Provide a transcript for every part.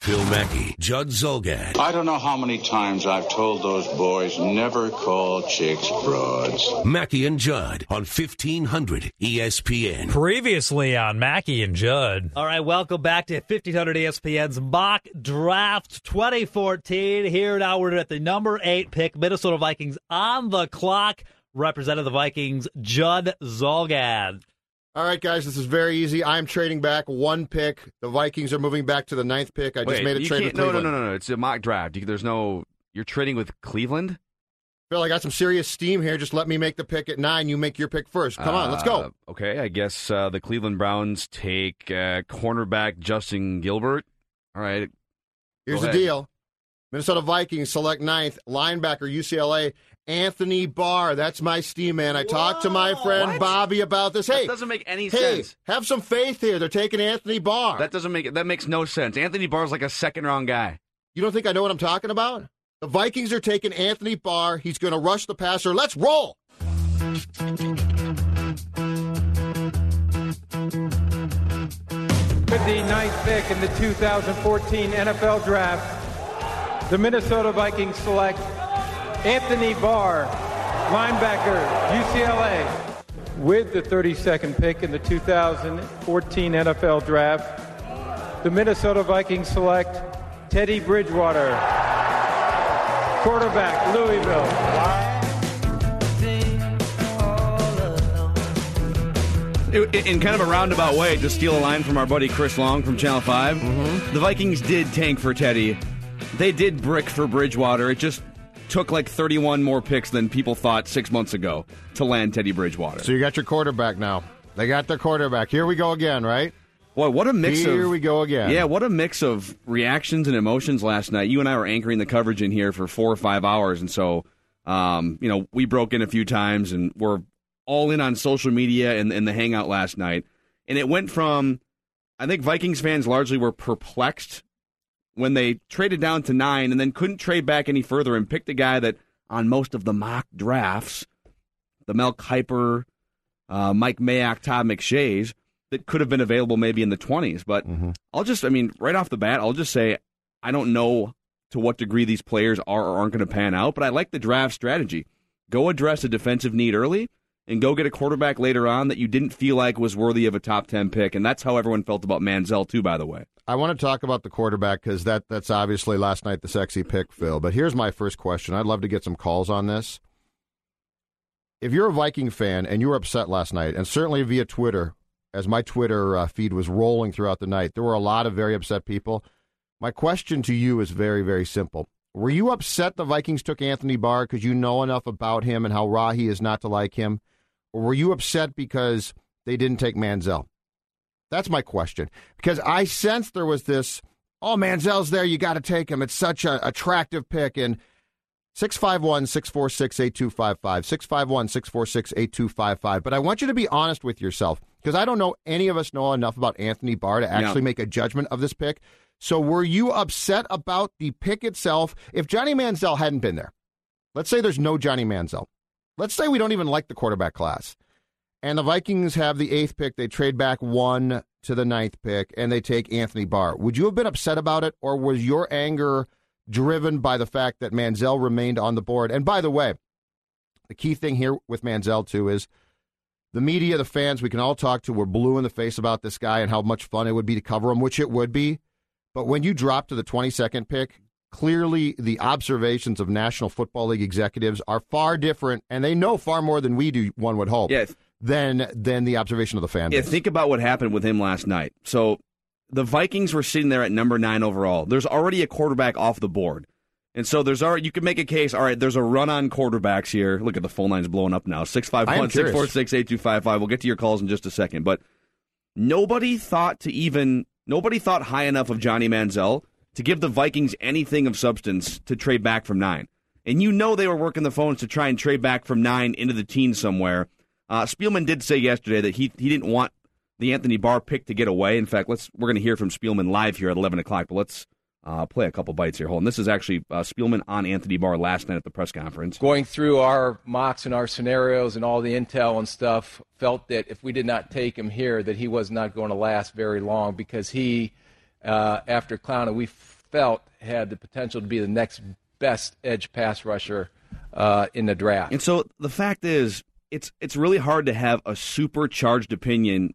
Phil Mackey, Judd Zulgad. I don't know how many times I've told those boys never call chicks broads. Mackey and Judd on 1500 ESPN. Previously on Mackey and Judd. All right, welcome back to 1500 ESPN's mock draft 2014. Here now we're at the number eight pick, Minnesota Vikings on the clock. Represented the Vikings, Judd Zulgad. All right, guys, this is very easy. I'm trading back one pick. The Vikings are moving back to the ninth pick. I just Wait, made a you trade can't- with no, Cleveland. no, no, no, no. It's a mock draft. You- There's no. You're trading with Cleveland. Phil, I got some serious steam here. Just let me make the pick at nine. You make your pick first. Come on, let's go. Uh, Okay, I guess uh, the Cleveland Browns take uh, cornerback Justin Gilbert. All right. Here's the ahead. deal Minnesota Vikings select ninth. Linebacker, UCLA, Anthony Barr. That's my steam man. I talked to my friend What? Bobby about this. Hey, that doesn't make any hey, sense. have some faith here. They're taking Anthony Barr. That doesn't make that makes no sense. Anthony Barr's like a second round guy. you don't think I know what I'm talking about? The Vikings are taking Anthony Barr. He's going to rush the passer. Let's roll. With the ninth pick in the 2014 NFL Draft, the Minnesota Vikings select Anthony Barr, linebacker, UCLA. With the 32nd pick in the 2014 NFL Draft, the Minnesota Vikings select Teddy Bridgewater, quarterback, Louisville. In, in kind of a roundabout way, to steal a line from our buddy Chris Long from Channel 5, Mm-hmm. the Vikings did tank for Teddy. They did brick for Bridgewater. It just took like 31 more picks than people thought six months ago to land Teddy Bridgewater. So you got your quarterback now. They got their quarterback. Here we go again, right? Boy, what a mix Here of we go again. Yeah, what a mix of reactions and emotions last night. You and I were anchoring the coverage in here for four or five hours, and so um, you know we broke in a few times, and we're all in on social media and, and the hangout last night. And it went from I think Vikings fans largely were perplexed when they traded down to nine, and then couldn't trade back any further and picked a guy that on most of the mock drafts, the Mel Kiper, uh, Mike Mayock, Todd McShays that could have been available maybe in the 20s. But I'll just, I mean, right off the bat, I'll just say I don't know to what degree these players are or aren't going to pan out, but I like the draft strategy. Go address a defensive need early and go get a quarterback later on that you didn't feel like was worthy of a top 10 pick. And that's how everyone felt about Manziel, too, by the way. I want to talk about the quarterback because that, that's obviously last night the sexy pick, Phil. But here's my first question. I'd love to get some calls on this. If you're a Viking fan and you were upset last night, and certainly via Twitter, as my Twitter uh, feed was rolling throughout the night, there were a lot of very upset people. My question to you is very, very simple. Were you upset the Vikings took Anthony Barr because you know enough about him and how raw he is not to like him? Or were you upset because they didn't take Manziel? That's my question. Because I sensed there was this, oh, Manziel's there, you got to take him. It's such an attractive pick. And 651 646 8255, 651 646 8255. But I want you to be honest with yourself because I don't know any of us know enough about Anthony Barr to actually Yeah. make a judgment of this pick. So were you upset about the pick itself? If Johnny Manziel hadn't been there, let's say there's no Johnny Manziel. Let's say we don't even like the quarterback class. And the Vikings have the eighth pick. They trade back one to the ninth pick, and they take Anthony Barr. Would you have been upset about it, or was your anger driven by the fact that Manziel remained on the board? And by the way, the key thing here with Manziel, too, is the media, the fans, we can all talk to, were blue in the face about this guy and how much fun it would be to cover him, which it would be. But when you drop to the 22nd pick, clearly the observations of National Football League executives are far different, and they know far more than we do, one would hope, yes. than, than the observation of the fan Yeah, think about what happened with him last night. So the Vikings were sitting there at number nine overall. There's already a quarterback off the board. And so there's already you can make a case, all right, there's a run on quarterbacks here. Look at the phone lines blowing up now. 651 curious. 646 8255. We'll get to your calls in just a second. But nobody thought to even nobody thought high enough of Johnny Manziel to give the Vikings anything of substance to trade back from nine. And you know they were working the phones to try and trade back from nine into the teens somewhere. Uh, Spielman did say yesterday that he he didn't want the Anthony Barr pick to get away. In fact, let's we're going to hear from Spielman live here at eleven o'clock. But let's uh, play a couple bites here. Hold on. This is actually uh, Spielman on Anthony Barr last night at the press conference. Going through our mocks and our scenarios and all the intel and stuff, felt that if we did not take him here, that he was not going to last very long because he, uh, after Clowney, we felt had the potential to be the next best edge pass rusher uh, in the draft. And so the fact is, it's it's really hard to have a supercharged opinion,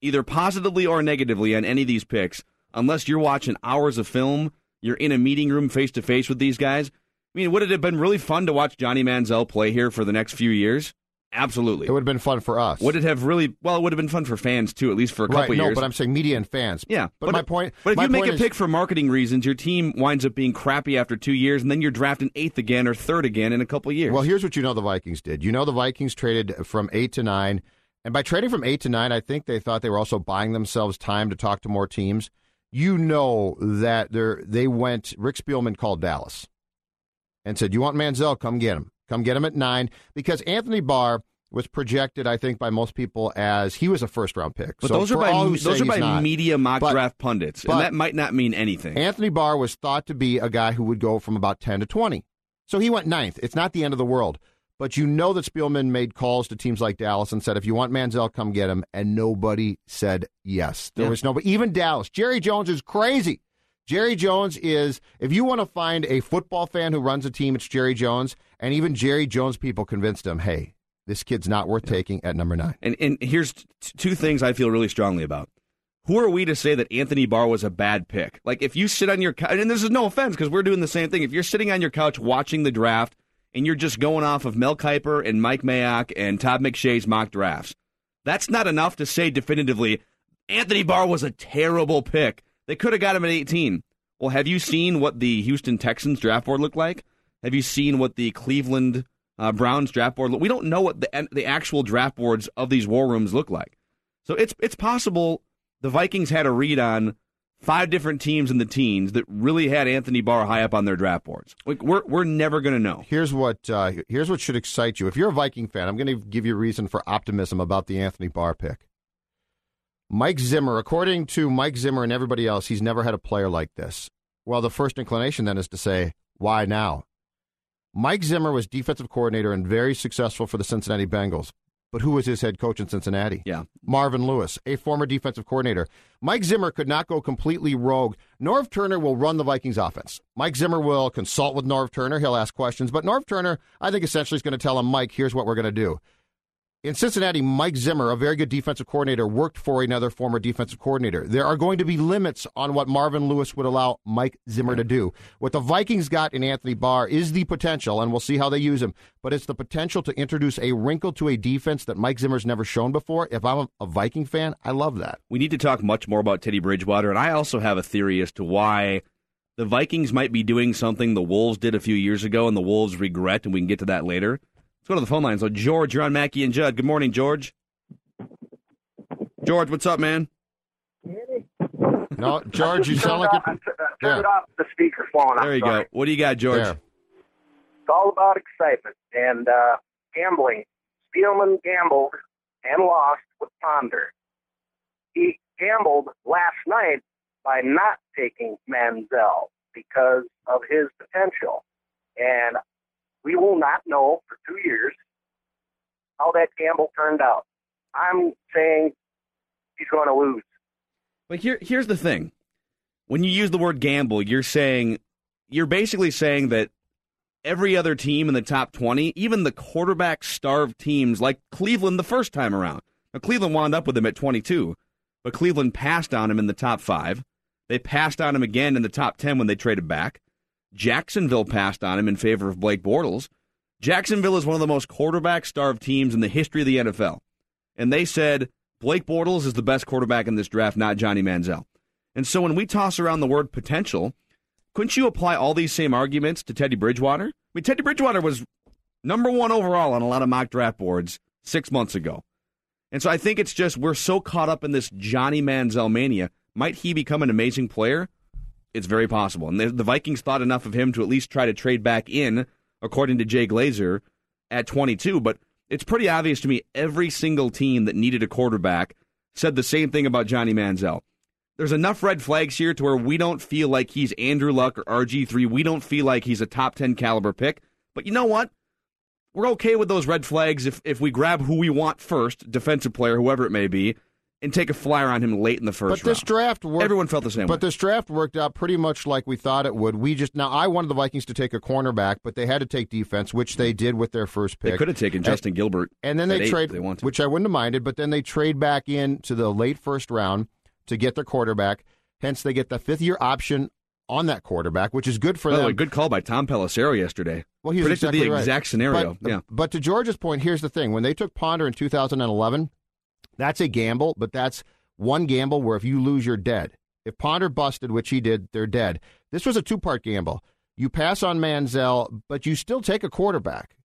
either positively or negatively, on any of these picks unless you're watching hours of film, you're in a meeting room face to face with these guys. I mean, would it have been really fun to watch Johnny Manziel play here for the next few years? Absolutely. It would have been fun for us. Would it have really? Well, it would have been fun for fans too, at least for a couple right, no, years. but I'm saying media and fans. Yeah, but, but my if, point. But if you make a is, pick for marketing reasons, your team winds up being crappy after two years, and then you're drafting eighth again or third again in a couple years. Well, here's what you know the Vikings did. You know the Vikings traded from eight to nine, and by trading from eight to nine, I think they thought they were also buying themselves time to talk to more teams. You know that they they went. Rick Spielman called Dallas and said, "You want Manziel? Come get him. Come get him at nine because Anthony Barr." was projected, I think, by most people as he was a first round pick. But so those are by those are by not, media mock but, draft pundits, and that might not mean anything. Anthony Barr was thought to be a guy who would go from about ten to twenty, so he went ninth. It's not the end of the world, but you know that Spielman made calls to teams like Dallas and said, "If you want Manziel, come get him," and nobody said yes. There yeah. was nobody, even Dallas. Jerry Jones is crazy. Jerry Jones is, if you want to find a football fan who runs a team, it's Jerry Jones. And even Jerry Jones people convinced him, hey, this kid's not worth taking at number nine. And and here's t- two things I feel really strongly about. Who are we to say that Anthony Barr was a bad pick? Like if you sit on your couch, and this is no offense because we're doing the same thing. If you're sitting on your couch watching the draft and you're just going off of Mel Kiper and Mike Mayock and Todd McShay's mock drafts, that's not enough to say definitively Anthony Barr was a terrible pick. They could have got him at 18. Well, have you seen what the Houston Texans draft board looked like? Have you seen what the Cleveland uh, Browns draft board. Look? We don't know what the the actual draft boards of these war rooms look like. So it's it's possible the Vikings had a read on five different teams in the teens that really had Anthony Barr high up on their draft boards. Like we're we're never going to know. Here's what uh, here's what should excite you. If you're a Viking fan, I'm going to give you a reason for optimism about the Anthony Barr pick. Mike Zimmer, according to Mike Zimmer and everybody else, he's never had a player like this. Well, the first inclination then is to say, why now? Mike Zimmer was defensive coordinator and very successful for the Cincinnati Bengals. But who was his head coach in Cincinnati? Yeah. Marvin Lewis, a former defensive coordinator. Mike Zimmer could not go completely rogue. Norv Turner will run the Vikings offense. Mike Zimmer will consult with Norv Turner. He'll ask questions. But Norv Turner, I think, essentially is going to tell him, Mike, here's what we're going to do. In Cincinnati, Mike Zimmer, a very good defensive coordinator, worked for another former defensive coordinator. There are going to be limits on what Marvin Lewis would allow Mike Zimmer to do. What the Vikings got in Anthony Barr is the potential, and we'll see how they use him, but it's the potential to introduce a wrinkle to a defense that Mike Zimmer's never shown before. If I'm a Viking fan, I love that. We need to talk much more about Teddy Bridgewater, and I also have a theory as to why the Vikings might be doing something the Wolves did a few years ago, and the Wolves regret, and we can get to that later. Let's go to the phone line. So, George, you're on Mackey and Judd. Good morning, George. George, what's up, man? No, George, you sound like a. Turn Yeah. it off the speakerphone. I'm There you sorry. go. What do you got, George? There. It's all about excitement and uh, gambling. Spielman gambled and lost with Ponder. He gambled last night by not taking Manziel because of his potential. And we will not know for two years how that gamble turned out. I'm saying he's going to lose. But here, here's the thing: when you use the word gamble, you're saying you're basically saying that every other team in the top 20, even the quarterback starved teams like Cleveland the first time around. Now, Cleveland wound up with him at 22, but Cleveland passed on him in the top five. They passed on him again in the top 10 when they traded back. Jacksonville passed on him in favor of Blake Bortles. Jacksonville is one of the most quarterback starved teams in the history of the NFL. And they said Blake Bortles is the best quarterback in this draft, not Johnny Manziel. And so when we toss around the word potential, couldn't you apply all these same arguments to Teddy Bridgewater? I mean, Teddy Bridgewater was number one overall on a lot of mock draft boards six months ago. And so I think it's just we're so caught up in this Johnny Manziel mania. Might he become an amazing player? It's very possible. And the, the Vikings thought enough of him to at least try to trade back in, according to Jay Glazer, at 22. But it's pretty obvious to me every single team that needed a quarterback said the same thing about Johnny Manziel. There's enough red flags here to where we don't feel like he's Andrew Luck or RG3. We don't feel like he's a top 10 caliber pick. But you know what? We're okay with those red flags if, if we grab who we want first, defensive player, whoever it may be, and take a flyer on him late in the first But this round. draft worked. Everyone felt the same But way. this draft worked out pretty much like we thought it would. We just now I wanted the Vikings to take a cornerback, but they had to take defense, which they did with their first pick. They could have taken Justin Gilbert. and then they trade, they which I wouldn't have minded. But then they trade back in to the late first round to get their quarterback. Hence, they get the fifth year option on that quarterback, which is good for the them. good call by Tom Pelissero yesterday. Well, he predicted exactly the right. exact scenario. But, yeah. but to George's point, here's the thing: when they took Ponder in 2011, that's a gamble, but that's one gamble where if you lose, you're dead. If Ponder busted, which he did, they're dead. This was a two-part gamble. You pass on Manziel, but you still take a quarterback.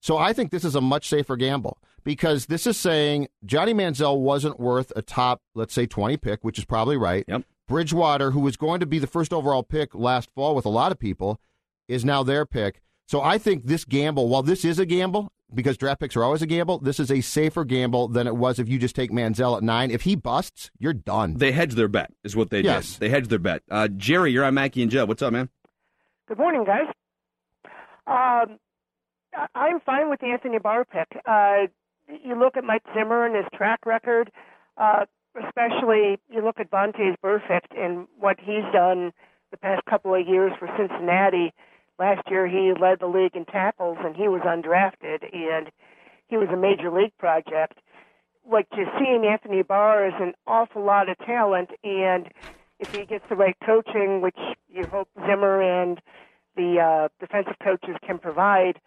So I think this is a much safer gamble because this is saying Johnny Manziel wasn't worth a top, let's say, 20 pick, which is probably right. Yep. Bridgewater, who was going to be the first overall pick last fall with a lot of people, is now their pick. So I think this gamble, while this is a gamble, because draft picks are always a gamble, this is a safer gamble than it was if you just take Manziel at nine. If he busts, you're done. They hedge their bet, is what they Yes. did. They hedge their bet. Uh, Jerry, you're on Mackey and Judd. What's up, man? Good morning, guys. Um, I- I'm fine with the Anthony Barr pick. Uh, you look at Mike Zimmer and his track record, uh, especially you look at Vontaze Burfict and what he's done the past couple of years for Cincinnati. Last year he led the league in tackles and he was undrafted and he was a major league project. What you're seeing Anthony Barr is an awful lot of talent and if he gets the right coaching, which you hope Zimmer and the uh, defensive coaches can provide,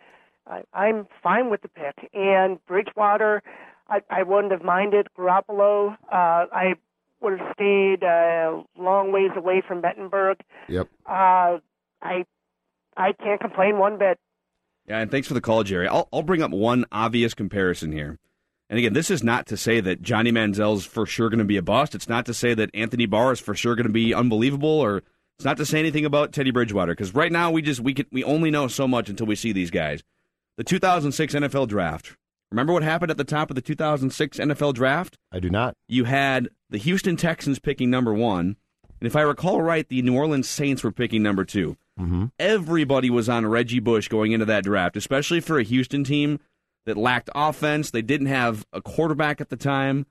I, I'm fine with the pick. And Bridgewater, I, I wouldn't have minded. Garoppolo, uh, I would have stayed a long ways away from Bettenberg. Yep. Uh, I I can't complain one bit. Yeah, and thanks for the call, Jerry. I'll, I'll bring up one obvious comparison here. And again, this is not to say that Johnny Manziel's for sure going to be a bust. It's not to say that Anthony Barr is for sure going to be unbelievable, or it's not to say anything about Teddy Bridgewater. Because right now we just we can we only know so much until we see these guys. The 2006 NFL Draft. Remember what happened at the top of the 2006 NFL Draft? I do not. You had the Houston Texans picking number one, and if I recall right, the New Orleans Saints were picking number 2 Mm-hmm. everybody was on Reggie Bush going into that draft, especially for a Houston team that lacked offense. They didn't have a quarterback at the time.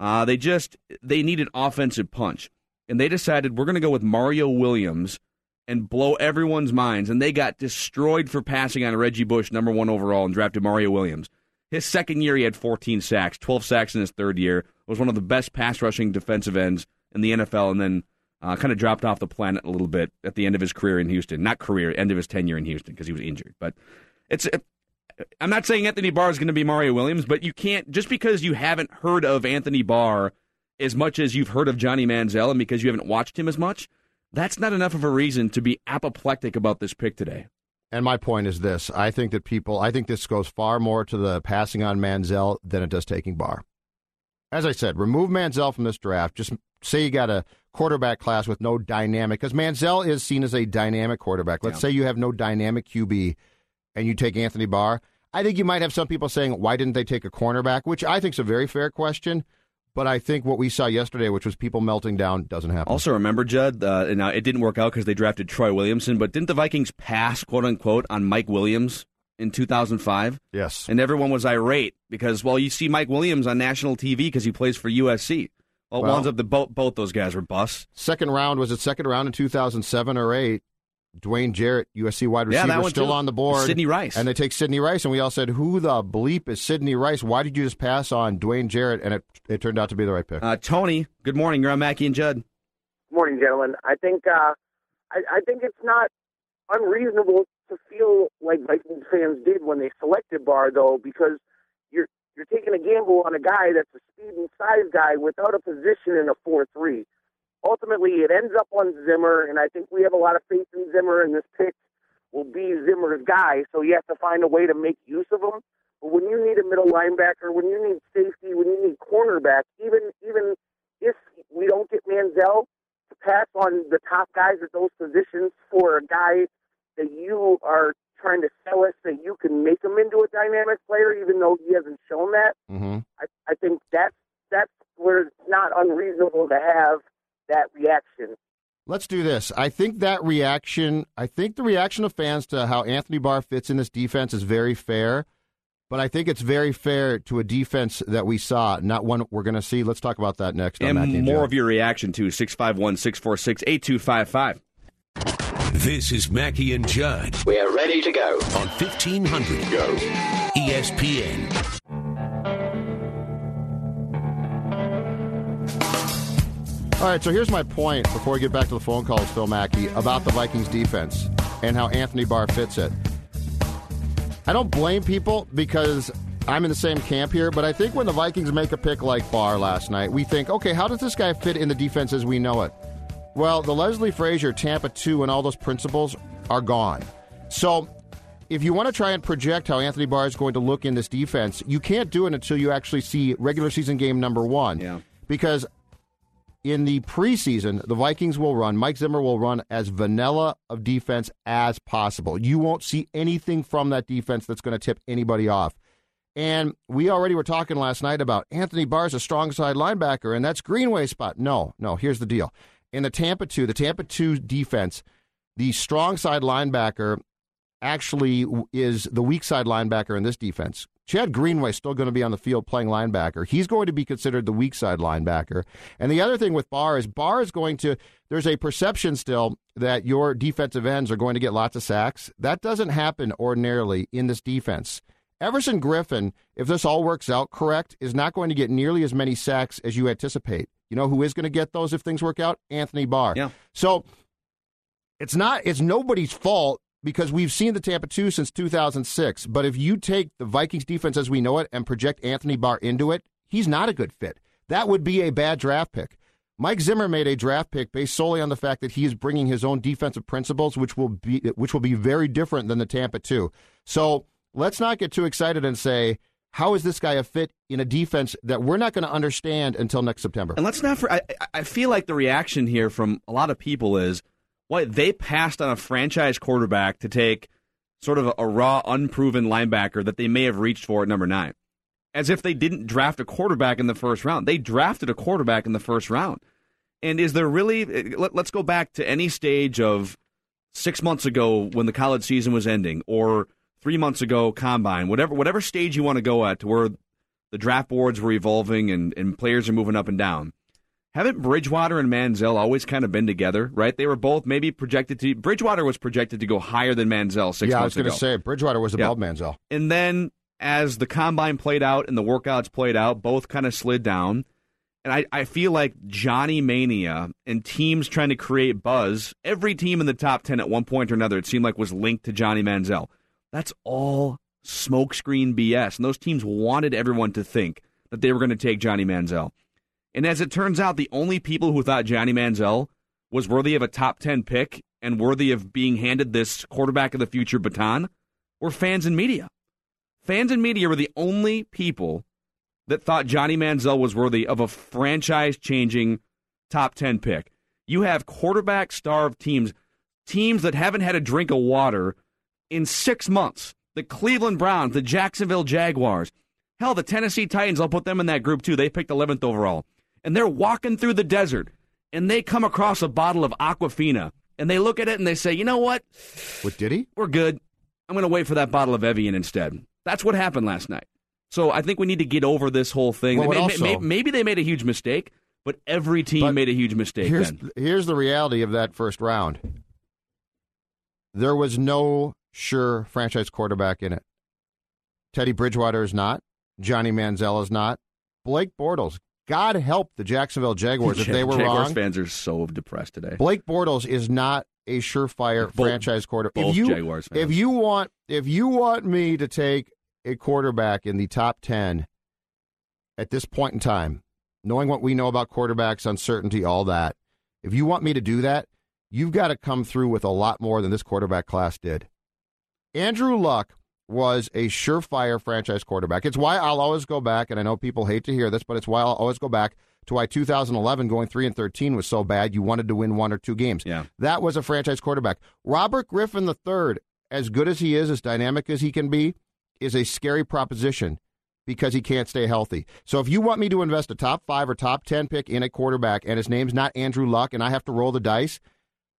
Uh, they just they needed offensive punch, and they decided we're going to go with Mario Williams and blow everyone's minds. And they got destroyed for passing on Reggie Bush, number one overall, and drafted Mario Williams. His second year, he had 14 sacks, 12 sacks in his third year. Was one of the best pass rushing defensive ends in the NFL, and then uh, kind of dropped off the planet a little bit at the end of his career in Houston. Not career, end of his tenure in Houston because he was injured. But it's. I'm not saying Anthony Barr is going to be Mario Williams, but you can't just because you haven't heard of Anthony Barr as much as you've heard of Johnny Manziel, and because you haven't watched him as much. That's not enough of a reason to be apoplectic about this pick today. And my point is this: I think that people, I think this goes far more to the passing on Manziel than it does taking Barr. As I said, remove Manziel from this draft. Just say you got a quarterback class with no dynamic, because Manziel is seen as a dynamic quarterback. Let's Yeah. say you have no dynamic QB, and you take Anthony Barr. I think you might have some people saying, "Why didn't they take a cornerback?" Which I think is a very fair question. But I think what we saw yesterday, which was people melting down, doesn't happen. Also, remember, Judd, uh, and now it didn't work out because they drafted Troy Williamson, but didn't the Vikings pass, quote unquote, on Mike Williams in 2005? yes. And everyone was irate because, well, you see Mike Williams on national TV because he plays for USC. Well, it Well- winds up that both, both those guys were busts. Second round was it second round in 2007 or 8. Dwayne Jarrett, USC wide Yeah, receiver, that one still too. on the board. Sidney Rice. And they take Sidney Rice, and we all said, Who the bleep is Sidney Rice? Why did you just pass on Dwayne Jarrett? And it, it turned out to be the right pick. Uh, Tony, good morning. You're on Mackey and Judd. Good morning, gentlemen. I think uh, I, I think it's not unreasonable to feel like Vikings fans did when they selected Barr, though, because you're taking a gamble on a guy that's a speed and size guy without a position in a four-three. Ultimately, it ends up on Zimmer, and I think we have a lot of faith in Zimmer, and this pick will be Zimmer's guy. So you have to find a way to make use of him. But when you need a middle linebacker, when you need safety, when you need cornerback, even even if we don't get Manziel to pass on the top guys at those positions for a guy that you are trying to sell us that you can make him into a dynamic player, even though he hasn't shown that. Mm-hmm. I, I think that's that's where it's not unreasonable to have that reaction. Let's do this. I think that reaction, I think the reaction of fans to how Anthony Barr fits in this defense is very fair, but I think it's very fair to a defense that we saw, not one we're going to see. Let's talk about that next. on And Mackey more Judd. of your reaction to 651 646 8255. This is Mackey and Judd We are ready to go. on 1500 Go ESPN. All right, so here's my point before we get back to the phone calls, Phil Mackey, about the Vikings defense and how Anthony Barr fits it. I don't blame people because I'm in the same camp here, but I think when the Vikings make a pick like Barr last night, we think, okay, how does this guy fit in the defense as we know it? Well, the Leslie Frazier, Tampa 2, and all those principles are gone. So if you want to try and project how Anthony Barr is going to look in this defense, you can't do it until you actually see regular season game number one. Yeah. Because in the preseason, the Vikings will run, Mike Zimmer will run as vanilla of defense as possible. You won't see anything from that defense that's going to tip anybody off. And we already were talking last night about Anthony Barr's a strong side linebacker, and that's Greenway's spot. No, no, here's the deal. In the Tampa 2, the Tampa 2 defense, the strong side linebacker actually is the weak side linebacker in this defense. Chad Greenway still going to be on the field playing linebacker. He's going to be considered the weak side linebacker. And the other thing with Barr is Barr is going to there's a perception still that your defensive ends are going to get lots of sacks. That doesn't happen ordinarily in this defense. Everson Griffen, if this all works out correct, is not going to get nearly as many sacks as you anticipate. You know who is going to get those if things work out? Anthony Barr. Yeah. So it's not it's nobody's fault because we've seen the Tampa 2 since 2006. But if you take the Vikings defense as we know it and project Anthony Barr into it, he's not a good fit. That would be a bad draft pick. Mike Zimmer made a draft pick based solely on the fact that he is bringing his own defensive principles, which will be which will be very different than the Tampa 2. So let's not get too excited and say, how is this guy a fit in a defense that we're not going to understand until next September? And let's not. For, I, I feel like the reaction here from a lot of people is, what they passed on a franchise quarterback to take sort of a, raw, unproven linebacker that they may have reached for at number nine, as if they didn't draft a quarterback in the first round. They drafted a quarterback in the first round. And is there really? Eh, let, let's go back to any stage of six months ago when the college season was ending, or three months ago combine, whatever whatever stage you want to go at to where the draft boards were evolving and, and players are moving up and down. Haven't Bridgewater and Manziel always kind of been together, right? They were both maybe projected to. Bridgewater was projected to go higher than Manziel six yeah, I was going to say Bridgewater was above Manziel. And then as the combine played out and the workouts played out, both kind of slid down. And I, I feel like Johnny Mania and teams trying to create buzz, every team in the top 10 at one point or another, it seemed like was linked to Johnny Manziel. That's all smokescreen BS. And those teams wanted everyone to think that they were going to take Johnny Manziel. And as it turns out, the only people who thought Johnny Manziel was worthy of a top 10 pick and worthy of being handed this quarterback of the future baton were fans and media. Fans and media were the only people that thought Johnny Manziel was worthy of a franchise changing top 10 pick. You have quarterback starved teams, teams that haven't had a drink of water in six months. The Cleveland Browns, the Jacksonville Jaguars. Hell, the Tennessee Titans, I'll put them in that group too. They picked 11th overall. And they're walking through the desert and they come across a bottle of Aquafina and they look at it and they say, you know what? What did he? We're good. I'm going to wait for that bottle of Evian instead. That's what happened last night. So I think we need to get over this whole thing. Well, They may- also- may- maybe they made a huge mistake, but every team But made a huge mistake Here's, here's the reality of that first round. There was no sure franchise quarterback in it. Teddy Bridgewater is not. Johnny Manziel is not. Blake Bortles. God help the Jacksonville Jaguars if they were Jaguars wrong. fans are so depressed today. Blake Bortles is not a surefire Both- franchise quarterback. both If you Jaguars fans. if you want if you want me to take a quarterback in the top ten at this point in time, knowing what we know about quarterbacks, uncertainty, all that, if you want me to do that, you've got to come through with a lot more than this quarterback class did. Andrew Luck was a surefire franchise quarterback. It's why I'll always go back, and I know people hate to hear this, but it's why I'll always go back to why 2011 going 3 and 13 was so bad you wanted to win one or two games. Yeah. That was a franchise quarterback. Robert Griffin III, as good as he is, as dynamic as he can be, is a scary proposition because he can't stay healthy. So if you want me to invest a top 5 or top 10 pick in a quarterback and his name's not Andrew Luck and I have to roll the dice,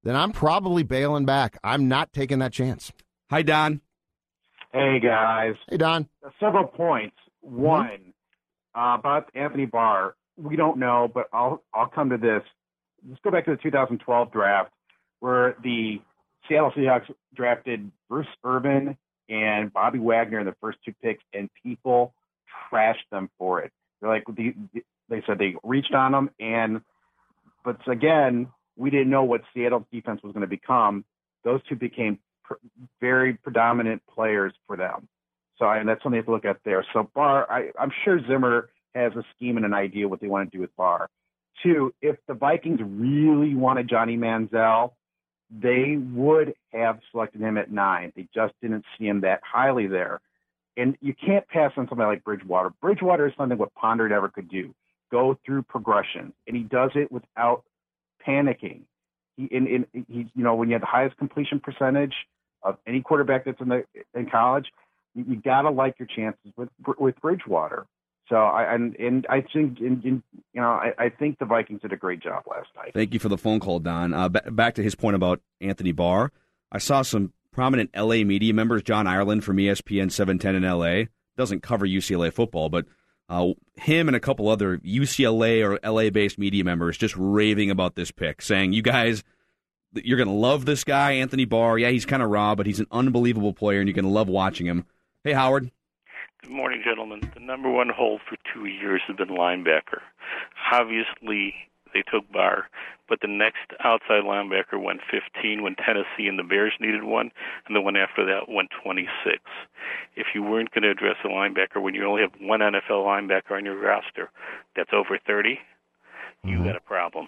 then I'm probably bailing back. I'm not taking that chance. Hi, Don. Hey guys. Hey Don. Several points. One uh, about Anthony Barr. We don't know, but I'll I'll come to this. Let's go back to the 2012 draft where the Seattle Seahawks drafted Bruce Irvin and Bobby Wagner in the first two picks, and people trashed them for it. They're like the, they said they reached on them, and but again, we didn't know what Seattle's defense was going to become. Those two became pr- very predominant players for them. So and that's something have to look at there. So Barr, I, I'm sure Zimmer has a scheme and an idea what they want to do with Barr. Two, if the Vikings really wanted Johnny Manziel, they would have selected him at nine. They just didn't see him that highly there. And you can't pass on somebody like Bridgewater. Bridgewater is something what Ponder never could do. Go through progression, and he does it without panicking. He, in, in, he, you know, when you have the highest completion percentage of any quarterback that's in the in college, you, you got to like your chances with with Bridgewater. So I and, and I think in, you know I, I think the Vikings did a great job last night. Thank you for the phone call, Don. Uh, b- back to his point about Anthony Barr. I saw some prominent LA media members, John Ireland from ESPN 710 in LA, doesn't cover UCLA football, but uh, him and a couple other UCLA or LA based media members just raving about this pick, saying, You guys, you're going to love this guy, Anthony Barr. Yeah, he's kind of raw, but he's an unbelievable player, and you're going to love watching him. Hey, Howard. Good morning, gentlemen. The number one hole for two years has been linebacker. Obviously, they took Barr, but the next outside linebacker went 15 when Tennessee and the Bears needed one, and the one after that went 26. If you weren't going to address a linebacker when you only have one NFL linebacker on your roster that's over 30, you mm-hmm. got a problem.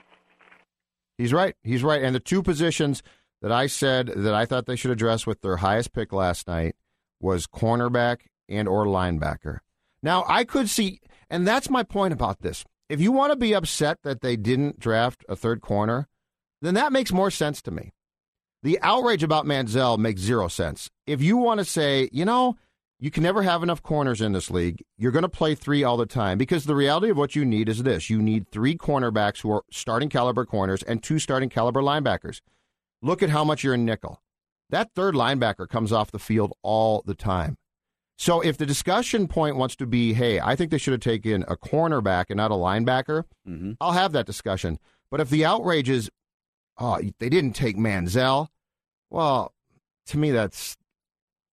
He's right. He's right. And the two positions that I said that I thought they should address with their highest pick last night was cornerback and or linebacker. Now, I could see and that's my point about this. If you want to be upset that they didn't draft a third corner, then that makes more sense to me. The outrage about Manziel makes zero sense. If you want to say, you know, you can never have enough corners in this league, you're going to play three all the time because the reality of what you need is this you need three cornerbacks who are starting caliber corners and two starting caliber linebackers. Look at how much you're in nickel. That third linebacker comes off the field all the time. So if the discussion point wants to be, hey, I think they should have taken a cornerback and not a linebacker, mm-hmm. I'll have that discussion. But if the outrage is, oh, they didn't take Manziel, well, to me, that's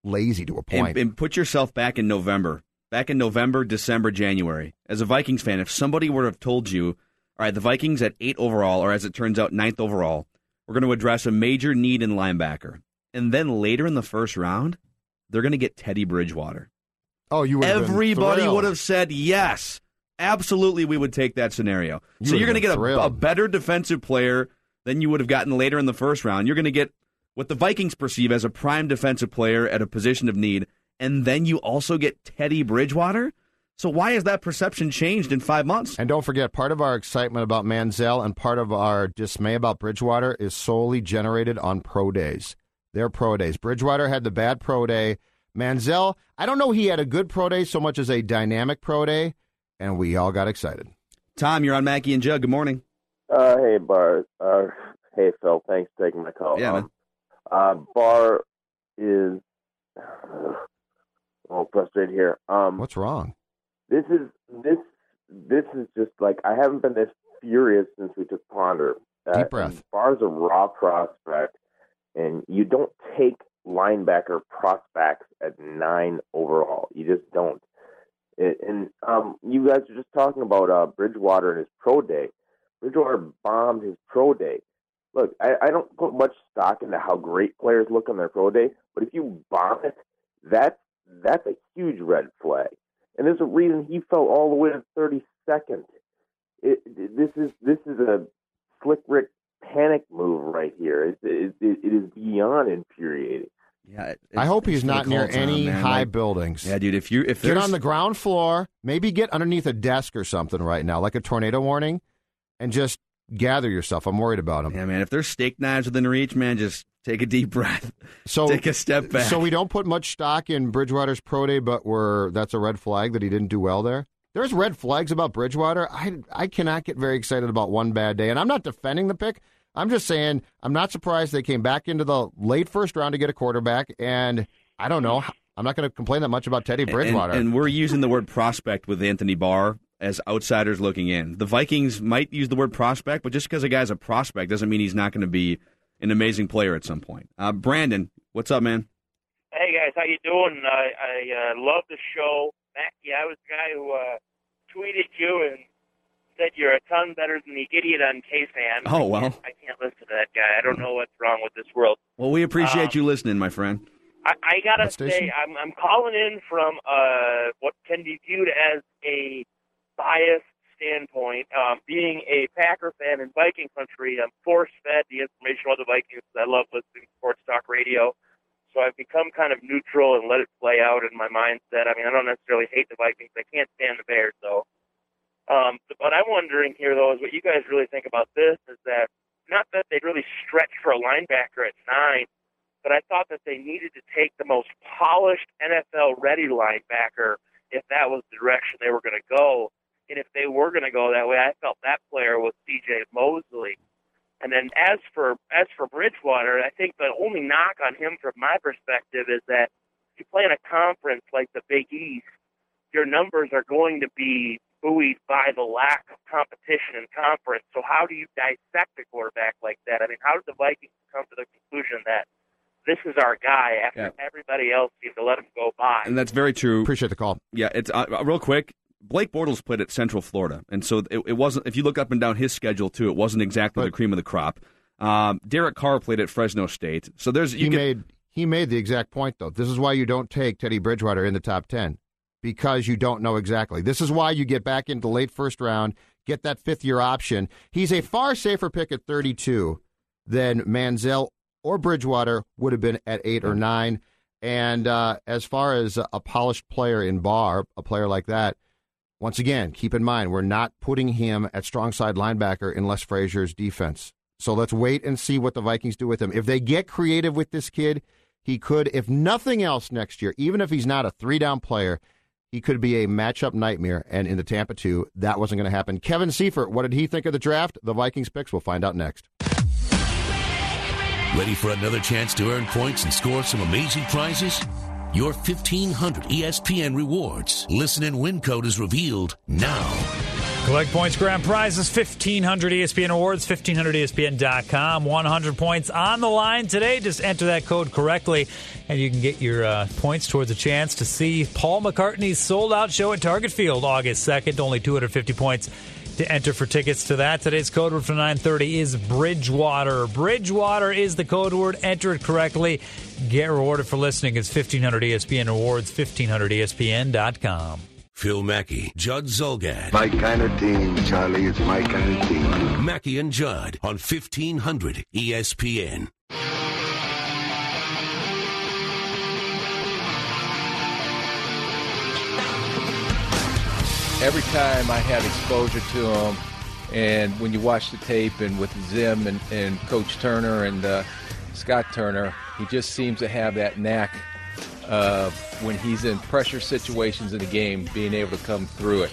lazy to a point. And, and put yourself back in November. Back in November, December, January. As a Vikings fan, if somebody were to have told you, all right, the Vikings at eight overall, or as it turns out, ninth overall, we're going to address a major need in linebacker. And then later in the first round, they're going to get Teddy Bridgewater. Oh, you would everybody would have said yes, absolutely. We would take that scenario. You so you're going to get a, a better defensive player than you would have gotten later in the first round. You're going to get what the Vikings perceive as a prime defensive player at a position of need, and then you also get Teddy Bridgewater. So why has that perception changed in five months? And don't forget, part of our excitement about Manziel and part of our dismay about Bridgewater is solely generated on pro days. Their pro days. Bridgewater had the bad pro day. Manziel, I don't know he had a good pro day so much as a dynamic pro day, and we all got excited. Tom, you're on Mackey and Judd. Good morning. Uh, hey, Bart. Uh, hey, Phil. Thanks for taking my call. Yeah, um, uh, Bar is uh, a little frustrated here. Um, What's wrong? This is this this is just like I haven't been this furious since we took Ponder. Uh, Deep breath. Barr's a raw prospect, and you don't take linebacker prospects at nine overall. You just don't. It, and um, you guys are just talking about uh, Bridgewater and his pro day. Bridgewater bombed his pro day. Look, I, I don't put much stock into how great players look on their pro day, but if you bomb it, that's that's a huge red flag. And there's a reason he fell all the way to 32nd. It, it, this is this is a slick Rick panic move right here. It, it, it, it is beyond infuriating. Yeah, I hope he's Thanks for the not near call, any man. high Like- buildings. Yeah, dude. If you if get on the ground floor, maybe get underneath a desk or something right now, like a tornado warning, and just gather yourself. I'm worried about him. yeah, man. If there's steak knives within reach, man, just take a deep breath. So take a step back. So we don't put much stock in Bridgewater's pro day, but we're that's a red flag that he didn't do well there. There's red flags about Bridgewater. I I cannot get very excited about one bad day, and I'm not defending the pick. I'm just saying I'm not surprised they came back into the late first round to get a quarterback, and I don't know. I'm not going to complain that much about Teddy And- Bridgewater. And, we're using the word prospect with Anthony Barr as outsiders looking in. The Vikings might use the word prospect, but just because a guy's a prospect doesn't mean he's not going to be an amazing player at some point. Uh, Brandon, what's up, man? Hey guys, how you doing? I, I uh, love the show. Mackey, I was the guy who uh, tweeted you and said you're a ton better than the idiot on KFan. Oh, well. I can't, I can't listen to that guy. I don't know what's wrong with this world. Well, we appreciate Um, you listening, my friend. I, I gotta say, I'm I'm calling in from uh what can be viewed as a biased standpoint. Um, being a Packer fan in Viking country, I'm force fed the information about the Vikings. I love listening to sports talk radio, so I've become kind of neutral and let it play out in my mindset. I mean, I don't necessarily hate the Vikings. I can't stand the Bears, though. Um, but I'm wondering here, though, is what you guys really think about this is that not that they really stretch for a linebacker at nine, but I thought that they needed to take the most polished NFL ready linebacker if that was the direction they were going to go. And if they were going to go that way, I felt that player was C.J. Mosley. And then as for as for Bridgewater, I think the only knock on him from my perspective is that if you play in a conference like the Big East, your numbers are going to be buoyed by the lack of competition in conference. So how do you dissect a quarterback like that? I mean, how did the Vikings come to the conclusion that this is our guy after everybody else seemed to let him go by? And that's very true. Appreciate the call. Yeah, it's uh, real quick. Blake Bortles played at Central Florida, and so it, it wasn't. If you look up and down his schedule too, it wasn't exactly the cream of the crop. Um, Derek Carr played at Fresno State, so there's you he get- made he made the exact point though. This is why you don't take Teddy Bridgewater in the top ten because you don't know exactly. This is why you get back into the late first round, get that fifth year option. He's a far safer pick at 32 than Manziel or Bridgewater would have been at eight or nine. And uh, as far as a polished player in Barr, a player like that, once again, keep in mind we're not putting him at strong side linebacker unless Frazier's defense. So let's wait and see what the Vikings do with him. If they get creative with this kid, he could, if nothing else next year, even if he's not a three down player, he could be a matchup nightmare. And in the Tampa 2, that wasn't going to happen. Kevin Seifert, what did he think of the draft? The Vikings picks, we'll find out next. Ready for another chance to earn points and score some amazing prizes? Your 1500 ESPN rewards. Listen and win code is revealed now. Collect points, grand prizes, 1500 ESPN awards, 1500ESPN.com. 100 points on the line today. Just enter that code correctly, and you can get your uh, points towards a chance to see Paul McCartney's sold out show at Target Field August 2nd. Only 250 points to enter for tickets to that. Today's code word for 930 is Bridgewater. Bridgewater is the code word. Enter it correctly. Get rewarded for listening. It's 1500 ESPN awards, 1500ESPN.com. Phil Mackey, Judd Zulgad. My kind of team, Charlie. It's my kind of team. Mackey and Judd on 1500 ESPN. Every time I had exposure to him, and when you watch the tape and with Zim and, and Coach Turner and uh, Scott Turner, he just seems to have that knack of when he's in pressure situations in the game, being able to come through it.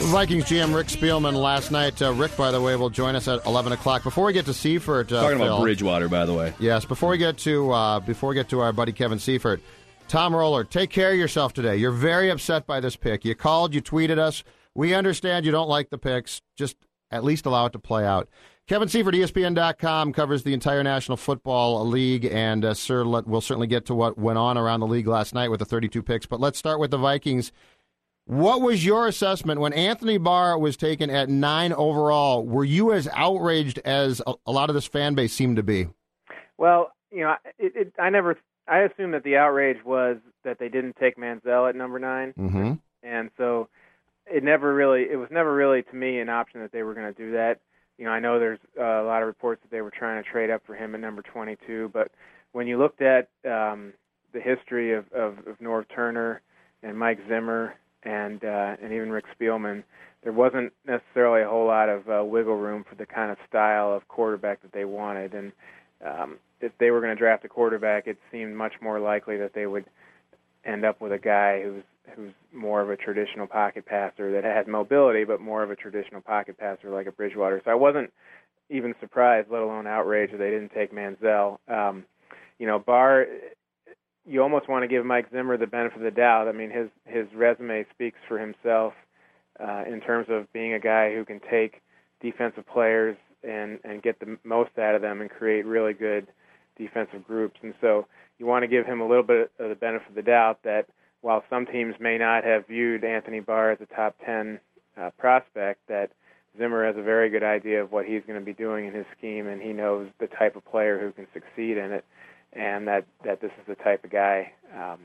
Vikings GM Rick Spielman last night. Uh, Rick, by the way, will join us at 11 o'clock. Before we get to Seifert, uh, talking Phil, about Bridgewater, by the way. Yes, before we get to uh, before we get to our buddy Kevin Seifert, Tom Roller, take care of yourself today. You're very upset by this pick. You called, you tweeted us. We understand you don't like the picks. Just at least allow it to play out. Kevin Seifert, ESPN.com, covers the entire National Football League, and uh, sir, let, we'll certainly get to what went on around the league last night with the 32 picks. But let's start with the Vikings. What was your assessment when Anthony Barr was taken at nine overall? Were you as outraged as a, a lot of this fan base seemed to be? Well, you know, it, it, I never, I assume that the outrage was that they didn't take Manziel at number 9 Mm-hmm. and so it never really, it was never really to me an option that they were going to do that. you know, I know there's uh, a lot of reports that they were trying to trade up for him at number 22, but when you looked at um, the history of, of, of Norv Turner and Mike Zimmer and uh, and even Rick Spielman, there wasn't necessarily a whole lot of uh, wiggle room for the kind of style of quarterback that they wanted. And um, if they were going to draft a quarterback, it seemed much more likely that they would end up with a guy who's who's more of a traditional pocket passer that has mobility, but more of a traditional pocket passer like a Bridgewater. So I wasn't even surprised, let alone outraged, that they didn't take Manziel. Um, you know, Barr, you almost want to give Mike Zimmer the benefit of the doubt. I mean, his his resume speaks for himself uh, in terms of being a guy who can take defensive players and and get the most out of them and create really good defensive groups. And so you want to give him a little bit of the benefit of the doubt that while some teams may not have viewed Anthony Barr as a top 10 uh, prospect, that Zimmer has a very good idea of what he's going to be doing in his scheme, and he knows the type of player who can succeed in it, and that that this is the type of guy um,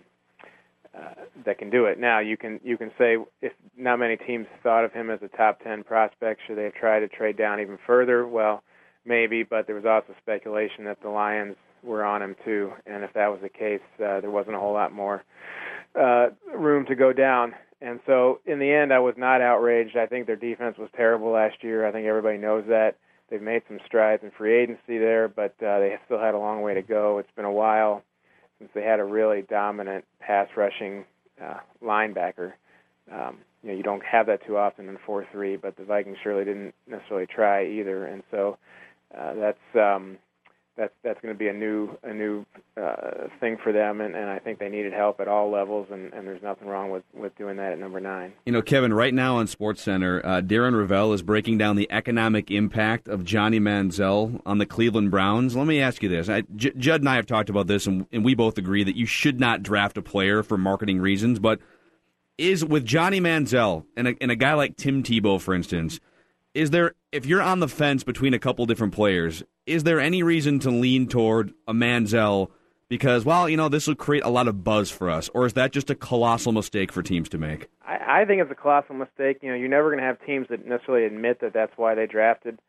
uh, that can do it. Now you can you can say if not many teams thought of him as a top 10 prospect, should they have tried to trade down even further? Well, maybe, but there was also speculation that the Lions were on him too, and if that was the case, uh, there wasn't a whole lot more uh, room to go down. And so in the end, I was not outraged. I think their defense was terrible last year. I think everybody knows that. They've made some strides in free agency there, but uh, they still had a long way to go. It's been a while since they had a really dominant pass rushing uh, linebacker. Um, you know, you don't have that too often in 4-3, but the Vikings surely didn't necessarily try either, and so uh, that's um, that's that's going to be a new a new uh, thing for them, and, and I think they needed help at all levels, and, and there's nothing wrong with, with doing that at number nine. You know, Kevin, right now on Sports Center, uh, Darren Rovell is breaking down the economic impact of Johnny Manziel on the Cleveland Browns. Let me ask you this: I, J- Judd and I have talked about this, and, and we both agree that you should not draft a player for marketing reasons, but is with Johnny Manziel and a, and a guy like Tim Tebow, for instance is there if you're on the fence between a couple different players, is there any reason to lean toward a Manziel because well, you know, this will create a lot of buzz for us, or is that just a colossal mistake for teams to make? I, I think it's a colossal mistake. You know, you're never going to have teams that necessarily admit that that's why they drafted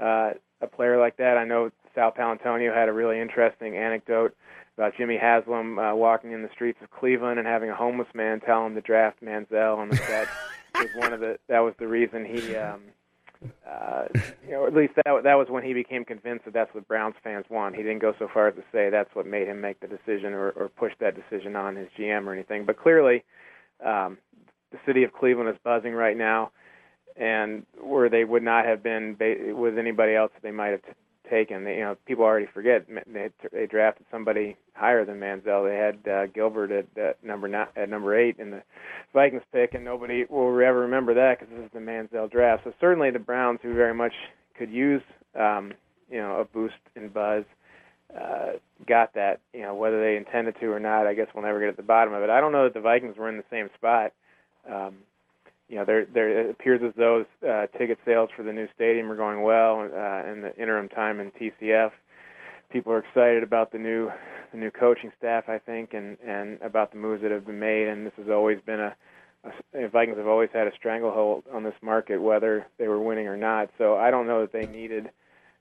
uh, a player like that. I know Sal Paolantonio had a really interesting anecdote about Jimmy Haslam uh, walking in the streets of Cleveland and having a homeless man tell him to draft Manziel, and that was one of the that was the reason he um, uh, you know, at least that that was when he became convinced that that's what Browns fans want. He didn't go so far as to say that's what made him make the decision or, or push that decision on his GM or anything. But clearly, um, the city of Cleveland is buzzing right now, and where they would not have been ba- with anybody else, they might have t- taken. They, you know, people already forget they they drafted somebody higher than Manziel. They had uh, Gilbert at, at number nine, at number eight in the Vikings pick, and nobody will ever remember that because this is the Manziel draft. So certainly the Browns, who very much could use um, you know a boost in buzz, uh, got that. You know whether they intended to or not, I guess we'll never get at the bottom of it. I don't know that the Vikings were in the same spot. Um, you know, there there it appears as though uh, ticket sales for the new stadium are going well uh, in the interim time in TCF. People are excited about the new the new coaching staff, I think, and and about the moves that have been made. And this has always been a, a Vikings have always had a stranglehold on this market, whether they were winning or not. So I don't know that they needed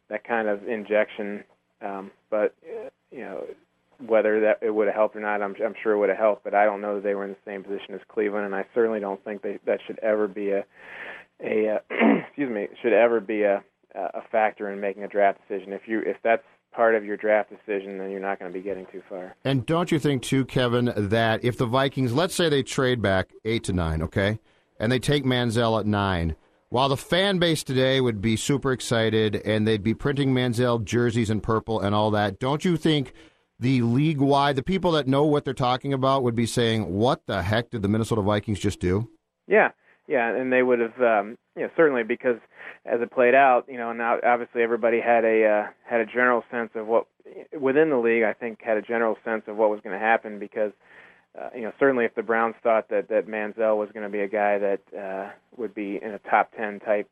that kind of injection, um, but uh, you know whether that it would have helped or not, I'm, I'm sure it would have helped. But I don't know that they were in the same position as Cleveland, and I certainly don't think they, that should ever be a a uh, excuse me should ever be a a factor in making a draft decision. If you if that's part of your draft decision, then you're not going to be getting too far. And don't you think too, Kevin, that if the Vikings, let's say they trade back eight to nine, okay, and they take Manziel at nine. While the fan base today would be super excited and they'd be printing Manziel jerseys in purple and all that, don't you think the league wide, the people that know what they're talking about would be saying, "What the heck did the Minnesota Vikings just do?" Yeah, yeah, and they would have, um, you know, certainly because as it played out, you know, now obviously everybody had a uh, had a general sense of what within the league. I think had a general sense of what was going to happen because. Uh, you know, certainly if the Browns thought that that Manziel was going to be a guy that uh, would be in a top ten type,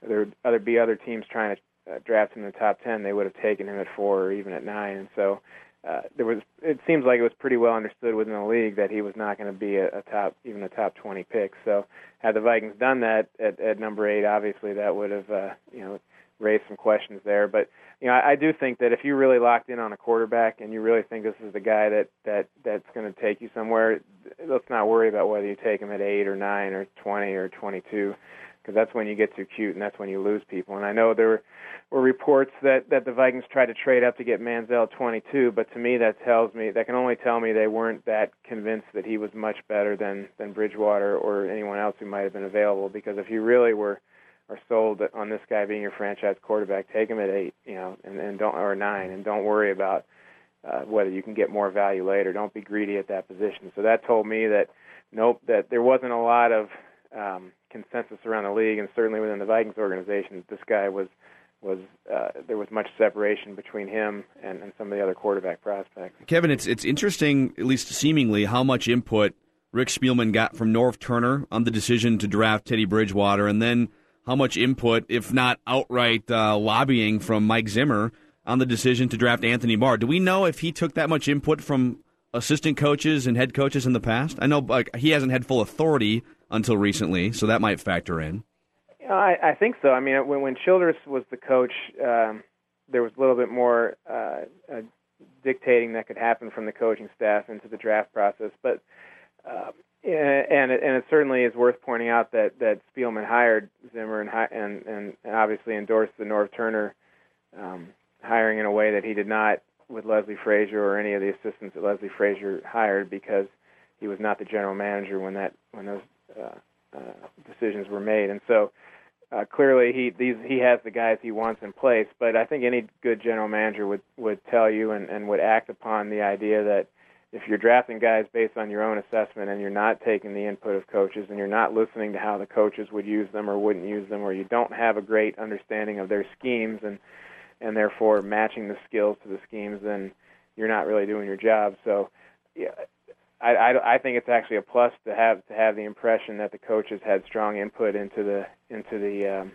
there would other be other teams trying to uh, draft him in the top ten. They would have taken him at four or even at nine, and so uh, there was it seems like it was pretty well understood within the league that he was not going to be a, a top even a top 20 pick. So had the Vikings done that at, at number eight, obviously that would have uh, you know raise some questions there. But you know, I, I do think that if you really locked in on a quarterback and you really think this is the guy that that that's going to take you somewhere, let's not worry about whether you take him at eight or nine or twenty or twenty-two, because that's when you get too cute and that's when you lose people. And I know there were reports that that the Vikings tried to trade up to get Manziel at 22, but to me that tells me that can only tell me they weren't that convinced that he was much better than than Bridgewater or anyone else who might have been available. Because if you really were are sold on this guy being your franchise quarterback, take him at eight, you know, and, and don't or nine, and don't worry about uh, whether you can get more value later. Don't be greedy at that position. So that told me that nope, that there wasn't a lot of um, consensus around the league, and certainly within the Vikings organization, this guy was was uh, there was much separation between him and, and some of the other quarterback prospects. Kevin, it's it's interesting, at least seemingly, how much input Rick Spielman got from Norv Turner on the decision to draft Teddy Bridgewater, and then how much input, if not outright uh, lobbying from Mike Zimmer on the decision to draft Anthony Barr. Do we know if he took that much input from assistant coaches and head coaches in the past? I know like, he hasn't had full authority until recently, so that might factor in. I, I think so. I mean, when when Childress was the coach, um, there was a little bit more uh, uh, dictating that could happen from the coaching staff into the draft process. But uh, and it, and it certainly is worth pointing out that that Spielman hired Zimmer and and and obviously endorsed the Norv Turner um, hiring in a way that he did not with Leslie Frazier or any of the assistants that Leslie Frazier hired because he was not the general manager when that when those decisions were made, and so uh, clearly he these he has the guys he wants in place. But I think any good general manager would would tell you and, and would act upon the idea that if you're drafting guys based on your own assessment and you're not taking the input of coaches and you're not listening to how the coaches would use them or wouldn't use them or you don't have a great understanding of their schemes and and therefore matching the skills to the schemes then you're not really doing your job so yeah I, I, I think it's actually a plus to have to have the impression that the coaches had strong input into the into the um,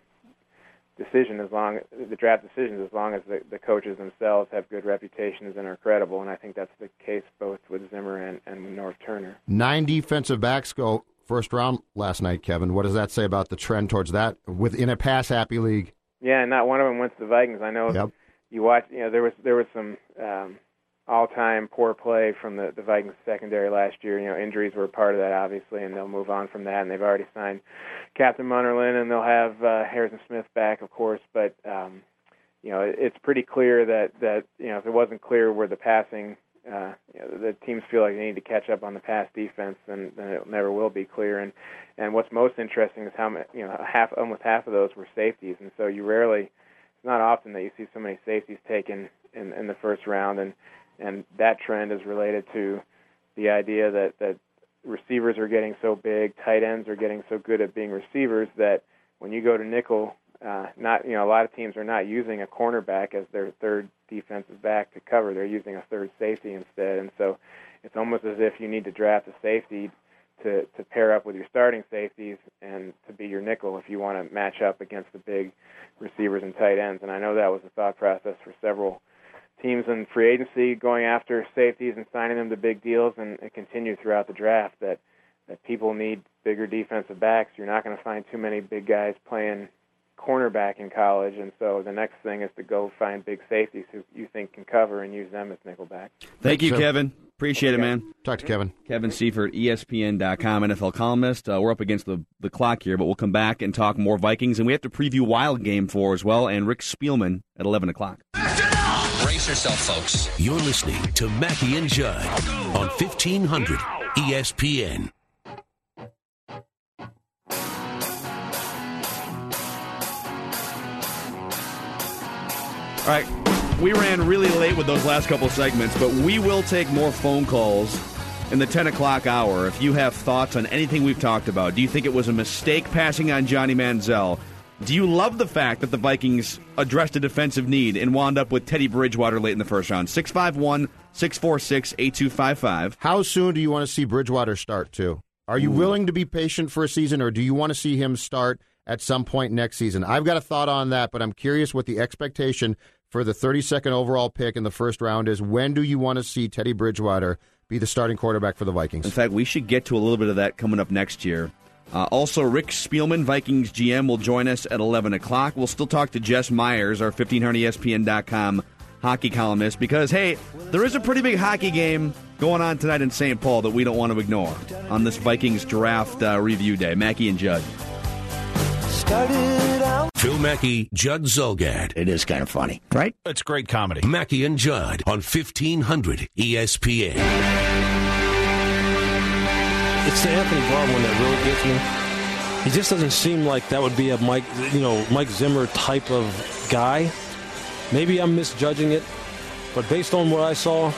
decision as long the draft decisions as long as the, the coaches themselves have good reputations and are credible and I think that's the case both with Zimmer and, and Norv Turner. Nine defensive backs go first round last night, Kevin. What does that say about the trend towards that within a pass happy league? Yeah, and not one of them went to the Vikings. I know yep. you watch you know there was there was some um all-time poor play from the the Vikings secondary last year. You know, injuries were a part of that, obviously, and they'll move on from that. And they've already signed Captain Munnerlyn, and they'll have uh, Harrison Smith back, of course. But um, you know, it's pretty clear that that you know if it wasn't clear where the passing, uh, you know, the teams feel like they need to catch up on the pass defense, then then it never will be clear. And and what's most interesting is how you know half almost half of those were safeties, and so you rarely. It's not often that you see so many safeties taken in in the first round, and and that trend is related to the idea that that receivers are getting so big, tight ends are getting so good at being receivers that when you go to nickel, uh, not you know a lot of teams are not using a cornerback as their third defensive back to cover. They're using a third safety instead, and so it's almost as if you need to draft a safety to to pair up with your starting safeties and to be your nickel if you want to match up against the big receivers and tight ends. And I know that was the thought process for several teams in free agency going after safeties and signing them to big deals, and it continued throughout the draft that that people need bigger defensive backs. You're not going to find too many big guys playing cornerback in college, and so the next thing is to go find big safeties who you think can cover and use them as nickelback. Thank you, Kevin. Appreciate it, man. Talk to Kevin. Kevin Seifert, ESPN.com, NFL columnist. Uh, we're up against the, the clock here, but we'll come back and talk more Vikings, and we have to preview Wild Game 4 as well, and Rick Spielman at 11 o'clock. Brace yourself, folks. You're listening to Mackey and Judd on 1500 ESPN. All right, we ran really late with those last couple segments, but we will take more phone calls in the 10 o'clock hour. If you have thoughts on anything we've talked about, do you think it was a mistake passing on Johnny Manziel? Do you love the fact that the Vikings addressed a defensive need and wound up with Teddy Bridgewater late in the first round? 651 646 8255. How soon do you want to see Bridgewater start, too? Are you Ooh. willing to be patient for a season, or do you want to see him start at some point next season? I've got a thought on that, but I'm curious what the expectation for the 32nd overall pick in the first round is. When do you want to see Teddy Bridgewater be the starting quarterback for the Vikings? In fact, we should get to a little bit of that coming up next year. Uh, also, Rick Spielman, Vikings GM, will join us at 11 o'clock. We'll still talk to Jess Myers, our 1500ESPN.com hockey columnist, because, hey, there is a pretty big hockey game going on tonight in St. Paul that we don't want to ignore on this Vikings draft uh, review day. Mackey and Judd. Phil Mackey, Judd Zulgad. It is kind of funny, right? It's great comedy. Mackey and Judd on E 1500 ESPN. It's the Anthony Barr one that really gets me. He just doesn't seem like that would be a Mike, you know, Mike Zimmer type of guy. Maybe I'm misjudging it, but based on what I saw,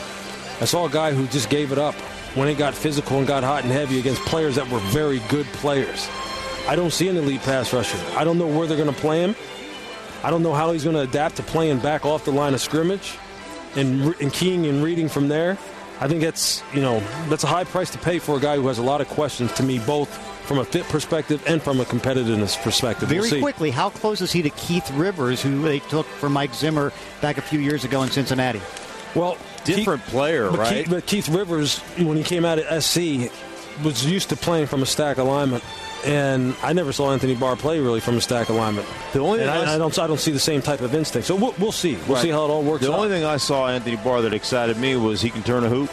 I saw a guy who just gave it up when it got physical and got hot and heavy against players that were very good players. I don't see an elite pass rusher. I don't know where they're going to play him. I don't know how he's going to adapt to playing back off the line of scrimmage and, and keying and reading from there. I think that's you know that's a high price to pay for a guy who has a lot of questions to me, both from a fit perspective and from a competitiveness perspective. Very we'll see. quickly, how close is he to Keith Rivers, who they took for Mike Zimmer back a few years ago in Cincinnati? Well, different player, but right? Keith, but Keith Rivers, when he came out at SC, was used to playing from a stack alignment. And I never saw Anthony Barr play really from a stack alignment. The only and I, I- don't, I don't see the same type of instinct. So we'll, we'll see. We'll Right. see how it all works The out. only thing I saw Anthony Barr that excited me was he can turn a hoop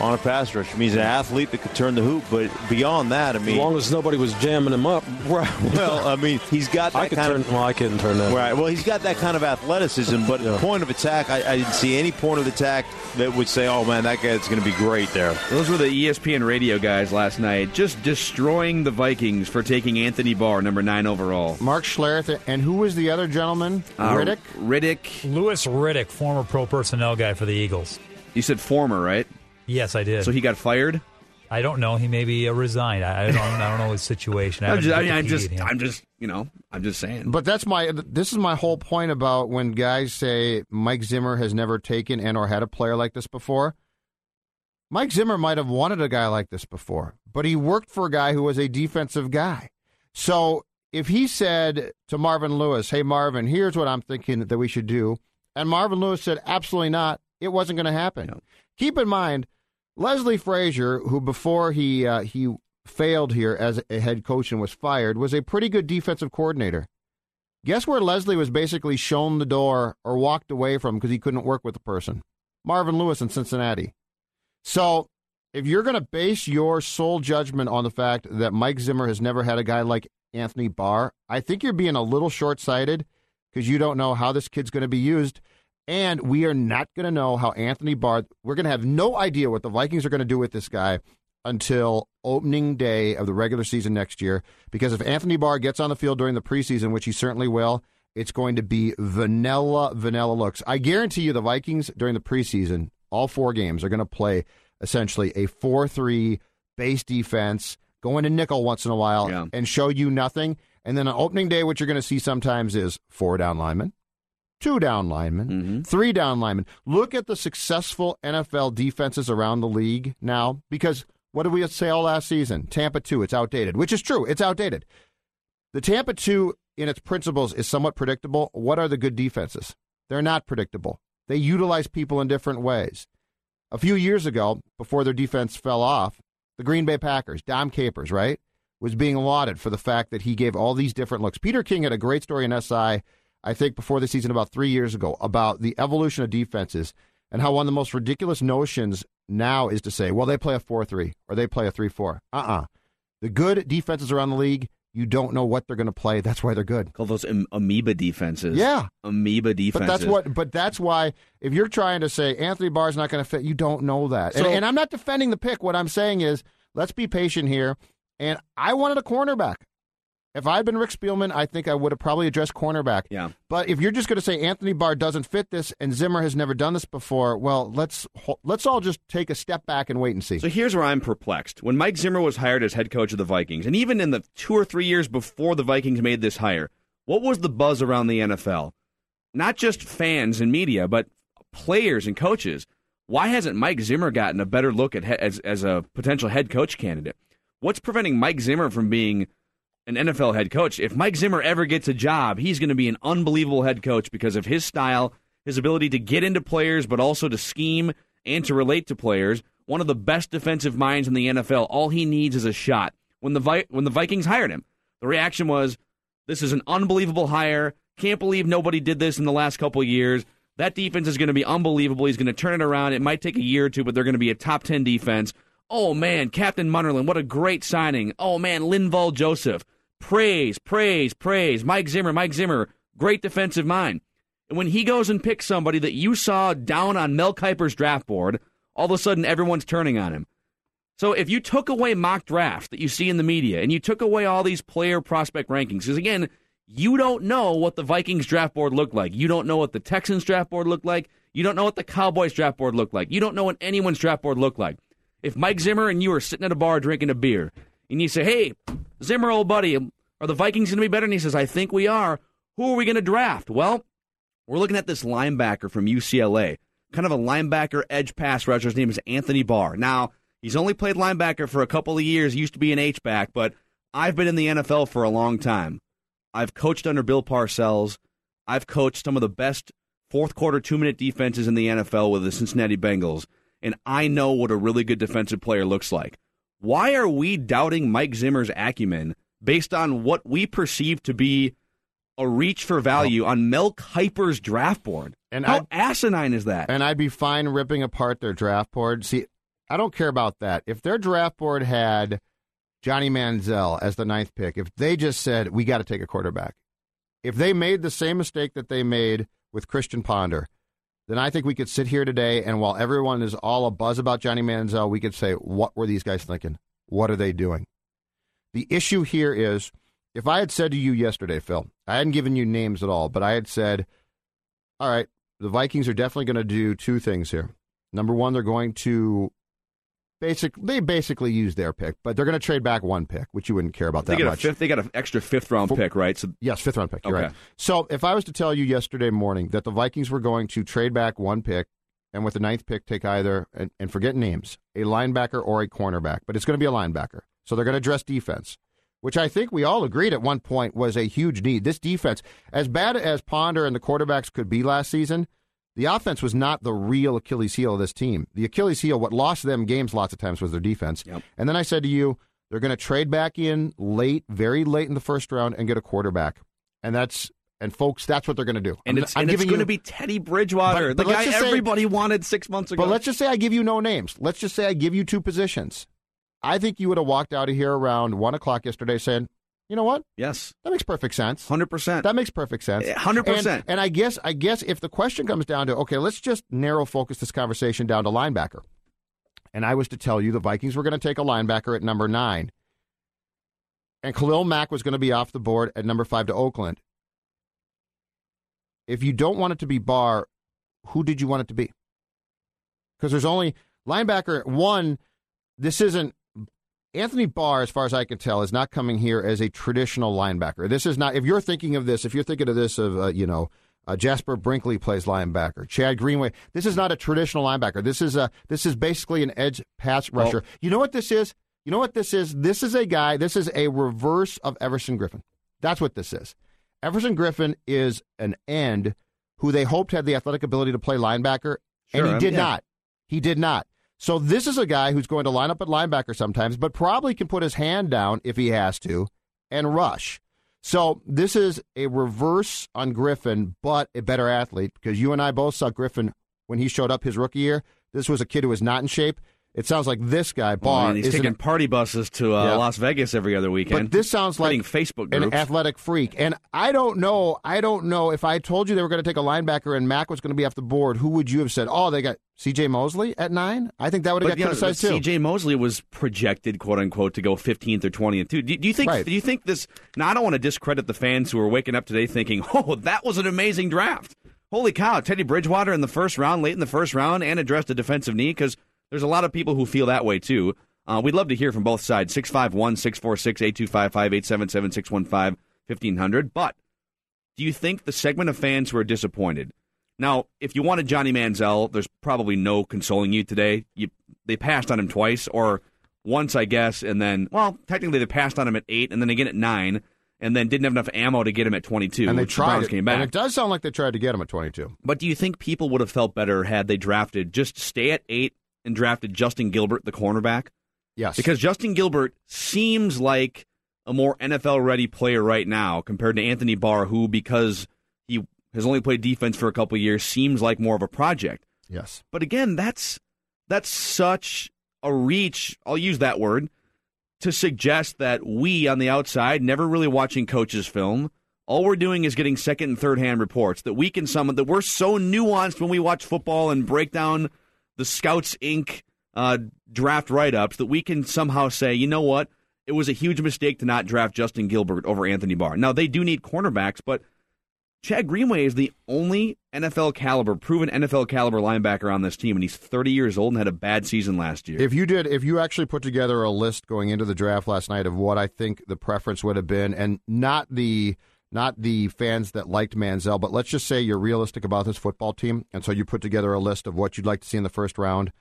on a pass rush. I mean, he's an athlete that could turn the hoop, but beyond that, I mean, as long as nobody was jamming him up. Right. Well, I mean, he's got that I could kind turn. of well, I couldn't turn that. right. Well, he's got that kind of athleticism, but point of attack, I, I didn't see any point of attack that would say, "Oh man, that guy's going to be great there." Those were the ESPN radio guys last night, just destroying the Vikings for taking Anthony Barr, number nine overall. Mark Schlereth, and who was the other gentleman? Uh, Riddick? Riddick. Louis Riddick, former pro personnel guy for the Eagles. You said former, right? Yes, I did. So he got fired. I don't know. He maybe uh, resigned. I, I don't. I don't know his situation. I I'm haven't just, I mean, I'm just. I'm just, you know, I'm just saying. But that's my. This is my whole point about when guys say Mike Zimmer has never taken and or had a player like this before. Mike Zimmer might have wanted a guy like this before, but he worked for a guy who was a defensive guy. So if he said to Marvin Lewis, "Hey Marvin, here's what I'm thinking that we should do," and Marvin Lewis said, "Absolutely not," it wasn't going to happen. Keep in mind, Leslie Frazier, who before he uh, he failed here as a head coach and was fired, was a pretty good defensive coordinator. Guess where Leslie was basically shown the door or walked away from because he couldn't work with the person? Marvin Lewis in Cincinnati. So if you're going to base your sole judgment on the fact that Mike Zimmer has never had a guy like Anthony Barr, I think you're being a little short sighted because you don't know how this kid's going to be used. And we are not going to know how Anthony Barr, we're going to have no idea what the Vikings are going to do with this guy until opening day of the regular season next year. Because if Anthony Barr gets on the field during the preseason, which he certainly will, it's going to be vanilla, vanilla looks. I guarantee you the Vikings during the preseason, all four games, are going to play essentially a 4 3 base defense, go into nickel once in a while, and show you nothing. And then on opening day, what you're going to see sometimes is four down linemen, two down linemen, mm-hmm. three down linemen. Look at the successful NFL defenses around the league now, because what did we say all last season? Tampa 2, it's outdated, which is true. It's outdated. The Tampa 2, in its principles, is somewhat predictable. What are the good defenses? They're not predictable. They utilize people in different ways. A few years ago, before their defense fell off, the Green Bay Packers, Dom Capers, right, was being lauded for the fact that he gave all these different looks. Peter King had a great story in SI, I think, before the season about three years ago about the evolution of defenses and how one of the most ridiculous notions now is to say, well, they play a 4 3 or they play a 3 4. Uh uh The good defenses around the league, you don't know what they're going to play. That's why they're good. Call those am- amoeba defenses. Yeah. amoeba defenses. But that's what. But that's why if you're trying to say Anthony Barr's not going to fit, you don't know that. and, and I'm not defending the pick. What I'm saying is, let's be patient here. And I wanted a cornerback. If I had been Rick Spielman, I think I would have probably addressed cornerback. Yeah. But if you're just going to say Anthony Barr doesn't fit this and Zimmer has never done this before, well, let's let's all just take a step back and wait and see. So here's where I'm perplexed. When Mike Zimmer was hired as head coach of the Vikings, and even in the two or three years before the Vikings made this hire, what was the buzz around the NFL? Not just fans and media, but players and coaches. Why hasn't Mike Zimmer gotten a better look at he- as as a potential head coach candidate? What's preventing Mike Zimmer from being an NFL head coach? If Mike Zimmer ever gets a job, he's going to be an unbelievable head coach because of his style, his ability to get into players, but also to scheme and to relate to players. One of the best defensive minds in the NFL. All he needs is a shot. when the Vi- when the Vikings hired him. The reaction was, "This is an unbelievable hire. Can't believe nobody did this in the last couple years. That defense is going to be unbelievable. He's going to turn it around. It might take a year or two, but they're going to be a top 10 defense. Oh, man, Captain Munnerlyn, what a great signing. Oh, man, Linval Joseph. Praise, praise, praise. Mike Zimmer, Mike Zimmer, great defensive mind. And when he goes and picks somebody that you saw down on Mel Kiper's draft board, all of a sudden everyone's turning on him. So if you took away mock drafts that you see in the media and you took away all these player prospect rankings, because again, you don't know what the Vikings draft board looked like. You don't know what the Texans draft board looked like. You don't know what the Cowboys draft board looked like. You don't know what anyone's draft board looked like. If Mike Zimmer and you are sitting at a bar drinking a beer and you say, hey, Zimmer, old buddy, are the Vikings going to be better? And he says, I think we are. Who are we going to draft? Well, we're looking at this linebacker from UCLA, kind of a linebacker edge pass rusher. His name is Anthony Barr. Now, he's only played linebacker for a couple of years, he used to be an H-back, but I've been in the NFL for a long time. I've coached under Bill Parcells. I've coached some of the best fourth quarter two minute defenses in the NFL with the Cincinnati Bengals, and I know what a really good defensive player looks like. Why are we doubting Mike Zimmer's acumen based on what we perceive to be a reach for value on Mel Kiper's draft board? And How I'd- asinine is that? And I'd be fine ripping apart their draft board. See, I don't care about that. If their draft board had Johnny Manziel as the ninth pick, if they just said, we got to take a quarterback, if they made the same mistake that they made with Christian Ponder, then I think we could sit here today and while everyone is all a buzz about Johnny Manziel, we could say, what were these guys thinking? What are they doing? The issue here is if I had said to you yesterday, Phil, I hadn't given you names at all, but I had said, all right, the Vikings are definitely going to do two things here. Number one, they're going to basic they basically use their pick, but they're going to trade back one pick, which you wouldn't care about They that much. fifth. They got an extra fifth round pick, right? So Yes, fifth round pick. You're Okay. right. So if I was to tell you yesterday morning that the Vikings were going to trade back one pick and with the ninth pick take either and, and forget names, a linebacker or a cornerback, but it's going to be a linebacker. So they're going to address defense, which I think we all agreed at one point was a huge need. This defense, as bad as Ponder and the quarterbacks could be last season, the offense was not the real Achilles heel of this team. The Achilles heel, what lost them games lots of times was their defense. And then I said to you, they're going to trade back in late, very late in the first round and get a quarterback. And that's and folks, that's what they're going to do. and I'm- it's, I'm and it's going to be Teddy Bridgewater, But- the but let's guy say- everybody wanted six months ago. But let's just say I give you no names. Let's just say I give you two positions. I think you would have walked out of here around one o'clock yesterday saying, you know what? Yes. That makes perfect sense. Hundred percent. That makes perfect sense. Hundred And, percent. and I guess I guess if the question comes down to okay, let's just narrow focus this conversation down to linebacker. And I was to tell you the Vikings were going to take a linebacker at number nine. And Khalil Mack was going to be off the board at number five to Oakland. If you don't want it to be Barr, who did you want it to be? Because there's only linebacker one. This isn't Anthony Barr, as far as I can tell, is not coming here as a traditional linebacker. This is not. If you're thinking of this, if you're thinking of this of uh, you know uh, Jasper Brinkley plays linebacker, Chad Greenway. This is not a traditional linebacker. This is a this is basically an edge pass Well- rusher. you know what this is? You know what this is? This is a guy. This is a reverse of Everson Griffen. That's what this is. Everson Griffen is an end who they hoped had the athletic ability to play linebacker, and he did yeah. not. He did not. So this is a guy who's going to line up at linebacker sometimes, but probably can put his hand down if he has to and rush. So this is a reverse on Griffen, but a better athlete because you and I both saw Griffen when he showed up his rookie year. This was a kid who was not in shape. It sounds like this guy Barr he's taking party buses to uh, Yeah. Las Vegas every other weekend. but this sounds like Facebook an athletic freak. And I don't know. I don't know if I told you they were going to take a linebacker and Mack was going to be off the board. Who would you have said? Oh, they got C.J. Mosley at nine. I think that would have got know, criticized too. C.J. Mosley was projected, quote unquote, to go 15th or 20th too. Do, do you think? Right. Do you think this? Now, I don't want to discredit the fans who are waking up today thinking, "Oh, that was an amazing draft." Holy cow, Teddy Bridgewater in the first round, late in the first round, and addressed a defensive need because there's a lot of people who feel that way too. Uh, we'd love to hear from both sides. 651 646 8255 877 615 1500. But do you think the segment of fans who are disappointed? Now, if you wanted Johnny Manziel, there's probably no consoling you today. You, they passed on him twice, or once, I guess, and then, well, technically they passed on him at eight, and then again at nine, and then didn't have enough ammo to get him at 22. and they the tried it. came back. And it does sound like they tried to get him at 22. But do you think people would have felt better had they drafted just stay at eight and drafted Justin Gilbert, the cornerback? Yes. Because Justin Gilbert seems like a more NFL ready player right now compared to Anthony Barr, who, because he has only played defense for a couple of years, seems like more of a project. Yes. But again, that's that's such a reach, I'll use that word, to suggest that we on the outside, never really watching coaches film, all we're doing is getting second and third hand reports that we can summon that we're so nuanced when we watch football and break down the Scouts Inc. Uh, draft write ups that we can somehow say, you know what, it was a huge mistake to not draft Justin Gilbert over Anthony Barr. Now they do need cornerbacks, but Chad Greenway is the only NFL caliber, proven NFL caliber linebacker on this team, and he's 30 years old and had a bad season last year. If you did, if you actually put together a list going into the draft last night of what I think the preference would have been, and not the not the fans that liked Manziel, but let's just say you're realistic about this football team, and so you put together a list of what you'd like to see in the first round.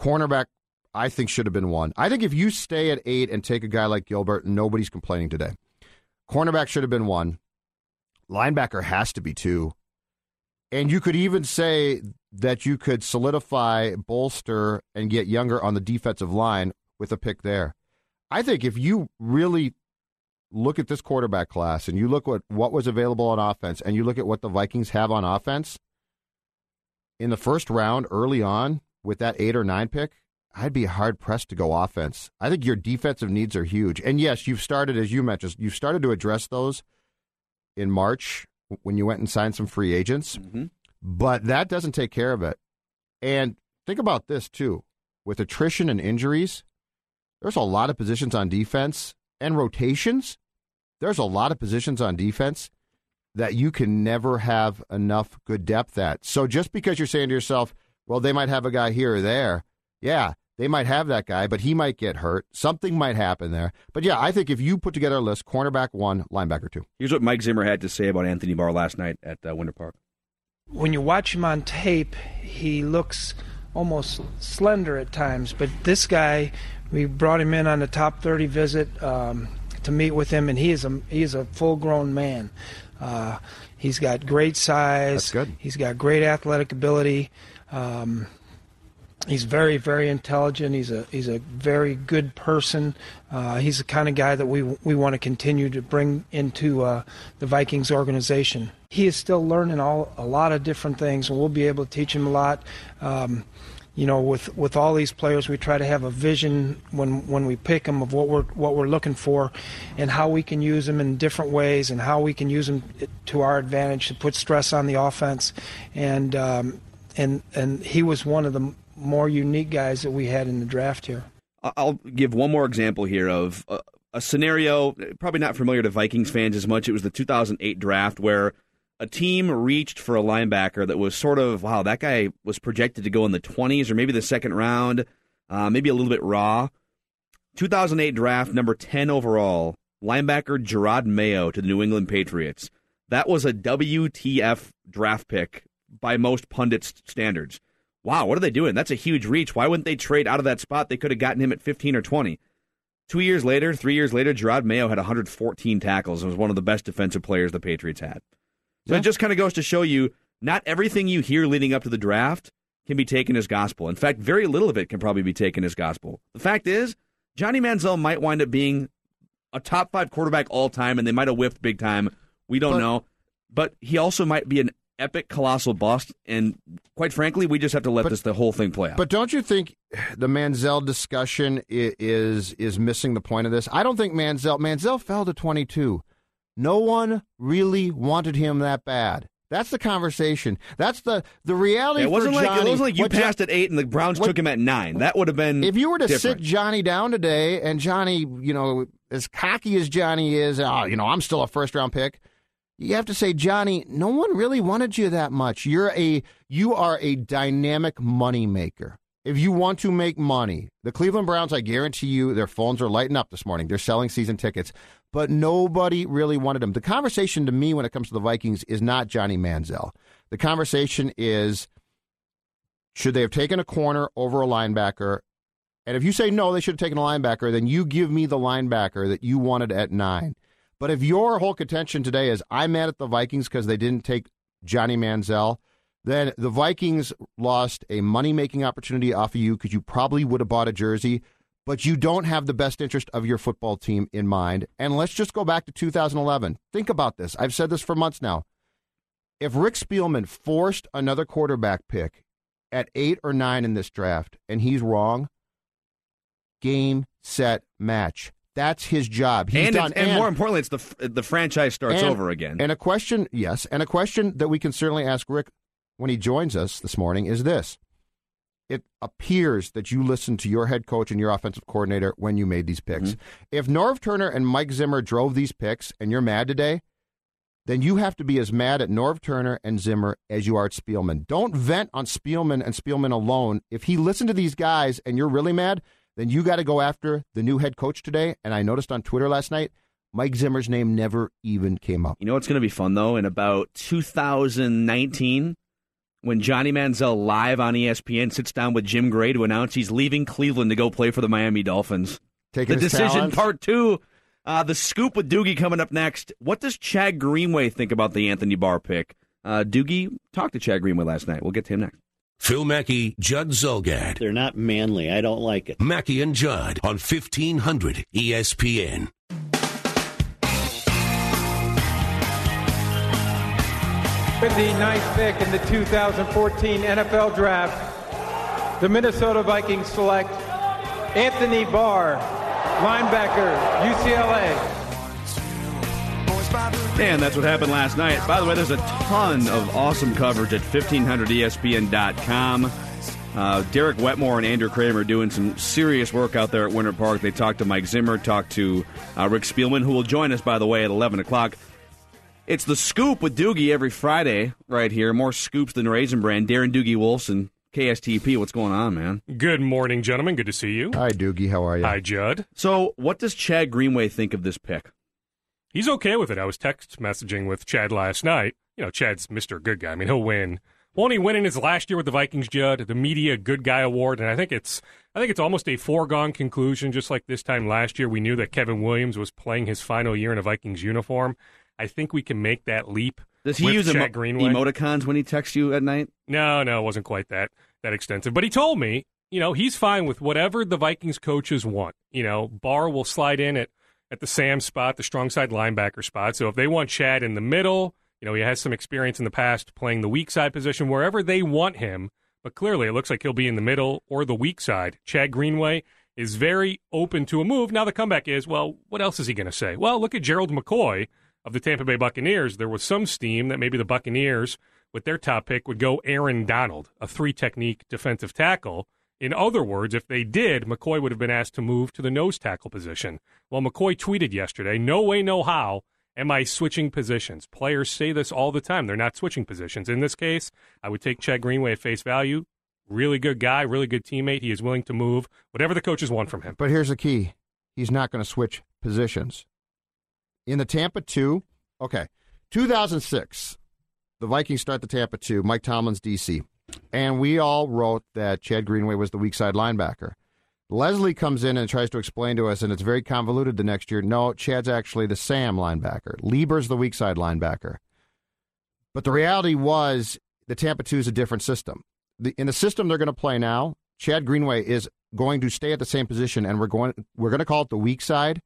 Cornerback, I think should have been one. I think if you stay at eight and take a guy like Gilbert, nobody's complaining today. Cornerback should have been one. Linebacker has to be two. And you could even say that you could solidify, bolster, and get younger on the defensive line with a pick there. I think if you really look at this quarterback class and you look at what was available on offense and you look at what the Vikings have on offense in the first round early on with that eight or nine pick, I'd be hard pressed to go offense. I think your defensive needs are huge. And yes, you've started, as you mentioned, you've started to address those in March when you went and signed some free agents, mm-hmm. but that doesn't take care of it. And think about this too with attrition and injuries, there's a lot of positions on defense and rotations. There's a lot of positions on defense that you can never have enough good depth at. So just because you're saying to yourself, well, they might have a guy here or there, yeah, they might have that guy, but he might get hurt. Something might happen there. But yeah, I think if you put together a list, cornerback one, linebacker two. Here's what Mike Zimmer had to say about Anthony Barr last night at uh, Winter Park. When you watch him on tape, he looks almost slender at times, but this guy, we brought him in on the top 30 visit um, to meet with him, and he is a he is a full grown man. Uh, he's got great size. That's good. He's got great athletic ability. Um, he's very very intelligent he's a he's a very good person uh, he's the kind of guy that we we want to continue to bring into uh, the Vikings organization he is still learning all a lot of different things and we'll be able to teach him a lot um, you know with with all these players we try to have a vision when when we pick them of what we're what we're looking for and how we can use them in different ways and how we can use them to our advantage to put stress on the offense and um, and and he was one of the more unique guys that we had in the draft here. I'll give one more example here of a, a, scenario, probably not familiar to Vikings fans as much. It was the 2008 draft where a team reached for a linebacker that was sort of, wow, that guy was projected to go in the 20s or maybe the second round, uh, maybe a little bit raw. 2008 draft, number 10 overall, linebacker Jerod Mayo to the New England Patriots. That was a WTF draft pick by most pundits' standards wow, what are they doing? That's a huge reach. Why wouldn't they trade out of that spot? They could have gotten him at 15 or 20. Two years later, three years later, Jerod Mayo had 114 tackles and was one of the best defensive players the Patriots had. So yeah. it just kind of goes to show you not everything you hear leading up to the draft can be taken as gospel. In fact, very little of it can probably be taken as gospel. The fact is, Johnny Manziel might wind up being a top five quarterback all time, and they might have whiffed big time. We don't but, know. But he also might be an epic, colossal bust. And quite frankly, we just have to let but, this the whole thing play out. But don't you think the Manziel discussion is is missing the point of this? I don't think Manziel Manziel fell to twenty two. No one really wanted him that bad. That's the conversation. That's the the reality. It wasn't like Johnny, it wasn't like you passed at eight and the Browns what, took him at nine. That would have been if you were to different. sit Johnny down today and Johnny, you know, as cocky as Johnny is, oh, you know, I'm still a first round pick you have to say, Johnny, no one really wanted you that much. You're a you are a dynamic money maker. If you want to make money, the Cleveland Browns, I guarantee you, their phones are lighting up this morning. They're selling season tickets, but nobody really wanted them. The conversation to me when it comes to the Vikings is not Johnny Manziel. The conversation is should they have taken a corner over a linebacker? And if you say no, they should have taken a linebacker, then you give me the linebacker that you wanted at nine. But if your whole contention today is I'm mad at the Vikings because they didn't take Johnny Manziel, then the Vikings lost a money making opportunity off of you because you probably would have bought a jersey. but you don't have the best interest of your football team in mind. And let's just go back to 2011. Think about this. I've said this for months now. If Rick Spielman forced another quarterback pick at eight or nine in this draft and he's wrong, game, set, match. That's his job. He's and, done. it's- and, more importantly, it's the the franchise starts and- over again. And a question, yes, and a question that we can certainly ask Rick when he joins us this morning is this. It appears that you listened to your head coach and your offensive coordinator when you made these picks. Mm-hmm. If Norv Turner and Mike Zimmer drove these picks and you're mad today, then you have to be as mad at Norv Turner and Zimmer as you are at Spielman. Don't vent on Spielman and Spielman alone. If he listened to these guys and you're really mad, then you got to go after the new head coach today. And I noticed on Twitter last night, Mike Zimmer's name never even came up. You know what's going to be fun though? In about 2019, when Johnny Manziel live on ESPN sits down with Jim Gray to announce he's leaving Cleveland to go play for the Miami Dolphins. Taking the his decision talents. part two. Uh, the scoop with Doogie coming up next. What does Chad Greenway think about the Anthony Barr pick? Uh, Doogie talked to Chad Greenway last night. We'll get to him next. Phil Mackey, Judd Zulgad. They're not manly. I don't like it. Mackey and Judd on E 1500 ESPN. The ninth pick in the 2014 NFL Draft, the Minnesota Vikings select Anthony Barr, linebacker, UCLA. And that's what happened last night. By the way, there's a ton of awesome coverage at E 1500ESPN.com. Uh, Derek Wetmore and Andrew Krammer doing some serious work out there at Winter Park. They talked to Mike Zimmer, talked to uh, Rick Spielman, who will join us, by the way, at 11 o'clock. It's the scoop with Doogie every Friday right here. More scoops than Raisin Bran. Darren Doogie Wolfson, KSTP. What's going on, man? Good morning, gentlemen. Good to see you. Hi, Doogie. How are you? Hi, Judd. So, what does Chad Greenway think of this pick? He's okay with it. I was text messaging with Chad last night. You know, Chad's Mr. Good Guy. I mean, he'll win. Won't he win in his last year with the Vikings, Judd? The Media Good Guy Award, and I think it's I think it's almost a foregone conclusion. Just like this time last year, we knew that Kevin Williams was playing his final year in a Vikings uniform. I think we can make that leap. Does he use emo- emoticons when he texts you at night? No, no, it wasn't quite that that extensive. But he told me, you know, he's fine with whatever the Vikings coaches want. You know, Barr will slide in at at the Sam spot, the strong side linebacker spot. So if they want Chad in the middle, you know, he has some experience in the past playing the weak side position wherever they want him. But clearly, it looks like he'll be in the middle or the weak side. Chad Greenway is very open to a move. Now the comeback is, well, what else is he going to say? Well, look at Gerald McCoy of the Tampa Bay Buccaneers. There was some steam that maybe the Buccaneers, with their top pick, would go Aaron Donald, a three technique defensive tackle. In other words, if they did, McCoy would have been asked to move to the nose tackle position. Well, McCoy tweeted yesterday, no way, no how am I switching positions. Players say this all the time. They're not switching positions. In this case, I would take Chad Greenway at face value. Really good guy, really good teammate. He is willing to move whatever the coaches want from him. But here's the key he's not going to switch positions. In the Tampa 2, okay, 2006, the Vikings start the Tampa 2, Mike Tomlin's DC. And we all wrote that Chad Greenway was the weak side linebacker. Leslie comes in and tries to explain to us, and it's very convoluted the next year. No, Chad's actually the Sam linebacker. Leber's the weak side linebacker. But the reality was the Tampa 2 is a different system. The, in the system they're going to play now, Chad Greenway is going to stay at the same position, and we're going we're going to call it the weak side.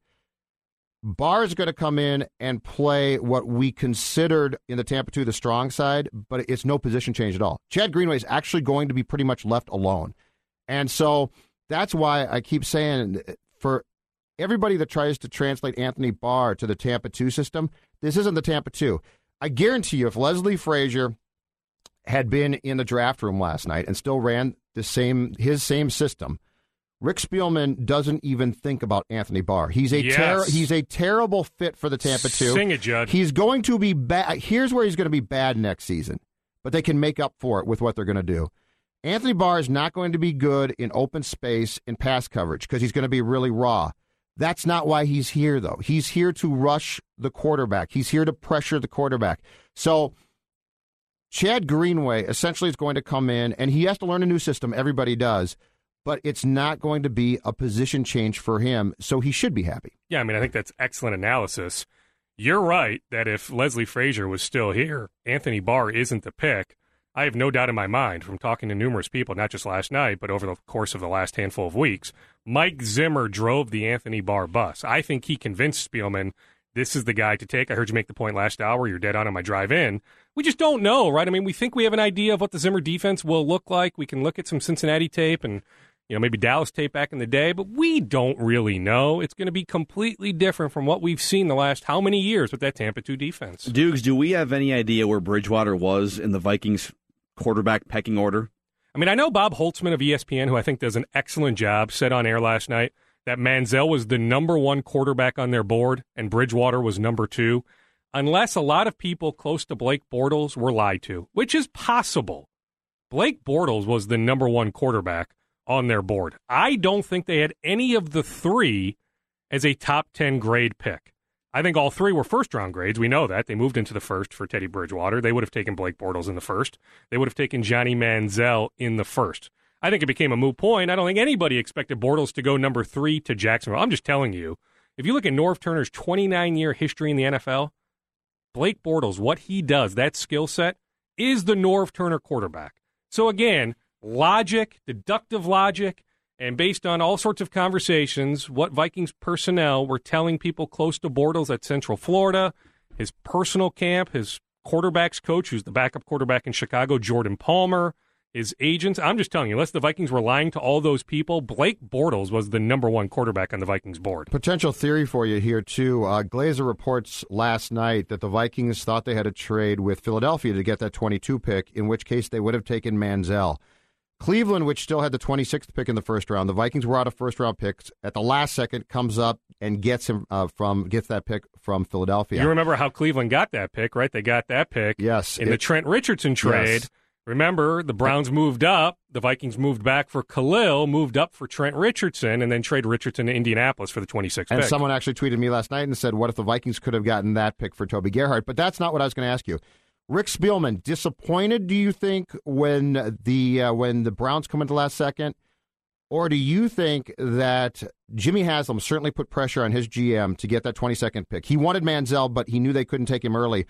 Barr is going to come in and play what we considered in the Tampa 2 the strong side, but it's no position change at all. Chad Greenway is actually going to be pretty much left alone. And so that's why I keep saying for everybody that tries to translate Anthony Barr to the Tampa 2 system, this isn't the Tampa 2. I guarantee you, if Leslie Frazier had been in the draft room last night and still ran the same his same system, Rick Spielman doesn't even think about Anthony Barr. He's a Yes. ter- he's a terrible fit for the Tampa 2. Sing it, Judd. He's going to be bad. Here's where he's going to be bad next season, but they can make up for it with what they're going to do. Anthony Barr is not going to be good in open space in pass coverage because he's going to be really raw. That's not why he's here, though. He's here to rush the quarterback. He's here to pressure the quarterback. So Chad Greenway essentially is going to come in, and he has to learn a new system. Everybody does, but it's not going to be a position change for him. So he should be happy. Yeah, I mean, I think that's excellent analysis. You're right that if Leslie Frazier was still here, Anthony Barr isn't the pick. I have no doubt in my mind from talking to numerous people, not just last night, but over the course of the last handful of weeks, Mike Zimmer drove the Anthony Barr bus. I think he convinced Spielman this is the guy to take. I heard you make the point last hour. You're dead on on my drive in. We just don't know, right? I mean, we think we have an idea of what the Zimmer defense will look like. We can look at some Cincinnati tape and you know, maybe Dallas tape back in the day, but we don't really know. It's going to be completely different from what we've seen the last how many years with that Tampa 2 defense. Dukes, do we have any idea where Bridgewater was in the Vikings quarterback pecking order? I mean, I know Bob Holtzman of ESPN, who I think does an excellent job, said on air last night that Manziel was the number one quarterback on their board and Bridgewater was number two, unless a lot of people close to Blake Bortles were lied to, which is possible. Blake Bortles was the number one quarterback on their board. I don't think they had any of the three as a top 10 grade pick. I think all three were first round grades. We know that. They moved into the first for Teddy Bridgewater. They would have taken Blake Bortles in the first. They would have taken Johnny Manziel in the first. I think it became a moot point. I don't think anybody expected Bortles to go number three to Jacksonville. I'm just telling you, if you look at Norv Turner's 29 year history in the NFL, Blake Bortles, what he does, that skill set, is the Norv Turner quarterback. So again, logic, deductive logic, and based on all sorts of conversations, what Vikings personnel were telling people close to Bortles at Central Florida, his personal camp, his quarterbacks coach, who's the backup quarterback in Chicago, Jordan Palmer, his agents. I'm just telling you, unless the Vikings were lying to all those people, Blake Bortles was the number one quarterback on the Vikings board. Potential theory for you here, too. Uh, Glazer reports last night that the Vikings thought they had a trade with Philadelphia to get that 22 pick, in which case they would have taken Manziel. Cleveland, which still had the 26th pick in the first round, the Vikings were out of first round picks. At the last second, comes up and gets him uh, from gets that pick from Philadelphia. You remember how Cleveland got that pick, right? They got that pick. Yes, in it, the Trent Richardson trade. Yes. Remember, the Browns moved up, the Vikings moved back for Kalil, moved up for Trent Richardson, and then trade Richardson to Indianapolis for the 26th and pick. someone actually tweeted me last night and said, "What if the Vikings could have gotten that pick for Toby Gerhart?" But that's not what I was going to ask you. Rick Spielman, disappointed? Do you think when the uh, when the Browns come into last second, or do you think that Jimmy Haslam certainly put pressure on his GM to get that 22nd pick? He wanted Manziel, but he knew they couldn't take him early.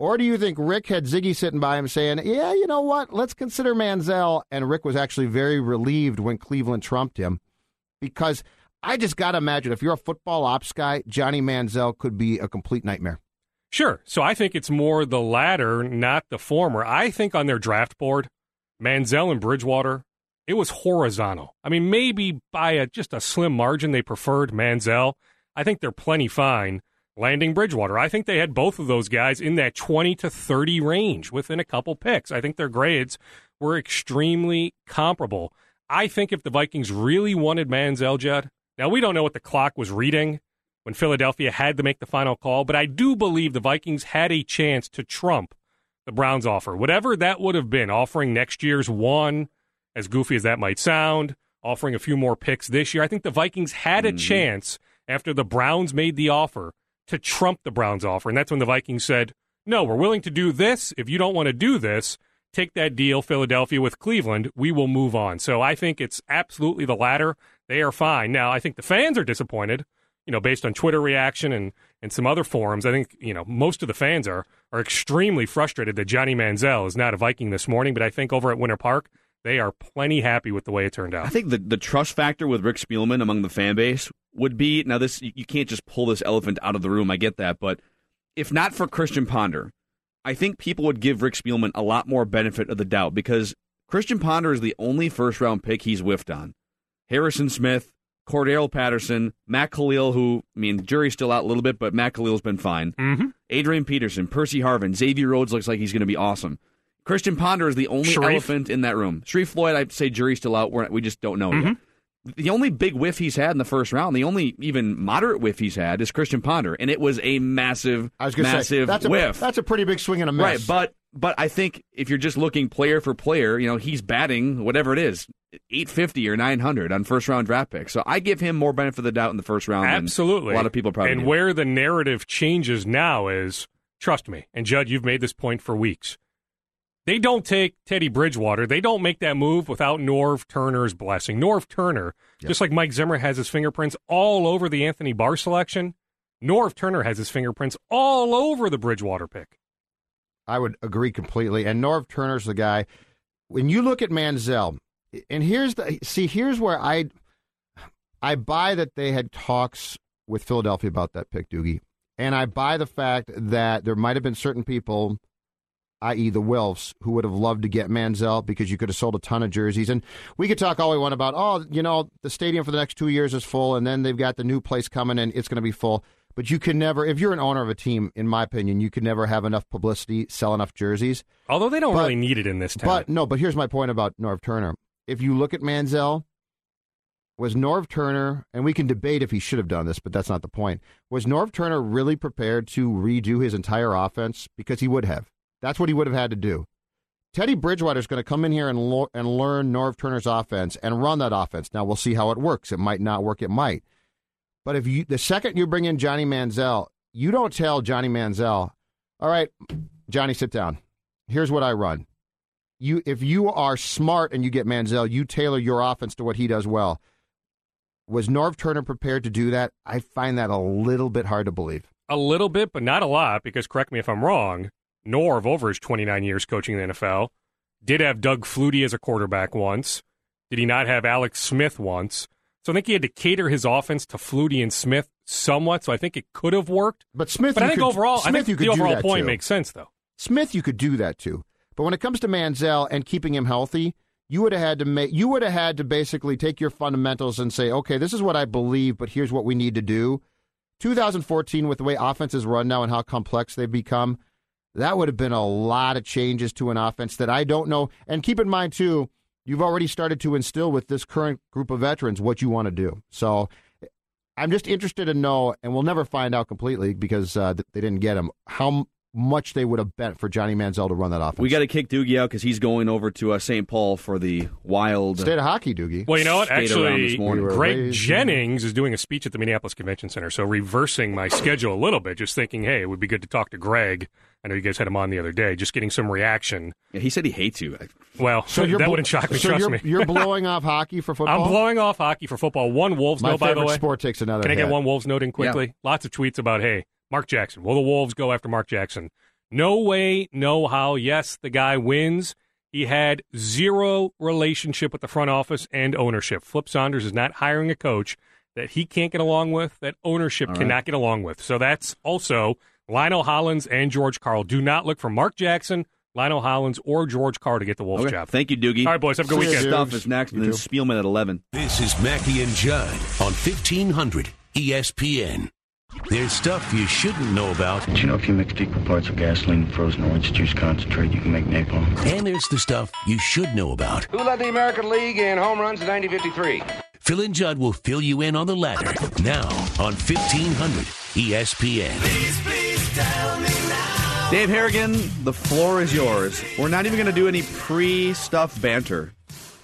Or do you think Rick had Zygi sitting by him saying, "Yeah, you know what? Let's consider Manziel," and Rick was actually very relieved when Cleveland trumped him because I just got to imagine if you're a football ops guy, Johnny Manziel could be a complete nightmare. Sure. So I think it's more the latter, not the former. I think on their draft board, Manziel and Bridgewater, it was horizontal. I mean, maybe by a, just a slim margin, they preferred Manziel. I think they're plenty fine landing Bridgewater. I think they had both of those guys in that 20 to 30 range within a couple picks. I think their grades were extremely comparable. I think if the Vikings really wanted Manziel, Judd, now we don't know what the clock was reading when Philadelphia had to make the final call, but I do believe the Vikings had a chance to trump the Browns offer. Whatever that would have been, offering next year's one, as goofy as that might sound, offering a few more picks this year. I think the Vikings had a Mhm. chance after the Browns made the offer to trump the Browns offer. And that's when the Vikings said, no, we're willing to do this. If you don't want to do this, take that deal, Philadelphia, with Cleveland. We will move on. So I think it's absolutely the latter. They are fine. Now, I think the fans are disappointed, you know, based on Twitter reaction and, and some other forums. I think, you know, most of the fans are, are extremely frustrated that Johnny Manziel is not a Viking this morning. But I think over at Winter Park, they are plenty happy with the way it turned out. I think the the trust factor with Rick Spielman among the fan base would be now this you can't just pull this elephant out of the room. I get that, but if not for Christian Ponder, I think people would give Rick Spielman a lot more benefit of the doubt because Christian Ponder is the only first round pick he's whiffed on. Harrison Smith, Cordarrelle Patterson, Matt Kalil, who I mean, jury's still out a little bit, but Matt Kalil's been fine. Mm-hmm. Adrian Peterson, Percy Harvin, Xavier Rhodes looks like he's going to be awesome. Christian Ponder is the only Sharrif. elephant in that room. Sharrif Floyd, I'd say jury's still out. We're, we just don't know yet. The only big whiff he's had in the first round, the only even moderate whiff he's had is Christian Ponder, and it was a massive, I was to say massive that's a, whiff. That's a pretty big swing and a miss. Right, but but I think if you're just looking player for player, you know, he's batting whatever it is, 850 or 900 on first round draft picks. So I give him more benefit of the doubt in the first round. than Absolutely. a lot of people probably. And do. where the narrative changes now is, trust me, and Judd, you've made this point for weeks. They don't take Teddy Bridgewater. They don't make that move without Norv Turner's blessing. Norv Turner, just like Mike Zimmer has his fingerprints all over the Anthony Barr selection, Norv Turner has his fingerprints all over the Bridgewater pick. I would agree completely. And Norv Turner's the guy. When you look at Manziel, and here's the see, here's where I I buy that they had talks with Philadelphia about that pick, Doogie. And I buy the fact that there might have been certain people, i.e., the Wilfs, who would have loved to get Manziel because you could have sold a ton of jerseys. And we could talk all we want about, oh, you know, the stadium for the next two years is full, and then they've got the new place coming and it's going to be full. But you can never, if you're an owner of a team, in my opinion, you can never have enough publicity, sell enough jerseys. Although they don't But- really need it in this town. But no, but here's my point about Norv Turner. If you look at Manziel, was Norv Turner, and we can debate if he should have done this, but that's not the point. Was Norv Turner really prepared to redo his entire offense? Because he would have. That's what he would have had to do. Teddy Bridgewater is going to come in here and, lo- and learn Norv Turner's offense and run that offense. Now we'll see how it works. It might not work. It might. But if you the second you bring in Johnny Manziel, you don't tell Johnny Manziel, "All right, Johnny, sit down. Here's what I run." You if you are smart and you get Manziel, you tailor your offense to what he does well. Was Norv Turner prepared to do that? I find that a little bit hard to believe. a little bit, but not a lot, because correct me if I'm wrong, Norv, over his 29 years coaching the NFL, did have Doug Flutie as a quarterback once. Did he not have Alex Smith once? So I think he had to cater his offense to Flutie and Smith somewhat. So I think it could have worked. But Smith, but I think could- overall, I Smith, think you could the overall point too. makes sense, though. Smith, you could do that too. But when it comes to Manziel and keeping him healthy, you would have had to make you would have had to basically take your fundamentals and say, okay, this is what I believe, but here's what we need to do. 2014, with the way offenses run now and how complex they've become, that would have been a lot of changes to an offense that I don't know. And keep in mind too, you've already started to instill with this current group of veterans what you want to do. So I'm just interested to know, and we'll never find out completely because uh, they didn't get him, how much they would have bet for Johnny Manziel to run that offense. We got to kick Doogie out because he's going over to uh, St. Paul for the Wild State of hockey, Doogie. Well, you know what? Skate Actually, this morning. Greg Jennings is doing a speech at the Minneapolis Convention Center. So reversing my schedule a little bit, just thinking, hey, it would be good to talk to Greg. I know you guys had him on the other day, just getting some reaction. Yeah, he said he hates you. Well, So you're that bl- wouldn't shock me. so trust you're, me. You're blowing off hockey for football. I'm blowing off hockey for football. One Wolves My note, by the way. sport takes another Can I get hit. one Wolves note in quickly? Lots of tweets about, hey, Mark Jackson. Will the Wolves go after Mark Jackson? No way, no how. Yes, the guy wins. He had zero relationship with the front office and ownership. Flip Saunders is not hiring a coach that he can't get along with, that ownership All right. cannot get along with. So that's also Lionel Hollins and George Karl. Do not look for Mark Jackson, Lionel Hollins, or George Karl to get the Wolves Okay. job. Thank you, Doogie. All right, boys. Have a good weekend. Stuff is next, and then Spielman at 11. This is Mackey and Judd on 1500 ESPN. There's stuff you shouldn't know about, Do you know if you mix equal parts of gasoline and frozen orange juice concentrate, you can make napalm? and there's the stuff you should know about. Who led the American League in home runs in 1953? Phil and Judd will fill you in on the latter now on E 1500 ESPN. Please, please tell me now. Dave Harrigan, the floor is yours. We're not even going to do any pre-stuff banter.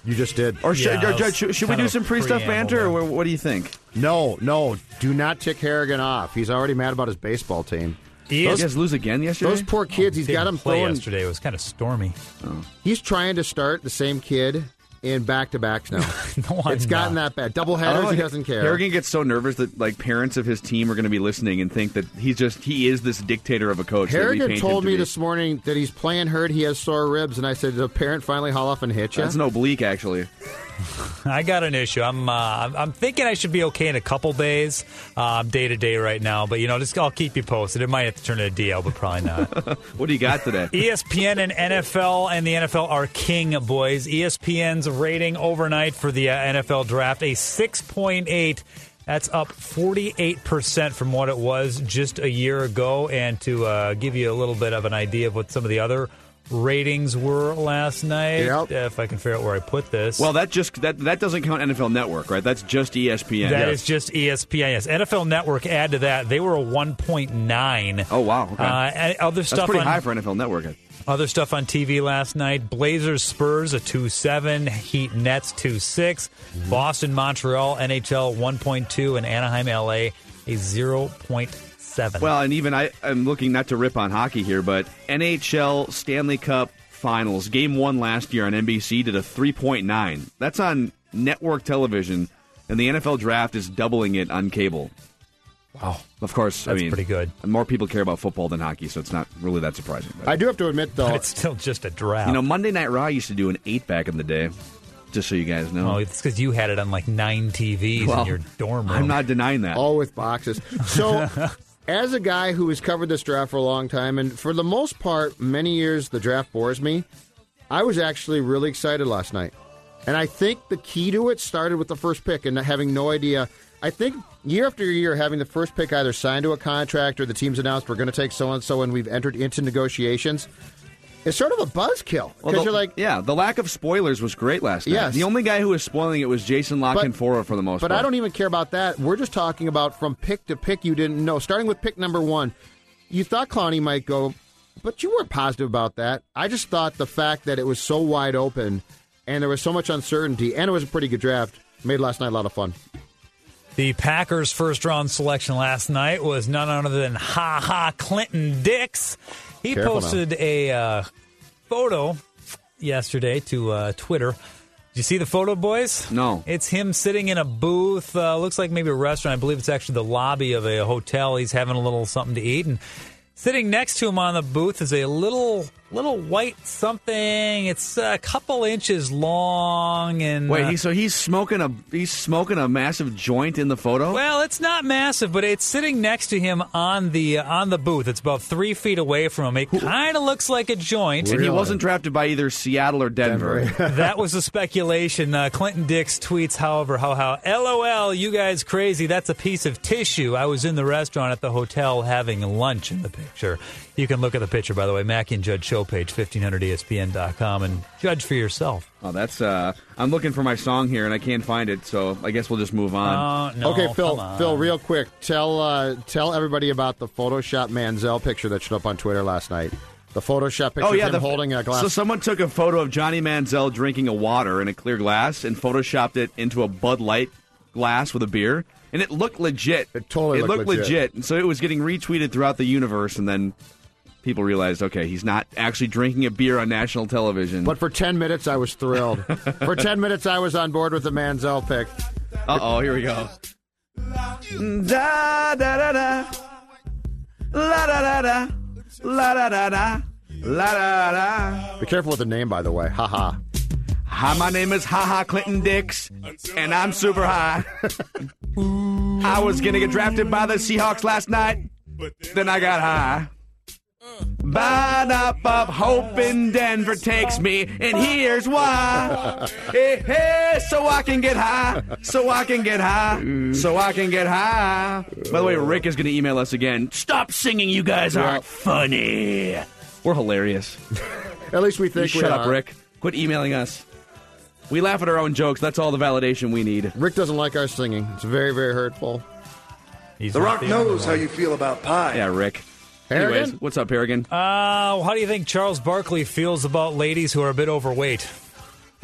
You just did. Or should, Yeah, or that should, was should, should we kind do of some pre-stuff preamble banter, or what, what do you think? No, no. Do not tick Harrigan off. He's already mad about his baseball team. He those, you guys lose again yesterday? Those poor kids. he's got Didn't them play throwing. yesterday. It was kind of stormy. Oh. He's trying to start the same kid in back to backs now. no, I'm it's gotten not. that bad. Double headers. Oh, he doesn't care. Harrigan gets so nervous that like parents of his team are going to be listening and think that he's just he is this dictator of a coach. Harrigan told to me be. this morning that he's playing hurt. He has sore ribs, and I said, "Did a parent finally haul off and hit you?" That's an oblique, actually. I got an issue. I'm uh, I'm- thinking I should be okay in a couple days. Uh, I'm day to day right now, but you know, just I'll keep you posted. It might have to turn to a DL, but probably not. what do you got today? ESPN and NFL and the NFL are king, boys. ESPN's rating overnight for the uh, NFL draft a 6.8. That's up 48% from what it was just a year ago. And to uh, give you a little bit of an idea of what some of the other ratings were last night, uh, if I can figure out where I put this. Well, that just that that doesn't count NFL Network, right? That's just ESPN. That is just ESPN. Yes, NFL Network. Add to that, they were a 1.9. Oh wow, okay. Uh, other That's stuff pretty on high for NFL Network. other stuff on TV last night: Blazers, Spurs a two seven, Heat, Nets two six, Mm-hmm. Boston, Montreal, NHL one point two, and Anaheim, LA a zero point seven. Well, and even I, I'm looking not to rip on hockey here, but NHL Stanley Cup Finals Game One last year on NBC did a 3.9. That's on network television, and the NFL Draft is doubling it on cable. Wow. Of course, I That's mean, pretty good. More people care about football than hockey, so it's not really that surprising. But, I do have to admit, though, But it's still just a draft. you know, Monday Night Raw used to do an eight back in the day, just so you guys know. Oh, it's because you had it on like nine TVs Well, in your dorm room. I'm not denying that. all with boxes. So, as a guy who has covered this draft for a long time, and for the most part, many years the draft bores me, I was actually really excited last night. And I think the key to it started with the first pick and having no idea. I think year after year, having the first pick either signed to a contract or the team's announced we're going to take so and so, and we've entered into negotiations. It's sort of a buzzkill because Well, you're like, yeah, the lack of spoilers was great last night. Yes. The only guy who was spoiling it was Jason La Canfora for the most part. But part. I don't even care about that. We're just talking about from pick to pick you didn't know. Starting with pick number one, you thought Clowney might go, but you weren't positive about that. I just thought the fact that it was so wide open and there was so much uncertainty and it was a pretty good draft made last night a lot of fun. The Packers' first round selection last night was none other than Ha Ha Clinton Dix. He Careful now. posted a uh, photo yesterday to uh, Twitter. Did you see the photo, boys? No. It's him sitting in a booth. Uh, looks like maybe a restaurant. I believe it's actually the lobby of a hotel. He's having a little something to eat, and sitting next to him on the booth is a little little white something. It's a couple inches long, and Wait, uh, he, so he's smoking a he's smoking a massive joint in the photo. Well, it's not massive, but it's sitting next to him on the uh, on the booth. It's about three feet away from him. It kind of looks like a joint. and he wasn't drafted by either Seattle or Denver. that was the speculation. Uh, Clinton Dix tweets, however, how how LOL, you guys crazy. That's a piece of tissue. I was in the restaurant at the hotel having lunch in the picture. You can look at the picture, by the way, Mackey and Judd show page, E 1500ESPN.com, and judge for yourself. Oh, that's uh I'm looking for my song here and I can't find it, so I guess we'll just move on. Oh, no, okay, Phil. on. Phil, real quick, tell uh, tell everybody about the Photoshop Manziel picture that showed up on Twitter last night. The Photoshop picture Oh yeah, of him holding a glass. So someone took a photo of Johnny Manziel drinking a water in a clear glass and photoshopped it into a Bud Light glass with a beer, and it looked legit. It totally it looked looked legit. And so it was getting retweeted throughout the universe, and then people realized, okay, he's not actually drinking a beer on national television. But for 10 minutes, I was thrilled. for 10 minutes, I was on board with the Manziel pick. Uh oh, here we go. Da da da da. La da da da. La da da da. La da da. Be careful with the name, by the way. Ha ha. Hi, my name is Haha Clinton Dix, and I'm super high. I was gonna get drafted by the Seahawks last night, then I got high. Bad up of hope in Denver takes me, and here's why. Hey, eh, hey, eh, so I can get high, so I can get high, so I can get high. By the way, Rick is going to email us again. Stop singing, you guys aren't funny. We're hilarious. At least we think You we shut up. Rick. Quit emailing us. We laugh at our own jokes. That's all the validation we need. Rick doesn't like our singing. It's very, very hurtful. He's The Rock the knows how you feel about pie. Yeah, Rick. Harrigan? Anyways, what's up, Harrigan? Uh, how do you think Charles Barkley feels about ladies who are a bit overweight?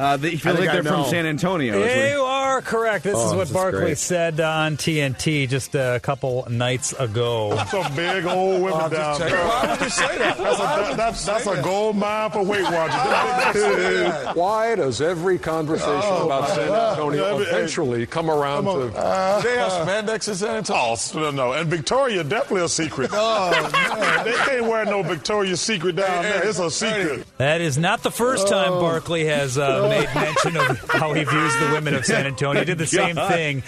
Uh, they feel I like they're from. San Antonio. is what- You are correct. This Oh, is what this is Barkley great. said on TNT just a couple nights ago. Some big old women down there. Why would you say that? That's a, that, that's, that's a gold mine for Weight Watchers. Why does every conversation Oh, about San Antonio Yeah, but- eventually come around Come to Uh, they have spandex in San Antonio? Oh, no, no. And Victoria definitely a secret. Oh, man. They can't wear no Victoria's Secret down there. It's a secret. That is not the first time Oh. Barkley has uh, made mention of how he views the women of San Antonio. He did the same thing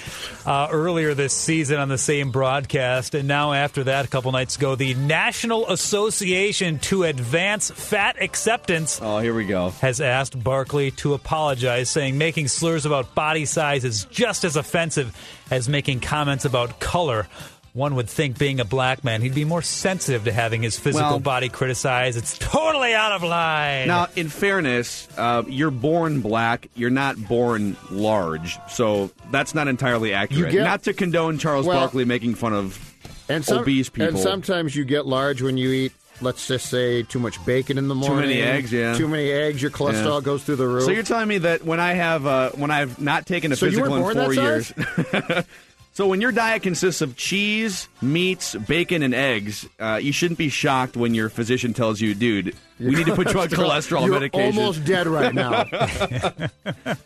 uh, earlier this season on the same broadcast. And now, after that, a couple nights ago, the National Association to Advance Fat Acceptance Oh, here we go. has asked Barkley to apologize, saying making slurs about body size is just as offensive as making comments about color. One would think, being a black man, he'd be more sensitive to having his physical Well- body criticized. It's totally out of line. Now, in fairness, uh, you're born black. You're not born large, so that's not entirely accurate. get- not to condone Charles Well- Barkley making fun of And some, obese people. And sometimes you get large when you eat, let's just say, too much bacon in the morning. Too many eggs, yeah. Too many eggs. Your cholesterol Yeah. goes through the roof. So you're telling me that when I have uh, when I've not taken a So you physical weren't in four that years. so when your diet consists of cheese, meats, bacon, and eggs, uh, you shouldn't be shocked when your physician tells you, "Dude, we need to put you on cholesterol You're medication." almost dead right now.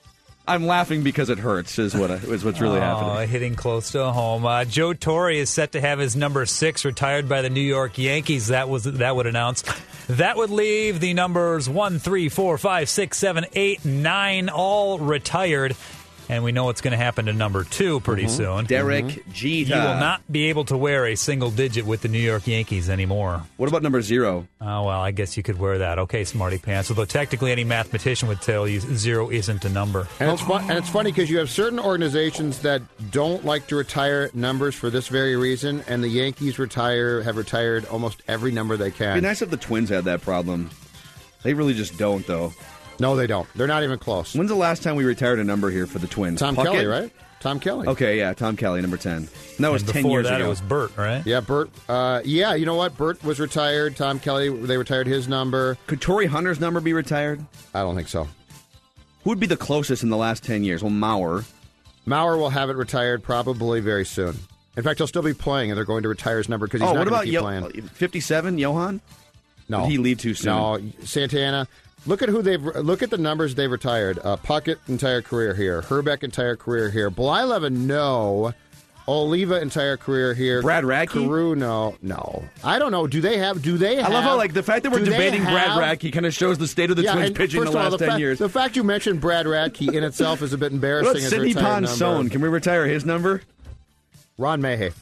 I'm laughing because it hurts. Is what is what's really oh, happening. Hitting close to home. Uh, Joe Torre is set to have his number six retired by the New York Yankees. That was that would announce. That would leave the numbers one, three, four, five, six, seven, eight, nine, all retired. And we know what's going to happen to number two pretty Mhm. soon. Derek Mhm. Jeter. He will not be able to wear a single digit with the New York Yankees anymore. What about number zero? Oh, well, I guess you could wear that. Okay, smarty pants. Although technically any mathematician would tell you zero isn't a number. And it's fun, and it's funny because you have certain organizations that don't like to retire numbers for this very reason, and the Yankees retire have retired almost every number they can. It'd can. be nice if the Twins had that problem. They really just don't, though. No, they don't. They're not even close. When's the last time we retired a number here for the Twins? Tom Puckett? Kelly, right? Tom Kelly. Okay, yeah, Tom Kelly, number ten. No, it was And ten before years that, ago. it was Burt, right? Yeah, Bert. Uh, yeah, you know what? Bert was retired. Tom Kelly, they retired his number. Could Torii Hunter's number be retired? I don't think so. Who would be the closest in the last ten years? Well, Mauer. Mauer will have it retired probably very soon. In fact, he'll still be playing, and they're going to retire his number because he's oh, not what going about to keep Yo- playing. fifty-seven? Johan? No, Did he leave too soon? No, Santana. Look at who they've look at the numbers they've retired. Uh, Puckett entire career here. Hrbek entire career here. Blyleven no. Oliva entire career here. Brad Radke? Carew no no. I don't know. Do they have? Do they? I love how like the fact that we're debating Brad Radke kind of shows the state of the yeah, Twins pitching first the of all, last the ten fact, years. The fact you mentioned Brad Radke in itself is a bit embarrassing. Sidney Ponson? Can we retire his number? Ron Mahay.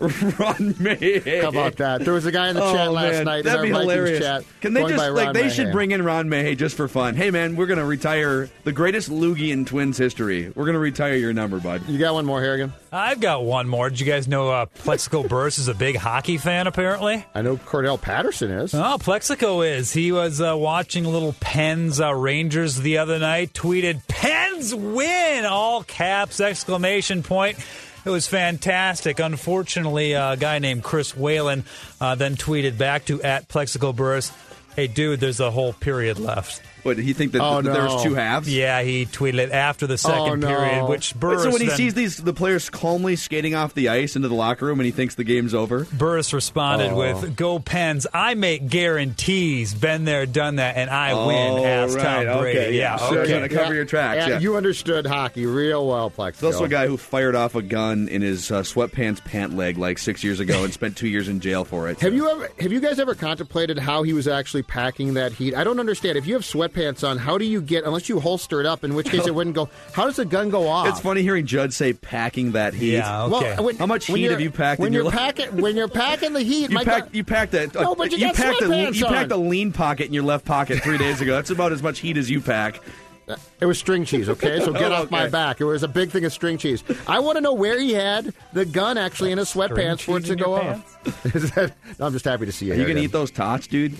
Ron Mahay. How about that? There was a guy in the Oh, chat last man, night. That'd our be Vikings hilarious. Chat, Can they just like Ron they should bring in Ron Mahay just for fun? Hey man, we're gonna retire the greatest loogie in Twins history. We're gonna retire your number, bud. You got one more, Harrigan? I've got one more. Did you guys know uh, Plaxico Burress is a big hockey fan, apparently? I know Cordarrelle Patterson is. Oh, Plaxico is. He was uh, watching a little Pens uh, Rangers the other night, tweeted, Pens win! All caps, exclamation point. It was fantastic. Unfortunately, a guy named Chris Whalen uh, then tweeted back to at Plaxico Burress, hey, dude, there's a whole period left. What did he think that Oh, th- there no. was two halves? Yeah, he tweeted it after the second Oh, no. period, which Wait, Burress so when he then- sees these the players calmly skating off the ice into the locker room and he thinks the game's over, Burress responded Oh. with, "Go Pens! I make guarantees. Been there, done that, and I win." Oh, Asked right, Tom Brady. okay, yeah, yeah. okay. Sure, gotta cover your tracks, yeah. You understood hockey real well, Plex. He's also a guy who fired off a gun in his uh, sweatpants pant leg like six years ago and spent two years in jail for it. Have you ever? Have you guys ever contemplated how he was actually packing that heat? I don't understand. If you have sweatpants on, how do you get? Unless you holster it up, in which case it wouldn't go. How does the gun go off? It's funny hearing Judd say packing that heat. Yeah, Well, okay. when- How much when heat have you packed when in you're your life? packing when you're packing the heat? You my packed, God- you packed that. Uh, no, but you got packed a sweatpants you packed a lean pocket in your left pocket three days ago. That's about as much heat as you pack. Uh, it was string cheese, okay? So get Oh, off my back. It was a big thing of string cheese. I want to know where he had the gun actually in his sweatpants for it to go off. That- no, I'm just happy to see you. Are you here gonna eat those tots, dude?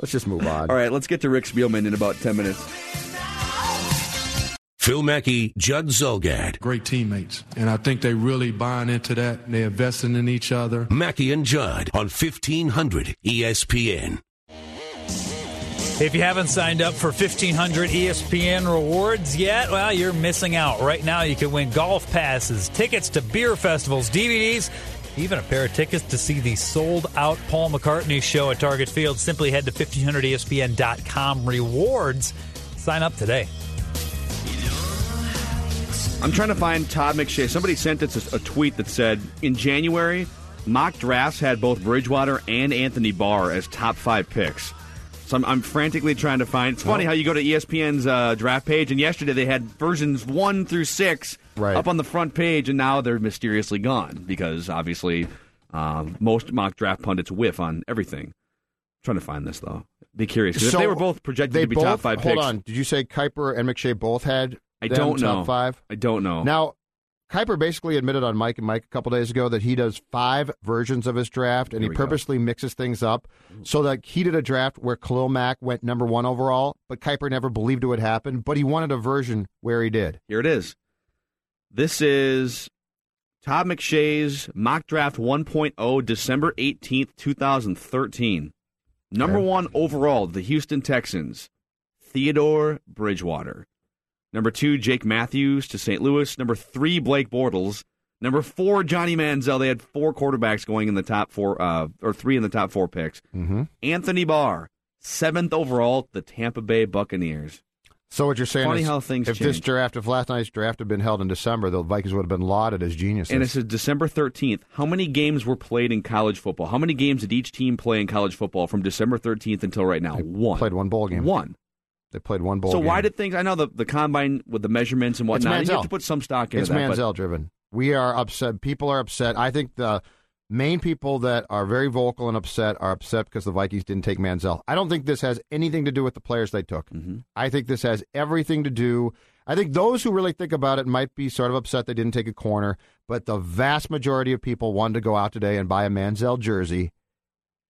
Let's just move on. All right, let's get to Rick Spielman in about ten minutes. Phil Mackey, Judd Zulgad. Great teammates. And I think they really buying into that. They're investing in each other. Mackey and Judd on E 1500 ESPN. If you haven't signed up for 1500 ESPN rewards yet, well, you're missing out. Right now, you can win golf passes, tickets to beer festivals, DVDs, even a pair of tickets to see the sold out Paul McCartney show at Target Field. Simply head to 1500ESPN.com rewards. Sign up today. I'm trying to find Todd McShay. Somebody sent us a, tweet that said in January, mock drafts had both Bridgewater and Anthony Barr as top five picks. So I'm, I'm frantically trying to find. It's funny how you go to ESPN's uh, draft page, and yesterday they had versions one through six Right. up on the front page, and now they're mysteriously gone because obviously um, most mock draft pundits whiff on everything. trying to find this though. Be curious if they were both projected to be both, top five Hold picks. on. Did you say Kiper and McShay both had? I don't know. Five. I don't know. Now, Kiper basically admitted on Mike and Mike a couple days ago that he does five versions of his draft, and he we go. purposely mixes things up so that he did a draft where Khalil Mack went number one overall, but Kiper never believed it would happen. But he wanted a version where he did. Here it is. This is Todd McShay's mock draft 1.0, December 18th, 2013. Number Okay. one overall, the Houston Texans, Theodore Bridgewater. Number two, Jake Matthews to St. Louis. Number three, Blake Bortles. Number four, Johnny Manziel. They had four quarterbacks going in the top four, uh, or three in the top four picks. Mm-hmm. Anthony Barr, seventh overall, the Tampa Bay Buccaneers. So what you're saying Funny is, how things if this draft, if last night's draft had been held in December, the Vikings would have been lauded as geniuses. And it says December 13th. How many games were played in college football? How many games did each team play in college football from December 13th until right now? One. played one bowl game. One. They played one bowl. so game. why did things? I know the the combine with the measurements and It's whatnot. You have to put some stock into it's that. Manziel driven. We are upset. People are upset. I think the main people that are very vocal and upset are upset because the Vikings didn't take Manziel. I don't think this has anything to do with the players they took. Mm-hmm. I think this has everything to do. I think those who really think about it might be sort of upset they didn't take a corner, but the vast majority of people wanted to go out today and buy a Manziel jersey.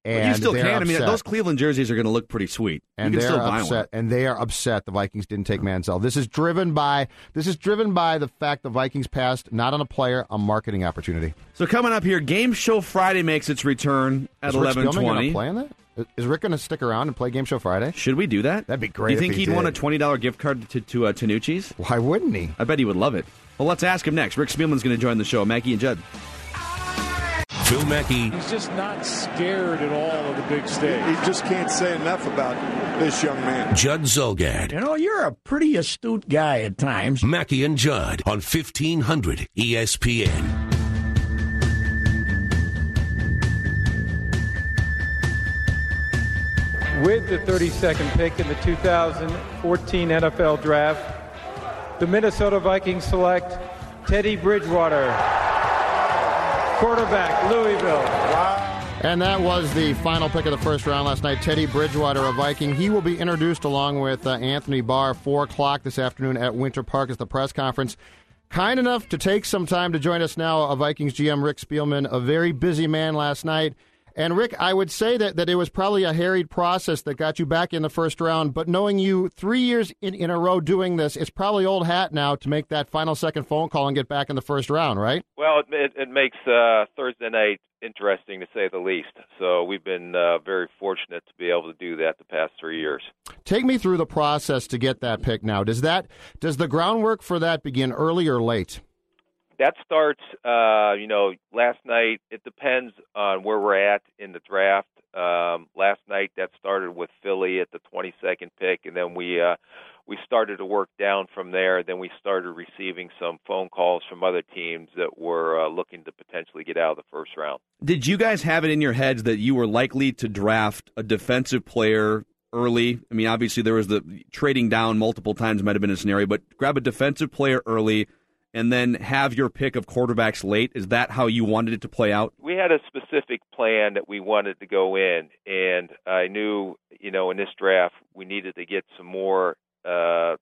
But you still can. I mean, those Cleveland jerseys are going to look pretty sweet. and you can they're upset, one. and they are upset the Vikings didn't take Manziel. This is driven by this is driven by the fact the Vikings passed not on a player, a marketing opportunity. So coming up here, Game Show Friday makes its return at Is Rick going to play in that? Is- Rick going to stick around and play Game Show Friday? Should we do that? That'd be Do great. you think he would want a twenty dollar gift card to to uh, Tanucci's? Why wouldn't he? I bet he would love it. Well, let's ask him next. Rick Spielman's going to join the show. Mackey and Judd. Phil Mackey, He's just not scared at all of the big stage. He just can't say enough about this young man. Judd Zulgad, You know, you're a pretty astute guy at times. Mackey and Judd on E 1500 ESPN. With the 32nd pick in the 2014 NFL Draft, the Minnesota Vikings select Teddy Bridgewater, quarterback, Louisville. And that was the final pick of the first round last night. Teddy Bridgewater, a Viking. He will be introduced along with uh, Anthony Barr, 4 o'clock this afternoon at Winter Park as the press conference. Kind enough to take some time to join us now, a Vikings GM, Rick Spielman, a very busy man last night. And Rick, I would say that, that it was probably a harried process that got you back in the first round, but knowing you three years in, in a row doing this, it's probably old hat now to make that final second phone call and get back in the first round, right? Well, it, it, it makes uh, Thursday night interesting to say the least. So we've been uh, very fortunate to be able to do that the past three years. Take me through the process to get that pick now. Does that does the groundwork for that begin early or late? That starts, uh, you know, last night. It depends on where we're at in the draft. Um, last night that started with Philly at the 22nd pick, and then we uh, we started to work down from there. Then we started receiving some phone calls from other teams that were uh, looking to potentially get out of the first round. Did you guys have it in your heads that you were likely to draft a defensive player early? I mean, obviously there was the trading down multiple times might have been a scenario, but grab a defensive player early and then have your pick of quarterbacks late. Is that how you wanted it to play out? we had a specific plan that we wanted to go in, and I knew, you know, in this draft we needed to get some more uh,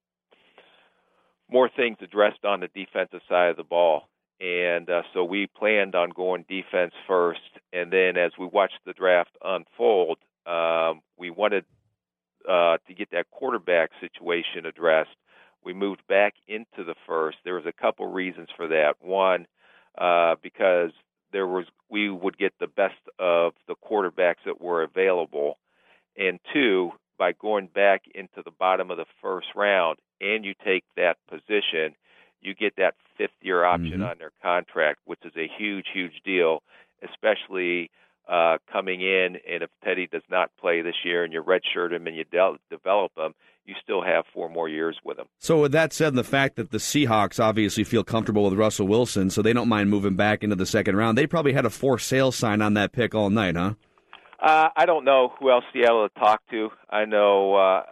more things addressed on the defensive side of the ball, and uh, so we planned on going defense first, and then as we watched the draft unfold, um, we wanted uh, to get that quarterback situation addressed. We moved back into the first. There was a couple reasons for that. One, uh, because there was we would get the best of the quarterbacks that were available, and two, by going back into the bottom of the first round and you take that position, you get that fifth year option Mhm. on their contract, which is a huge, huge deal, especially uh, coming in. And if Teddy does not play this year and you redshirt him and you de- develop him, you still have four more years with him. So with that said, and the fact that the Seahawks obviously feel comfortable with Russell Wilson, so they don't mind moving back into the second round. They probably had a for sale sign on that pick all night, huh? Uh, I don't know who else Seattle to talk to. I know, uh,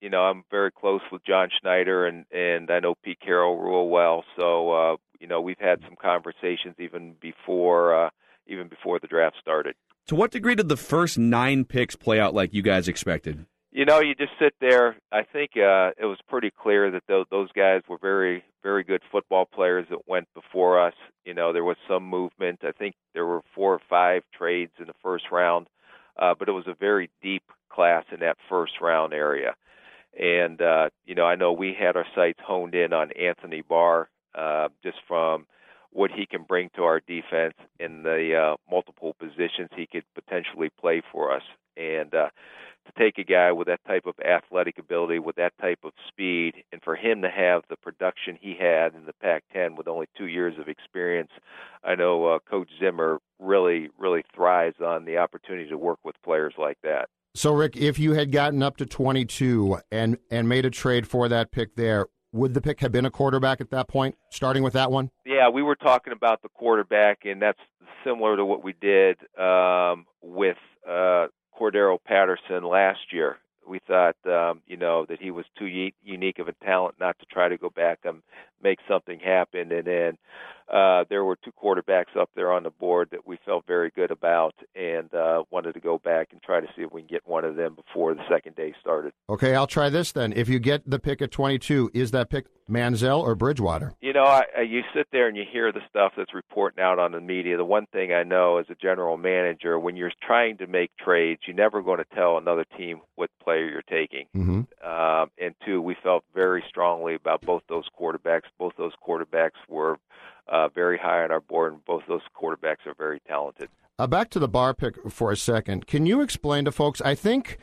you know, I'm very close with John Schneider, and and I know Pete Carroll real well. So, uh, you know, we've had some conversations even before uh, even before the draft started. To what degree did the first nine picks play out like you guys expected? You know, you just sit there. I think uh, it was pretty clear that those, those guys were very, very good football players that went before us. You know, there was some movement. I think there were four or five trades in the first round, uh, but it was a very deep class in that first round area. And uh, you know, I know we had our sights honed in on Anthony Barr uh, just from what he can bring to our defense in the uh, multiple positions he could potentially play for us. And uh, to take a guy with that type of athletic ability, with that type of speed, and for him to have the production he had in the Pac-10 with only two years of experience, I know uh, Coach Zimmer really, really thrives on the opportunity to work with players like that. So, Rick, if you had gotten up to 22 and and made a trade for that pick there, would the pick have been a quarterback at that point, starting with that one? Yeah, we were talking about the quarterback, and that's similar to what we did um, with uh, Cordarrelle Patterson last year. We thought, um, you know, that he was too unique of a talent not to try to go back and make something happen. And then uh, there were two quarterbacks up there on the board that we felt very good about, and uh, wanted to go back and try to see if we can get one of them before the second day started. Okay, I'll try this then. If you get the pick at 22, is that pick Manziel or Bridgewater? You know, I, I, you sit there and you hear the stuff that's reporting out on the media. The one thing I know as a general manager, when you're trying to make trades, you're never going to tell another team what player you're taking. Mm-hmm. Um, and two, we felt very strongly about both those quarterbacks. Both those quarterbacks were uh, very high on our board, and both those quarterbacks are very talented. Uh, back to the Barr pick for a second. Can you explain to folks? I think.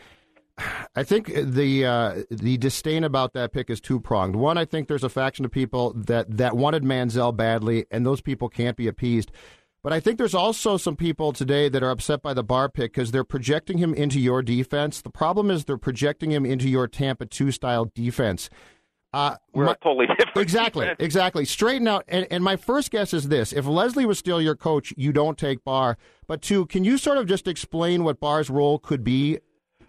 I think the uh, the disdain about that pick is two pronged. One, I think there's a faction of people that, that wanted Manziel badly, and those people can't be appeased. But I think there's also some people today that are upset by the Barr pick because they're projecting him into your defense. The problem is they're projecting him into your Tampa 2 style defense. Uh, We're my, totally different. Exactly, exactly. Straighten out. And, and my first guess is this: if Leslie was still your coach, you don't take Barr. But two, can you sort of just explain what Barr's role could be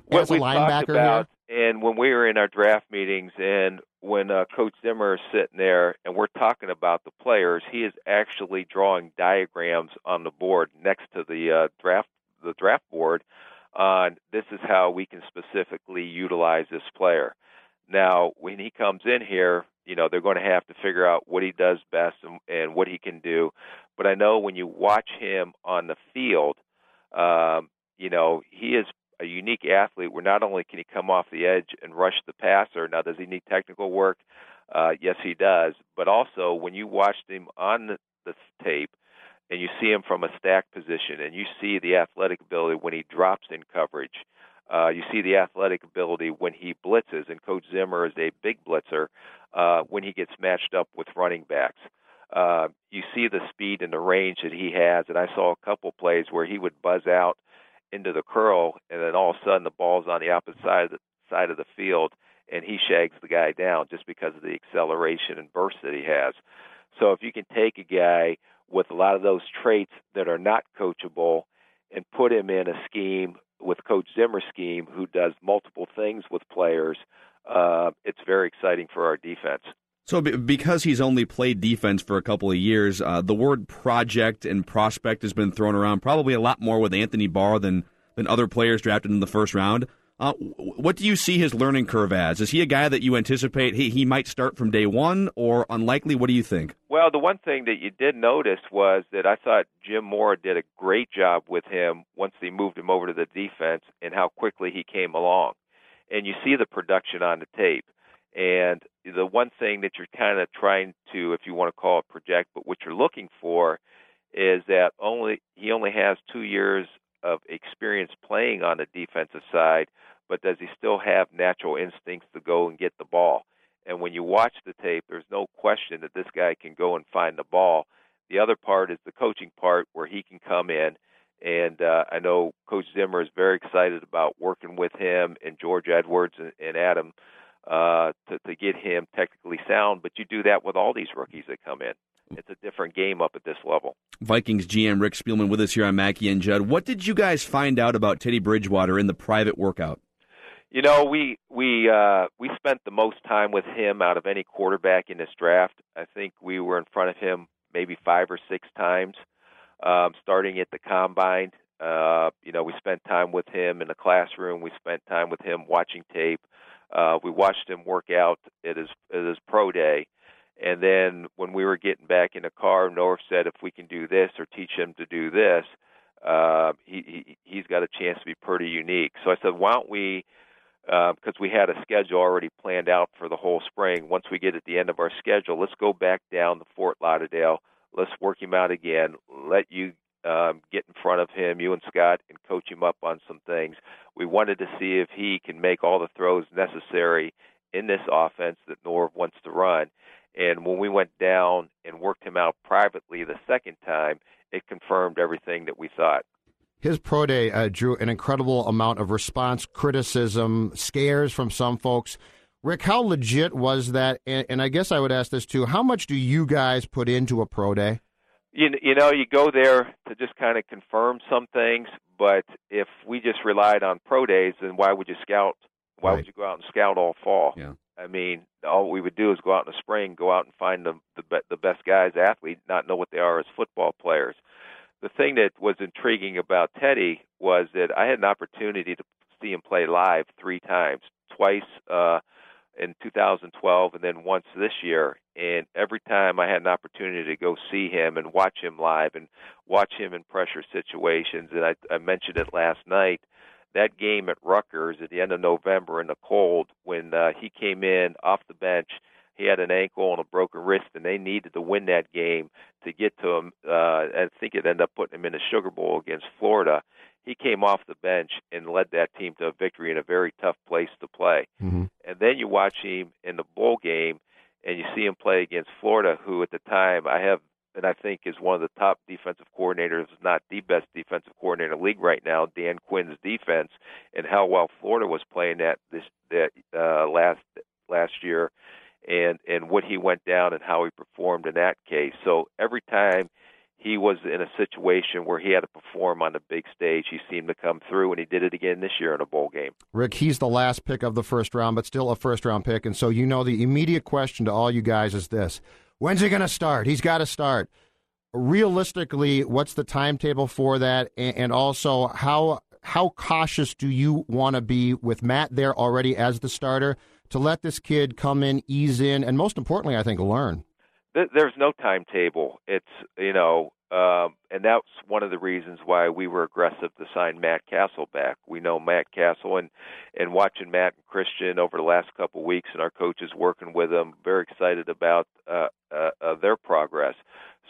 what as a linebacker about, here? and when we were in our draft meetings, and when uh, Coach Zimmer is sitting there, and we're talking about the players, he is actually drawing diagrams on the board next to the uh, draft the draft board on this is how we can specifically utilize this player. Now, when he comes in here, you know they're going to have to figure out what he does best and, and what he can do. But I know when you watch him on the field, um, you know he is a unique athlete where not only can he come off the edge and rush the passer, now does he need technical work? Uh, yes, he does. But also, when you watched him on the, the tape and you see him from a stack position and you see the athletic ability when he drops in coverage, uh, you see the athletic ability when he blitzes, and Coach Zimmer is a big blitzer uh, when he gets matched up with running backs. Uh, you see the speed and the range that he has, and I saw a couple plays where he would buzz out into the curl, and then all of a sudden the ball's on the opposite side of the side of the field, and he shags the guy down just because of the acceleration and burst that he has. So if you can take a guy with a lot of those traits that are not coachable and put him in a scheme with Coach Zimmer's scheme, who does multiple things with players, uh, it's very exciting for our defense. So, because he's only played defense for a couple of years, uh, the word project and prospect has been thrown around probably a lot more with Anthony Barr than than other players drafted in the first round. Uh, what do you see his learning curve as? Is he a guy that you anticipate he, he might start from day one, or unlikely? What do you think? Well, the one thing that you did notice was that I thought Jim Mora did a great job with him once they moved him over to the defense and how quickly he came along. And you see the production on the tape. And the one thing that you're kind of trying to, if you want to call it project, but what you're looking for is that only he only has two years of experience playing on the defensive side, but does he still have natural instincts to go and get the ball? And when you watch the tape, there's no question that this guy can go and find the ball. The other part is the coaching part where he can come in. And uh, I know Coach Zimmer is very excited about working with him and George Edwards and, and Adam uh, to, to get him technically sound. But you do that with all these rookies that come in. It's a different game up at this level. Vikings GM Rick Spielman with us here on Mackey and Judd. What did you guys find out about Teddy Bridgewater in the private workout? You know, we we uh, we spent the most time with him out of any quarterback in this draft. I think we were in front of him maybe five or six times, um, starting at the combine. Uh, you know, we spent time with him in the classroom. We spent time with him watching tape. Uh, we watched him work out at his at his pro day, and then when we were getting back in the car, Norv said if we can do this or teach him to do this, uh, he, he he's got a chance to be pretty unique. So I said, why don't we? Because uh, we had a schedule already planned out for the whole spring. Once we get at the end of our schedule, let's go back down to Fort Lauderdale. Let's work him out again. Let you um, get in front of him, you and Scott, and coach him up on some things. We wanted to see if he can make all the throws necessary in this offense that Norv wants to run. And when we went down and worked him out privately the second time, it confirmed everything that we thought. his pro day uh, drew an incredible amount of response, criticism, scares from some folks. Rick, how legit was that? And, and I guess I would ask this too: How much do you guys put into a pro day? You, you know, you go there to just kind of confirm some things, but if we just relied on pro days, then why would you scout? Why Right. would you go out and scout all fall? Yeah. I mean, all we would do is go out in the spring, go out and find the the, the best guys, athletes, not know what they are as football players. The thing that was intriguing about Teddy was that I had an opportunity to see him play live three times, twice uh, in 2012, and then once this year. And every time I had an opportunity to go see him and watch him live and watch him in pressure situations, and I, I mentioned it last night that game at Rutgers at the end of November in the cold when uh, he came in off the bench. He had an ankle and a broken wrist, and they needed to win that game to get to him. Uh, I think it ended up putting him in the Sugar Bowl against Florida. He came off the bench and led that team to a victory in a very tough place to play. Mm-hmm. And then you watch him in the bowl game, and you see him play against Florida, who at the time I have, and I think is one of the top defensive coordinators, not the best defensive coordinator in the league right now. Dan Quinn's defense, and how well Florida was playing that this that uh, last last year, and and what he went down and how he performed in that case. So every time he was in a situation where he had to perform on the big stage, he seemed to come through, and he did it again this year in a bowl game. Rick, he's the last pick of the first round, but still a first round pick. And so, you know, the immediate question to all you guys is this When's he going to start? He's got to start. Realistically, what's the timetable for that? And, also, how, how cautious do you want to be with Matt there already as the starter to let this kid come in, ease in, and most importantly, I think, learn? There's no timetable. It's you know, um, and that's one of the reasons why we were aggressive to sign Matt Cassel back. We know Matt Cassel, and and watching Matt and Christian over the last couple of weeks, and our coaches working with them, very excited about uh, uh, uh, their progress.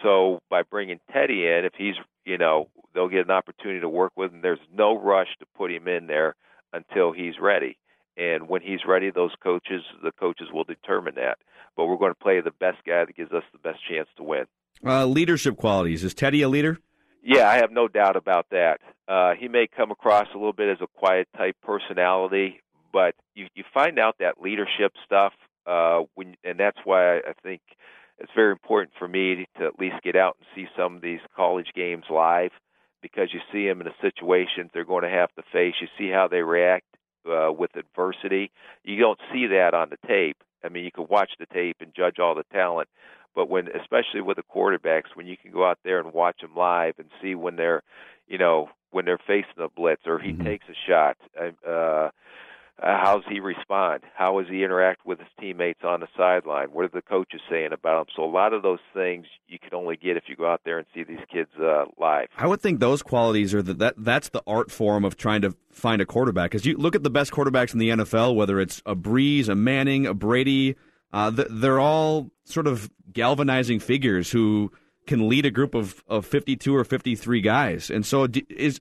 So by bringing Teddy in, if he's you know, they'll get an opportunity to work with him. There's no rush to put him in there until he's ready. And when he's ready, those coaches, the coaches will determine that. But we're going to play the best guy that gives us the best chance to win. Uh, leadership qualities. Is Teddy a leader? Yeah, I have no doubt about that. Uh, he may come across a little bit as a quiet type personality, but you you find out that leadership stuff uh, when, and that's why I think it's very important for me to at least get out and see some of these college games live because you see them in the situations they're going to have to face. You see how they react uh, with adversity. You don't see that on the tape. I mean, you can watch the tape and judge all the talent, but when, especially with the quarterbacks, when you can go out there and watch them live and see when they're, you know, when they're facing a blitz or he takes a shot, uh, uh, how's he respond? How does he interact with his teammates on the sideline? What are the coaches saying about him? So a lot of those things you can only get if you go out there and see these kids uh, live. I would think those qualities are the, that that's the art form of trying to find a quarterback. Because you look at the best quarterbacks in the NFL, whether it's a Brees, a Manning, a Brady, uh, th- they're all sort of galvanizing figures who can lead a group of, of 52 or 53 guys. And so d- is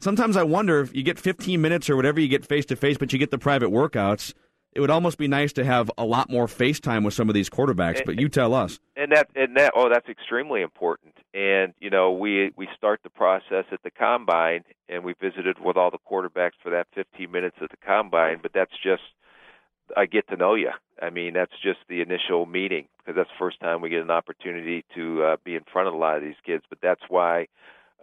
sometimes I wonder if you get 15 minutes or whatever you get face to face, but you get the private workouts. It would almost be nice to have a lot more face time with some of these quarterbacks. But you tell us. and that and that oh that's extremely important and you know we we start the process at the combine and we visited with all the quarterbacks for that 15 minutes at the combine but that's just I get to know you I mean that's just the initial meeting because that's the first time we get an opportunity to uh, be in front of a lot of these kids but that's why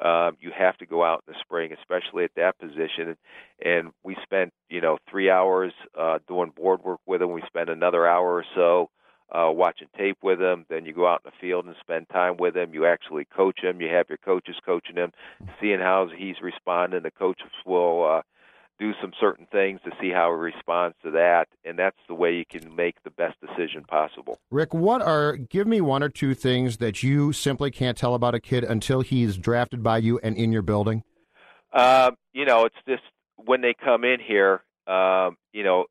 um, you have to go out in the spring, especially at that position. And we spent, you know, three hours uh, doing board work with them. We spent another hour or so uh, watching tape with them. Then you go out in the field and spend time with them. You actually coach them. You have your coaches coaching them, seeing how he's responding. The coaches will uh, do some certain things to see how he responds to that, and that's the way you can make the best decision possible. Rick, what are give me one or two things that you simply can't tell about a kid until he's drafted by you and in your building? Um, you know, it's just when they come in here, um, you know,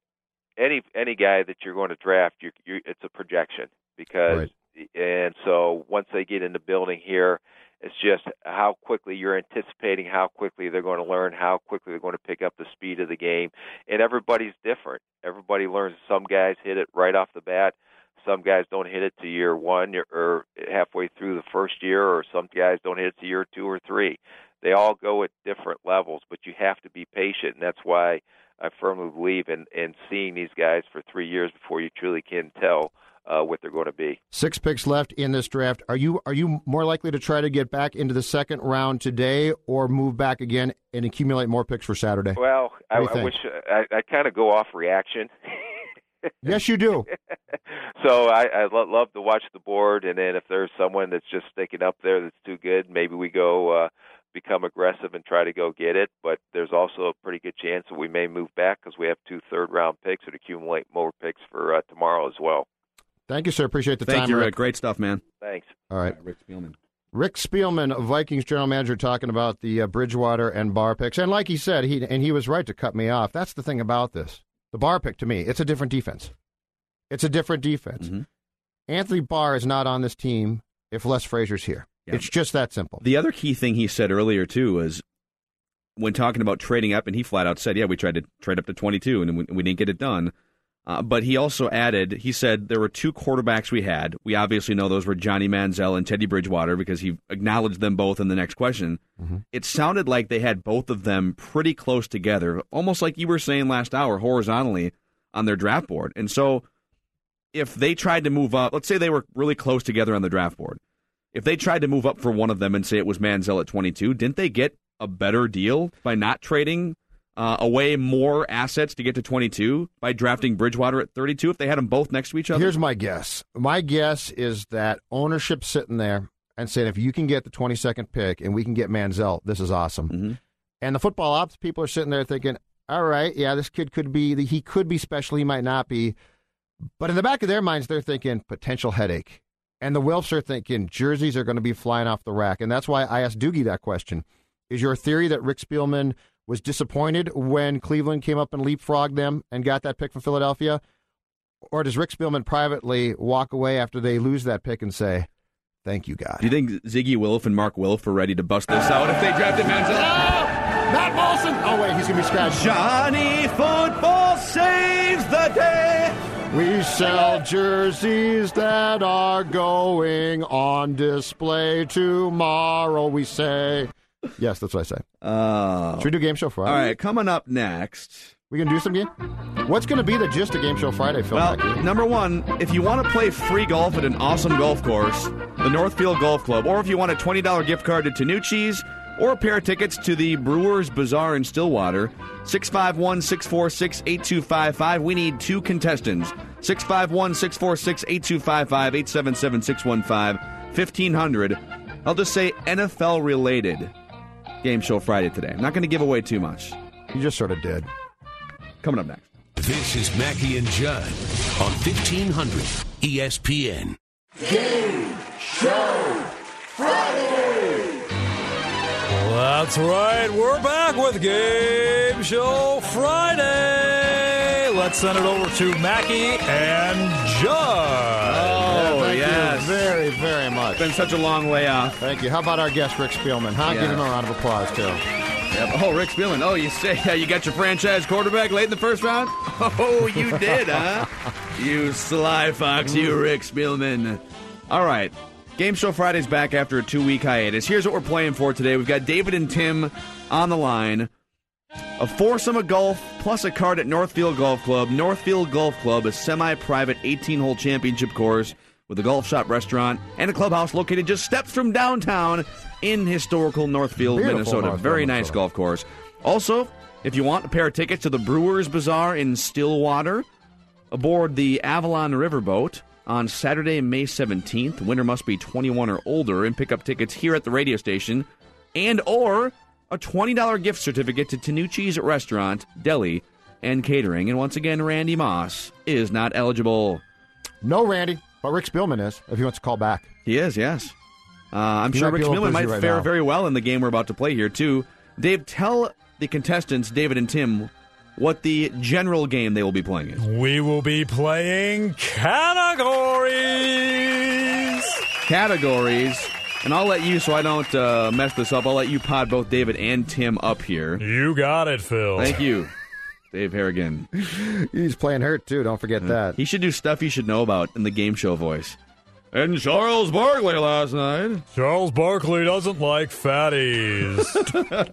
any any guy that you're going to draft, you you it's a projection because, and so once they get in the building here, it's just how quickly you're anticipating how quickly they're going to learn, how quickly they're going to pick up the speed of the game, and everybody's different. Everybody learns. Some guys hit it right off the bat. some guys don't hit it to year one or, halfway through the first year, or some guys don't hit it to year two or three. They all go at different levels, but you have to be patient, and that's why I firmly believe in in seeing these guys for three years before you truly can tell uh, what they're going to be. Six picks left in this draft. Are you are you more likely to try to get back into the second round today, or move back again and accumulate more picks for Saturday? Well, I, What do you I wish I, I kind of go off reaction. yes, you do. so I, I lo- love to watch the board, and then if there's someone that's just sticking up there that's too good, maybe we go uh, become aggressive and try to go get it. But there's also a pretty good chance that we may move back because we have two third round picks that accumulate more picks for uh, tomorrow as well. Thank you, sir. Appreciate the Thank time, you, Rick. Rick. Great stuff, man. Thanks. All right. Rick Spielman. Rick Spielman, Vikings general manager, talking about the uh, Bridgewater and Barr picks, and like he said, he and he was right to cut me off. That's the thing about this. The Barr pick to me, it's a different defense. It's a different defense. Mm-hmm. Anthony Barr is not on this team if Les Frazier's here. It's just that simple. The other key thing he said earlier too was when talking about trading up, and he flat out said, "Yeah, we tried to trade up to 22, and we, we didn't get it done." Uh, but he also added, he said there were two quarterbacks we had. We obviously know those were Johnny Manziel and Teddy Bridgewater because he acknowledged them both in the next question. It sounded like they had both of them pretty close together, almost like you were saying last hour, horizontally on their draft board. And so, if they tried to move up, let's say they were really close together on the draft board. If they tried to move up for one of them and say it was Manziel at 22, didn't they get a better deal by not trading uh, away more assets to get to 22 by drafting Bridgewater at 32 if they had them both next to each other? Here's my guess. My guess is that ownership sitting there and saying, if you can get the 22nd pick and we can get Manziel, this is awesome. Mm-hmm. And the football ops people are sitting there thinking, all right, yeah, this kid could be, he could be special, he might not be. But in the back of their minds, they're thinking potential headache. And the Wilfs are thinking jerseys are going to be flying off the rack. And that's why I asked Doogie that question. Is your theory that Rick Spielman was disappointed when Cleveland came up and leapfrogged them and got that pick from Philadelphia? Or does Rick Spielman privately walk away after they lose that pick and say, thank you, God? Do you think Zygi Wilf and Mark Wilf are ready to bust this out if they drafted Manziel? Oh, Matt Molson! Oh, wait, he's going to be scratched. Johnny Football saves the day. We sell jerseys that are going on display tomorrow, we say. Yes, that's what I say. Uh, Should we do Game Show Friday? All right, coming up next. We can do some game? What's going to be the gist of Game Show Friday, Phil? Well, Mackey? number one, if you want to play free golf at an awesome golf course, the Northfield Golf Club, or if you want a $20 gift card to Tanucci's, or a pair of tickets to the Brewers Bazaar in Stillwater, 651 646 8255. We need two contestants. 651 646 8255 877 615 1500. I'll just say NFL related game show Friday today. I'm not going to give away too much. You just sort of did. Coming up next. This is Mackey and Judd on E 1500 ESPN. Game Show Friday. That's right. We're back with Game Show Friday. Let's send it over to Mackey and Judd. Oh, thank yes. you very, very much. It's Been such a long way off. Thank you. How about our guest, Rick Spielman? Huh? Yeah. Give him a round of applause, too. Yep. Oh, Rick Spielman. Oh, you say uh, you got your franchise quarterback late in the first round? Oh, you did, huh? you sly fox, you Rick Spielman. All right. Game Show Friday's back after a two week hiatus. Here's what we're playing for today. We've got David and Tim on the line. A foursome of golf plus a card at Northfield Golf Club. Northfield Golf Club, a semi private 18 hole championship course with a golf shop restaurant and a clubhouse located just steps from downtown in historical Northfield, Beautiful Minnesota. Northfield, Very nice Minnesota. golf course. Also, if you want a pair of tickets to the Brewers Bazaar in Stillwater, aboard the Avalon Riverboat on Saturday, May 17th. Winner must be 21 or older and pick up tickets here at the radio station and or a $20 gift certificate to Tanucci's Restaurant, Deli, and Catering. And once again, Randy Moss is not eligible. No, Randy, but Rick Spielman is, if he wants to call back. He is, yes. Uh, I'm He sure Rick a Spielman might right fare now. very well in the game we're about to play here, too. Dave, tell the contestants, David and Tim, what the general game they will be playing is. We will be playing categories. Categories. And I'll let you, so I don't uh, mess this up, I'll let you pod both David and Tim up here. You got it, Phil. Thank you. Dave Harrigan. He's playing hurt too. Don't forget that. He should do stuff you should know about in the game show voice. And Charles Barkley last night. Charles Barkley doesn't like fatties.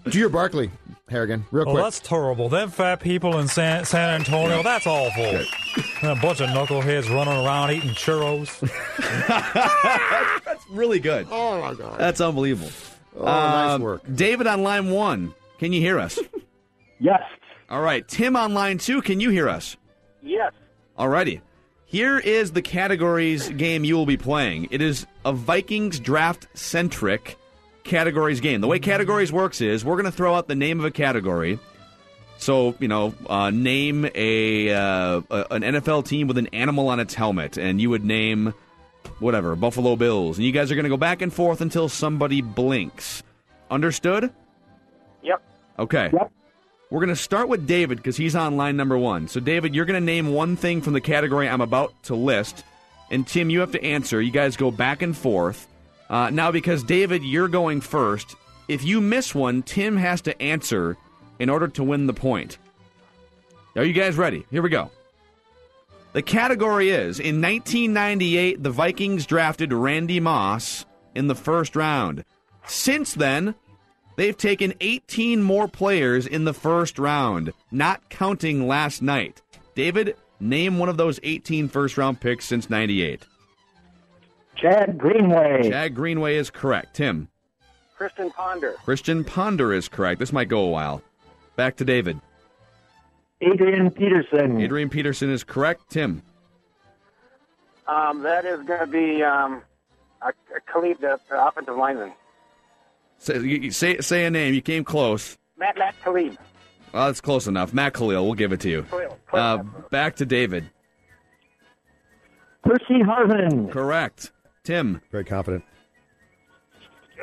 Do your Barkley, Harrigan, real well, quick. that's terrible. Them fat people in San, San Antonio, that's awful. And a bunch of knuckleheads running around eating churros. That's really good. Oh my god. That's unbelievable. Oh, nice Uh, work. David on line one, can you hear us? yes. All right. Tim on line two, can you hear us? Yes. Alrighty. Here is the categories game you will be playing. It is a Vikings draft centric categories game. The way categories works is we're going to throw out the name of a category. So you know, uh, name a, uh, a an NFL team with an animal on its helmet, and you would name whatever Buffalo Bills, and you guys are going to go back and forth until somebody blinks. Understood? Yep. Okay. Yep. We're going to start with David because he's on line number one. So, David, you're going to name one thing from the category I'm about to list. And, Tim, you have to answer. You guys go back and forth. Uh, now, because, David, you're going first, if you miss one, Tim has to answer in order to win the point. Are you guys ready? Here we go. The category is In 1998, the Vikings drafted Randy Moss in the first round. Since then, they've taken 18 more players in the first round, not counting last night. David, name one of those 18 first round picks since 98. Chad Greenway. Chad Greenway is correct. Tim. Christian Ponder. Christian Ponder is correct. This might go a while. Back to David. Adrian Peterson. Adrian Peterson is correct. Tim. Um, that is going to be um, uh, Khalid, the, the offensive lineman. Say, you- say, say a name. You came close. Matt Matt Khalid. Well, that's close enough. Matt Kalil, we'll give it to you. Kalil. Uh, back to David. Percy Harvin. Correct. Tim. Very confident.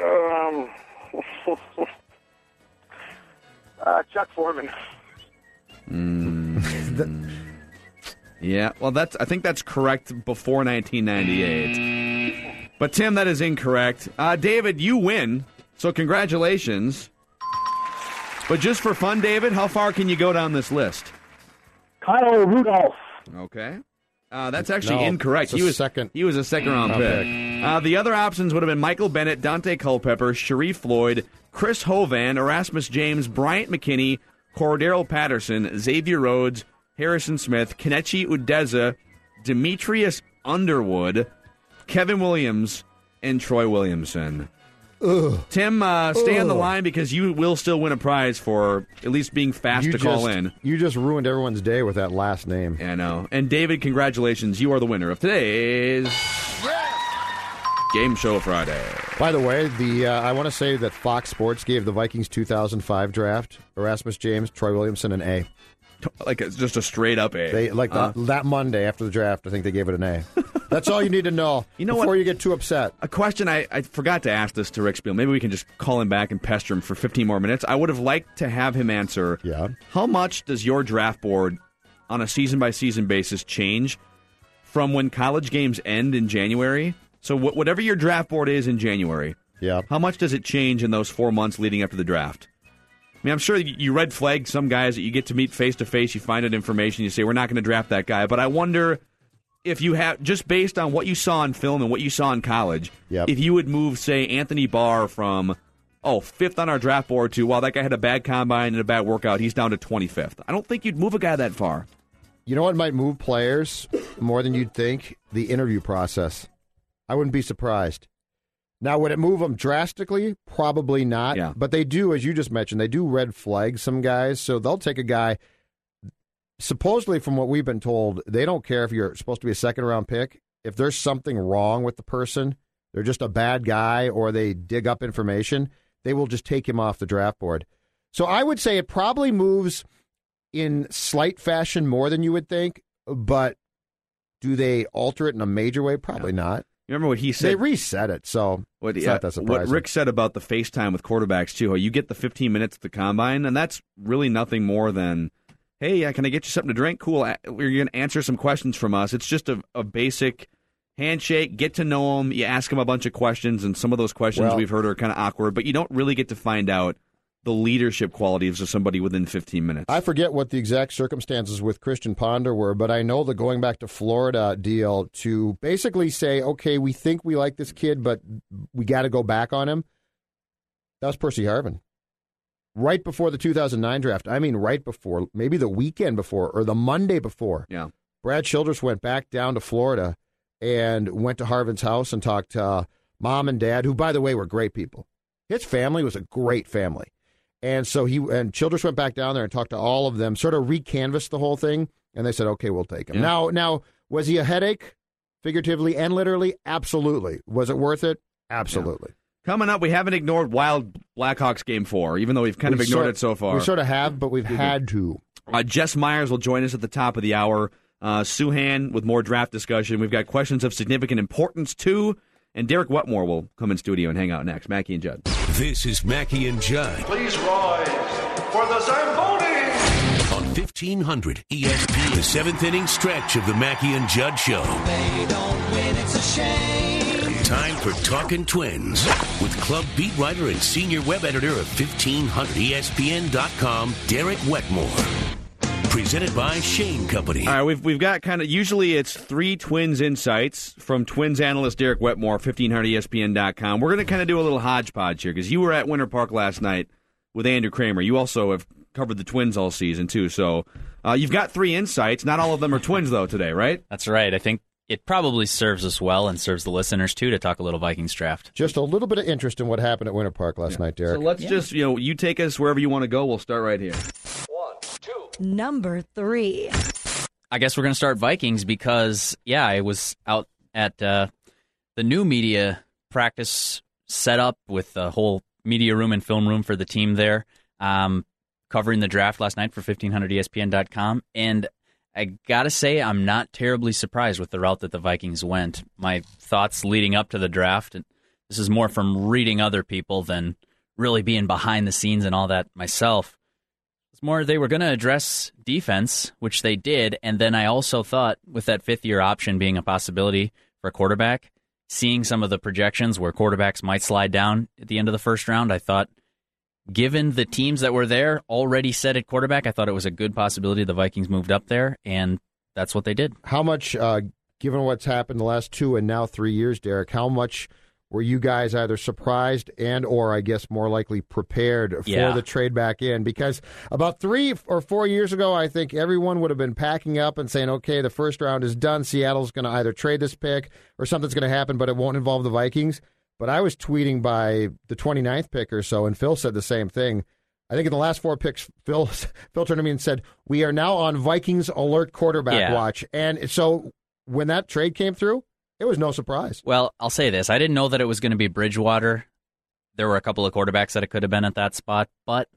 Um, uh, Chuck Foreman. Mm. yeah, well, that's I think that's correct before 1998. But Tim, that is incorrect. Uh, David, you win, so congratulations. But just for fun, David, how far can you go down this list? Kyle Rudolph. Okay. Uh, that's actually No, incorrect. he was second He was a second round round pick. Uh, the other options would have been Michael Bennett, Daunte Culpepper, Sharrif Floyd, Chris Hovan, Erasmus James, Bryant McKinnie, Cordarrelle Patterson, Xavier Rhodes, Harrison Smith, Kenechi Udeze, Demetrius Underwood, Kevin Williams, and Troy Williamson. Ugh. Tim, uh, stay on the line because you will still win a prize for at least being fast You to call just- in. You just ruined everyone's day with that last name. I know. And David, congratulations. You are the winner of today's Game Show Friday. By the way, the uh, I want to say that Fox Sports gave the Vikings 2005 draft Erasmus James, Troy Williamson, an A. Like it's just a straight up A. They like Uh, that, that Monday after the draft. I think they gave it an A. That's all you need to know. You know before what? you get too upset. A question I, I forgot to ask this to Rick Spiel. Maybe we can just call him back and pester him for 15 more minutes. I would have liked to have him answer. Yeah. How much does your draft board on a season by season basis change from when college games end in January? So wh- whatever your draft board is in January, yeah. How much does it change in those four months leading up to the draft? I mean, I'm sure you you red flag some guys that you get to meet face to face. You find out information. You say we're not going to draft that guy. But I wonder if you have just based on what you saw in film and what you saw in college, Yep. if you would move, say, Anthony Barr from oh fifth on our draft board to well that guy had a bad combine and a bad workout, he's down to 25th. I don't think you'd move a guy that far. You know what might move players more than you'd think? The interview process. I wouldn't be surprised. Now, would it move them drastically? Probably not. Yeah. But they do, as you just mentioned, they do red flag some guys. So they'll take a guy. Supposedly, from what we've been told, they don't care if you're supposed to be a second round pick. If there's something wrong with the person, they're just a bad guy, or they dig up information, they will just take him off the draft board. So I would say it probably moves in slight fashion more than you would think, but do they alter it in a major way? Probably not. You remember what he said? They reset it, so What, it's yeah, not that what. Rick said about the FaceTime with quarterbacks too, how you get the 15 minutes at the combine, and that's really nothing more than, hey, can I get you something to drink? Cool. We're going to answer some questions from us. It's just a, a basic handshake, get to know them. You ask them a bunch of questions, and some of those questions Well- we've heard are kind of awkward, but you don't really get to find out the leadership qualities of somebody within 15 minutes. I forget what the exact circumstances with Christian Ponder were, but I know the going back to Florida deal to basically say, okay, we think we like this kid, but we got to go back on him. That was Percy Harvin. Right before the 2009 draft. I mean, right before, maybe the weekend before or the Monday before. Yeah. Brad Childress went back down to Florida and went to Harvin's house and talked to uh, mom and dad, who, by the way, were great people. His family was a great family. And so he and Childress went back down there and talked to all of them, sort of recanvassed the whole thing, and they said, "Okay, we'll take him." Yeah. Now, now was he a headache, figuratively and literally? Absolutely. Was it worth it? Absolutely. Coming up, we haven't ignored Wild Blackhawks Game 4, even though we've kind We of ignored sort- it so far. We sort of have, but we've had to. Uh, Jess Myers will join us at the top of the hour. Uh, Souhan with more draft discussion. We've got questions of significant importance, too. And Derek Wetmore will come in studio and hang out next. Mackey and Judd. This is Mackey and Judd Please rise for the Zamboni. on 1500 ESP, the seventh inning stretch of the Mackey and Judd Show. They don't win, it's a shame. Time for Talking Twins with club beat writer and senior web editor of E 1500ESPN.com, Derek Wetmore. Presented by Shane Company. All right, we've we've got kind of usually it's three Twins insights from Twins analyst Derek Wetmore, 1500ESPN.com. We're going to kind of do a little hodgepodge here because you were at Winter Park last night with Andrew Krammer. You also have covered the Twins all season too, so uh, you've got three insights. Not all of them are Twins though today, right? That's right. I think it probably serves us well and serves the listeners too to talk a little Vikings draft. Just a little bit of interest in what happened at Winter Park last night, Derek. So let's just you know you take us wherever you want to go. We'll start right here. Number three. I guess we're going to start Vikings because, yeah, I was out at uh, the new media practice setup with the whole media room and film room for the team there, um, covering the draft last night for E 1500ESPN.com. And I got to say, I'm not terribly surprised with the route that the Vikings went. My thoughts leading up to the draft, and this is more from reading other people than really being behind the scenes and all that myself. More they were going to address defense, which they did, and then I also thought with that fifth year option being a possibility for a quarterback, seeing some of the projections where quarterbacks might slide down at the end of the first round, I thought given the teams that were there already set at quarterback, I thought it was a good possibility the Vikings moved up there, and that's what they did. How much, uh, given what's happened the last two and now three years, Derek? How much were you guys either surprised and, or I guess more likely prepared for Yeah. the trade back in? Because about three or four years ago, I think everyone would have been packing up and saying, "Okay, the first round is done. Seattle's going to either trade this pick or something's going to happen, but it won't involve the Vikings." But I was tweeting by the 29th pick or so, and Phil said the same thing. I think in the last four picks, Phil Phil turned to me and said, "We are now on Vikings alert quarterback Yeah. watch." And so when that trade came through, it was no surprise. Well, I'll say this. I didn't know that it was going to be Bridgewater. There were a couple of quarterbacks that it could have been at that spot, but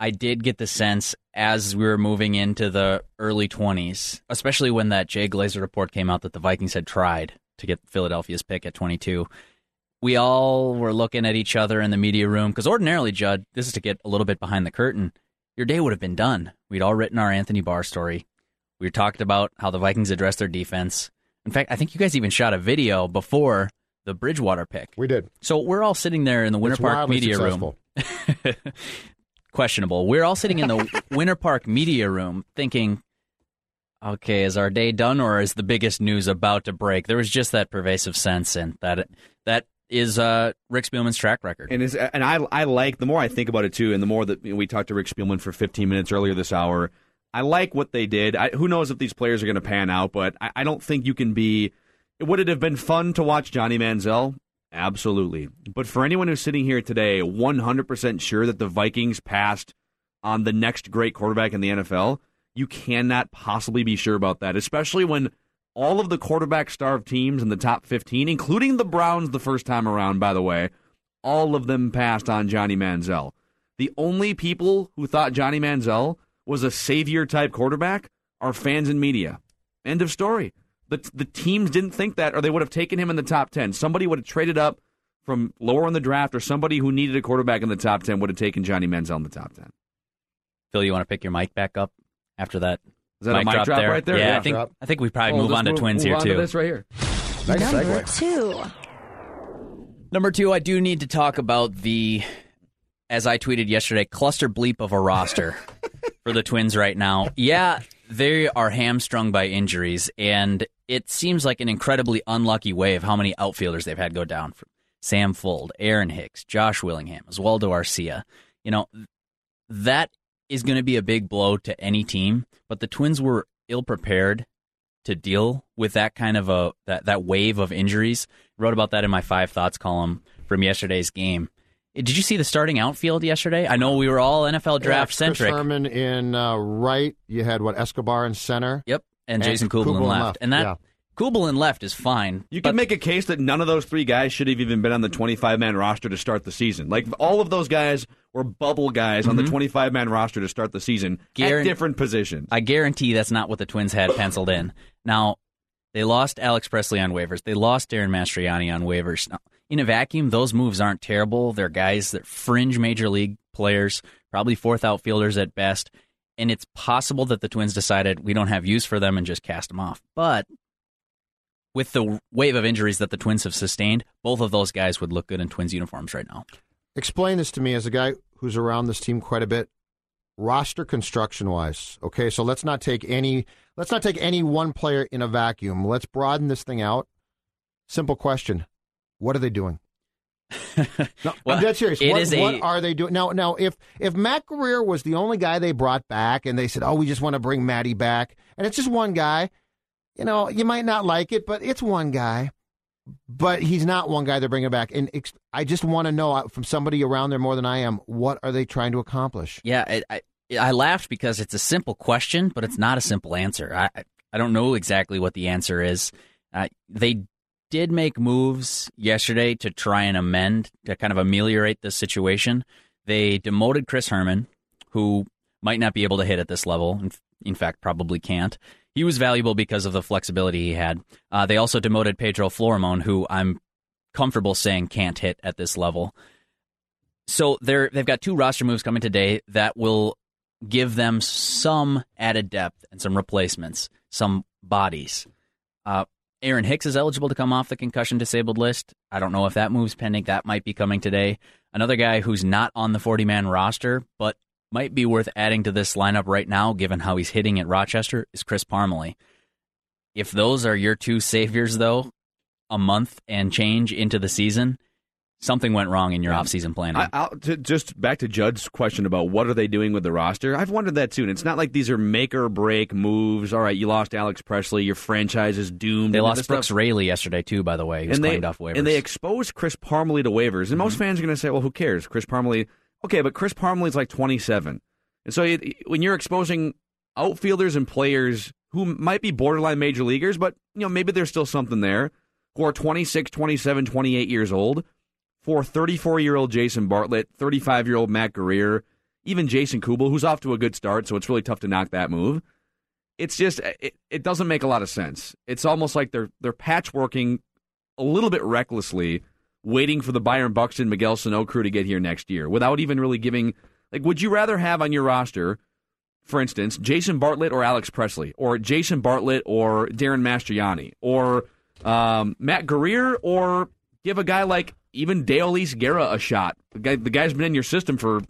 I did get the sense as we were moving into the early 20s, especially when that Jay Glazer report came out that the Vikings had tried to get Philadelphia's pick at 22. We all were looking at each other in the media room because ordinarily, Judd, this is to get a little bit behind the curtain. Your day would have been done. We'd all written our Anthony Barr story. We talked about how the Vikings addressed their defense. In fact, I think you guys even shot a video before the Bridgewater pick. We did. So we're all sitting there in the Winter It's Park media successful. room. Questionable. We're all sitting in the Winter Park media room thinking, okay, is our day done or is the biggest news about to break? There was just that pervasive sense, and that that is uh, Rick Spielman's track record. And is and I I like the more I think about it too, and the more that you know, we talked to Rick Spielman for 15 minutes earlier this hour. I like what they did. I, who knows if these players are going to pan out, but I, I don't think you can be. Would it have been fun to watch Johnny Manziel? Absolutely. But for anyone who's sitting here today, 100% sure that the Vikings passed on the next great quarterback in the NFL, you cannot possibly be sure about that, especially when all of the quarterback starved teams in the top 15, including the Browns the first time around, by the way, all of them passed on Johnny Manziel. The only people who thought Johnny Manziel was a savior type quarterback are fans and media. End of story. The, the teams didn't think that, or they would have taken him in the top 10. Somebody would have traded up from lower in the draft, or somebody who needed a quarterback in the top 10 would have taken Johnny Manziel in the top 10. Phil, you want to pick your mic back up after that? Is that a mic drop there? right there? Yeah, Yeah. I think Drop. I think we probably Well, move on to move- twins move here on to too. this right here. Number two. Number two, I do need to talk about the as I tweeted yesterday, cluster bleep of a roster for the Twins right now. Yeah, they are hamstrung by injuries, and it seems like an incredibly unlucky way of how many outfielders they've had go down. From Sam Fuld, Aaron Hicks, Josh Willingham, Oswaldo Arcia. You know, that is going to be a big blow to any team, but the Twins were ill prepared to deal with that kind of a that, that wave of injuries. wrote about that in my five thoughts column from yesterday's game. Did you see the starting outfield yesterday? I know we were all NFL draft Yeah, centric. Chris Herrmann in uh, right. You had what Escobar in center. Yep, and Jason Kubel in left. And that yeah. Kubel in left is fine. You can make a case that none of those three guys should have even been on the 25 man roster to start the season. Like all of those guys were bubble guys on the Mhm. 25 man roster to start the season Guaran- at different positions. I guarantee that's not what the Twins had penciled in. Now, they lost Alex Presley on waivers. They lost Darin Mastroianni on waivers. Now, in a vacuum, those moves aren't terrible. They're guys that fringe major league players, probably fourth outfielders at best. And it's possible that the Twins decided we don't have use for them and just cast them off. But with the wave of injuries that the Twins have sustained, both of those guys would look good in Twins uniforms right now. Explain this to me as a guy who's around this team quite a bit. Roster construction wise, okay. So let's not take any. Let's not take any one player in a vacuum. Let's broaden this thing out. Simple question: What are they doing? no, Well, I'm dead serious. what, a- what are they doing now? Now, if if Matt Guerrier was the only guy they brought back, and they said, "Oh, we just want to bring Matty back," and it's just one guy, you know, you might not like it, but it's one guy. But he's not one guy they're bringing back, and ex- I just want to know uh, from somebody around there more than I am, what are they trying to accomplish? Yeah, I, I I laughed because it's a simple question, but it's not a simple answer. I I- don't know exactly what the answer is. Uh, they did make moves yesterday to try and amend to kind of ameliorate this situation. They demoted Chris Herrmann, who might not be able to hit at this level. In, in fact, probably can't. He was valuable because of the flexibility he had. Uh, they also demoted Pedro Florimon, who I'm comfortable saying can't hit at this level. So they're they've got two roster moves coming today that will give them some added depth and some replacements, some bodies. Uh, Aaron Hicks is eligible to come off the concussion disabled list. I don't know if that move's pending. That might be coming today. Another guy who's not on the 40 man roster, but might be worth adding to this lineup right now, given how he's hitting at Rochester, is Chris Parmelee. If those are your two saviors, though, a month and change into the season, something went wrong in your offseason planning. I, to, just back to Judd's question about what are they doing with the roster. I've wondered that too. And it's not like these are make or break moves. All right, you lost Alex Presley. Your franchise is doomed. They lost Brooks stuff- Raley yesterday too. By the way, he was and they, claimed off waivers. and they exposed Chris Parmelee to waivers. And most Mm-hmm. fans are going to say, "Well, who cares? Chris Parmelee." Okay, but Chris Parmelee's like 27, and so it, when you're exposing outfielders and players who might be borderline major leaguers, but you know maybe there's still something there, who are 26, 27, 28 years old, for 34 year old Jason Bartlett, 35 year old Matt Guerrier, even Jason Kubel, who's off to a good start, so it's really tough to knock that move. It's just it, it doesn't make a lot of sense. It's almost like they're they're patchworking a little bit recklessly, waiting for the Byron Buxton Miguel Sano crew to get here next year without even really giving. Like, would you rather have on your roster, for instance, Jason Bartlett or Alex Presley, or Jason Bartlett or Darin Mastroianni, or um, Matt Guerrier, or give a guy like even Deolis Guerra a shot? The, guy, the guy's been in your system for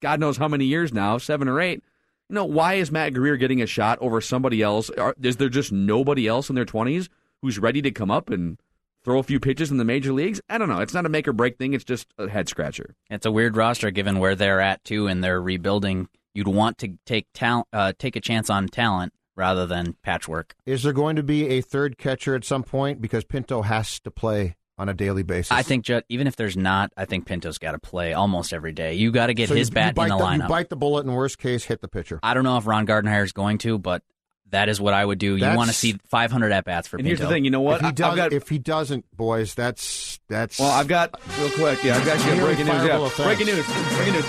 God knows how many years now, seven or eight. You know, why is Matt Guerrier getting a shot over somebody else? Are, is there just nobody else in their 20s who's ready to come up and throw a few pitches in the major leagues? I don't know. It's not a make or break thing. It's just a head scratcher. It's a weird roster given where they're at too, and they're rebuilding. You'd want to take talent, uh, take a chance on talent rather than patchwork. Is there going to be a third catcher at some point because Pinto has to play on a daily basis? I think Judd, even if there's not, I think Pinto's got to play almost every day. You got to get So his you- you bat bite in the, You lineup. bite the bullet, and worst case, hit the pitcher. I don't know if Ron Gardenhire is going to, but that is what I would do. You want to see 500 at bats for And Pinto. here's the thing. You know what? If he, I- I've does, got- if he doesn't, boys, that's that's. Well, I've got real quick. Yeah, I've got you breaking news. fireable Yeah, offense. breaking news. Breaking news.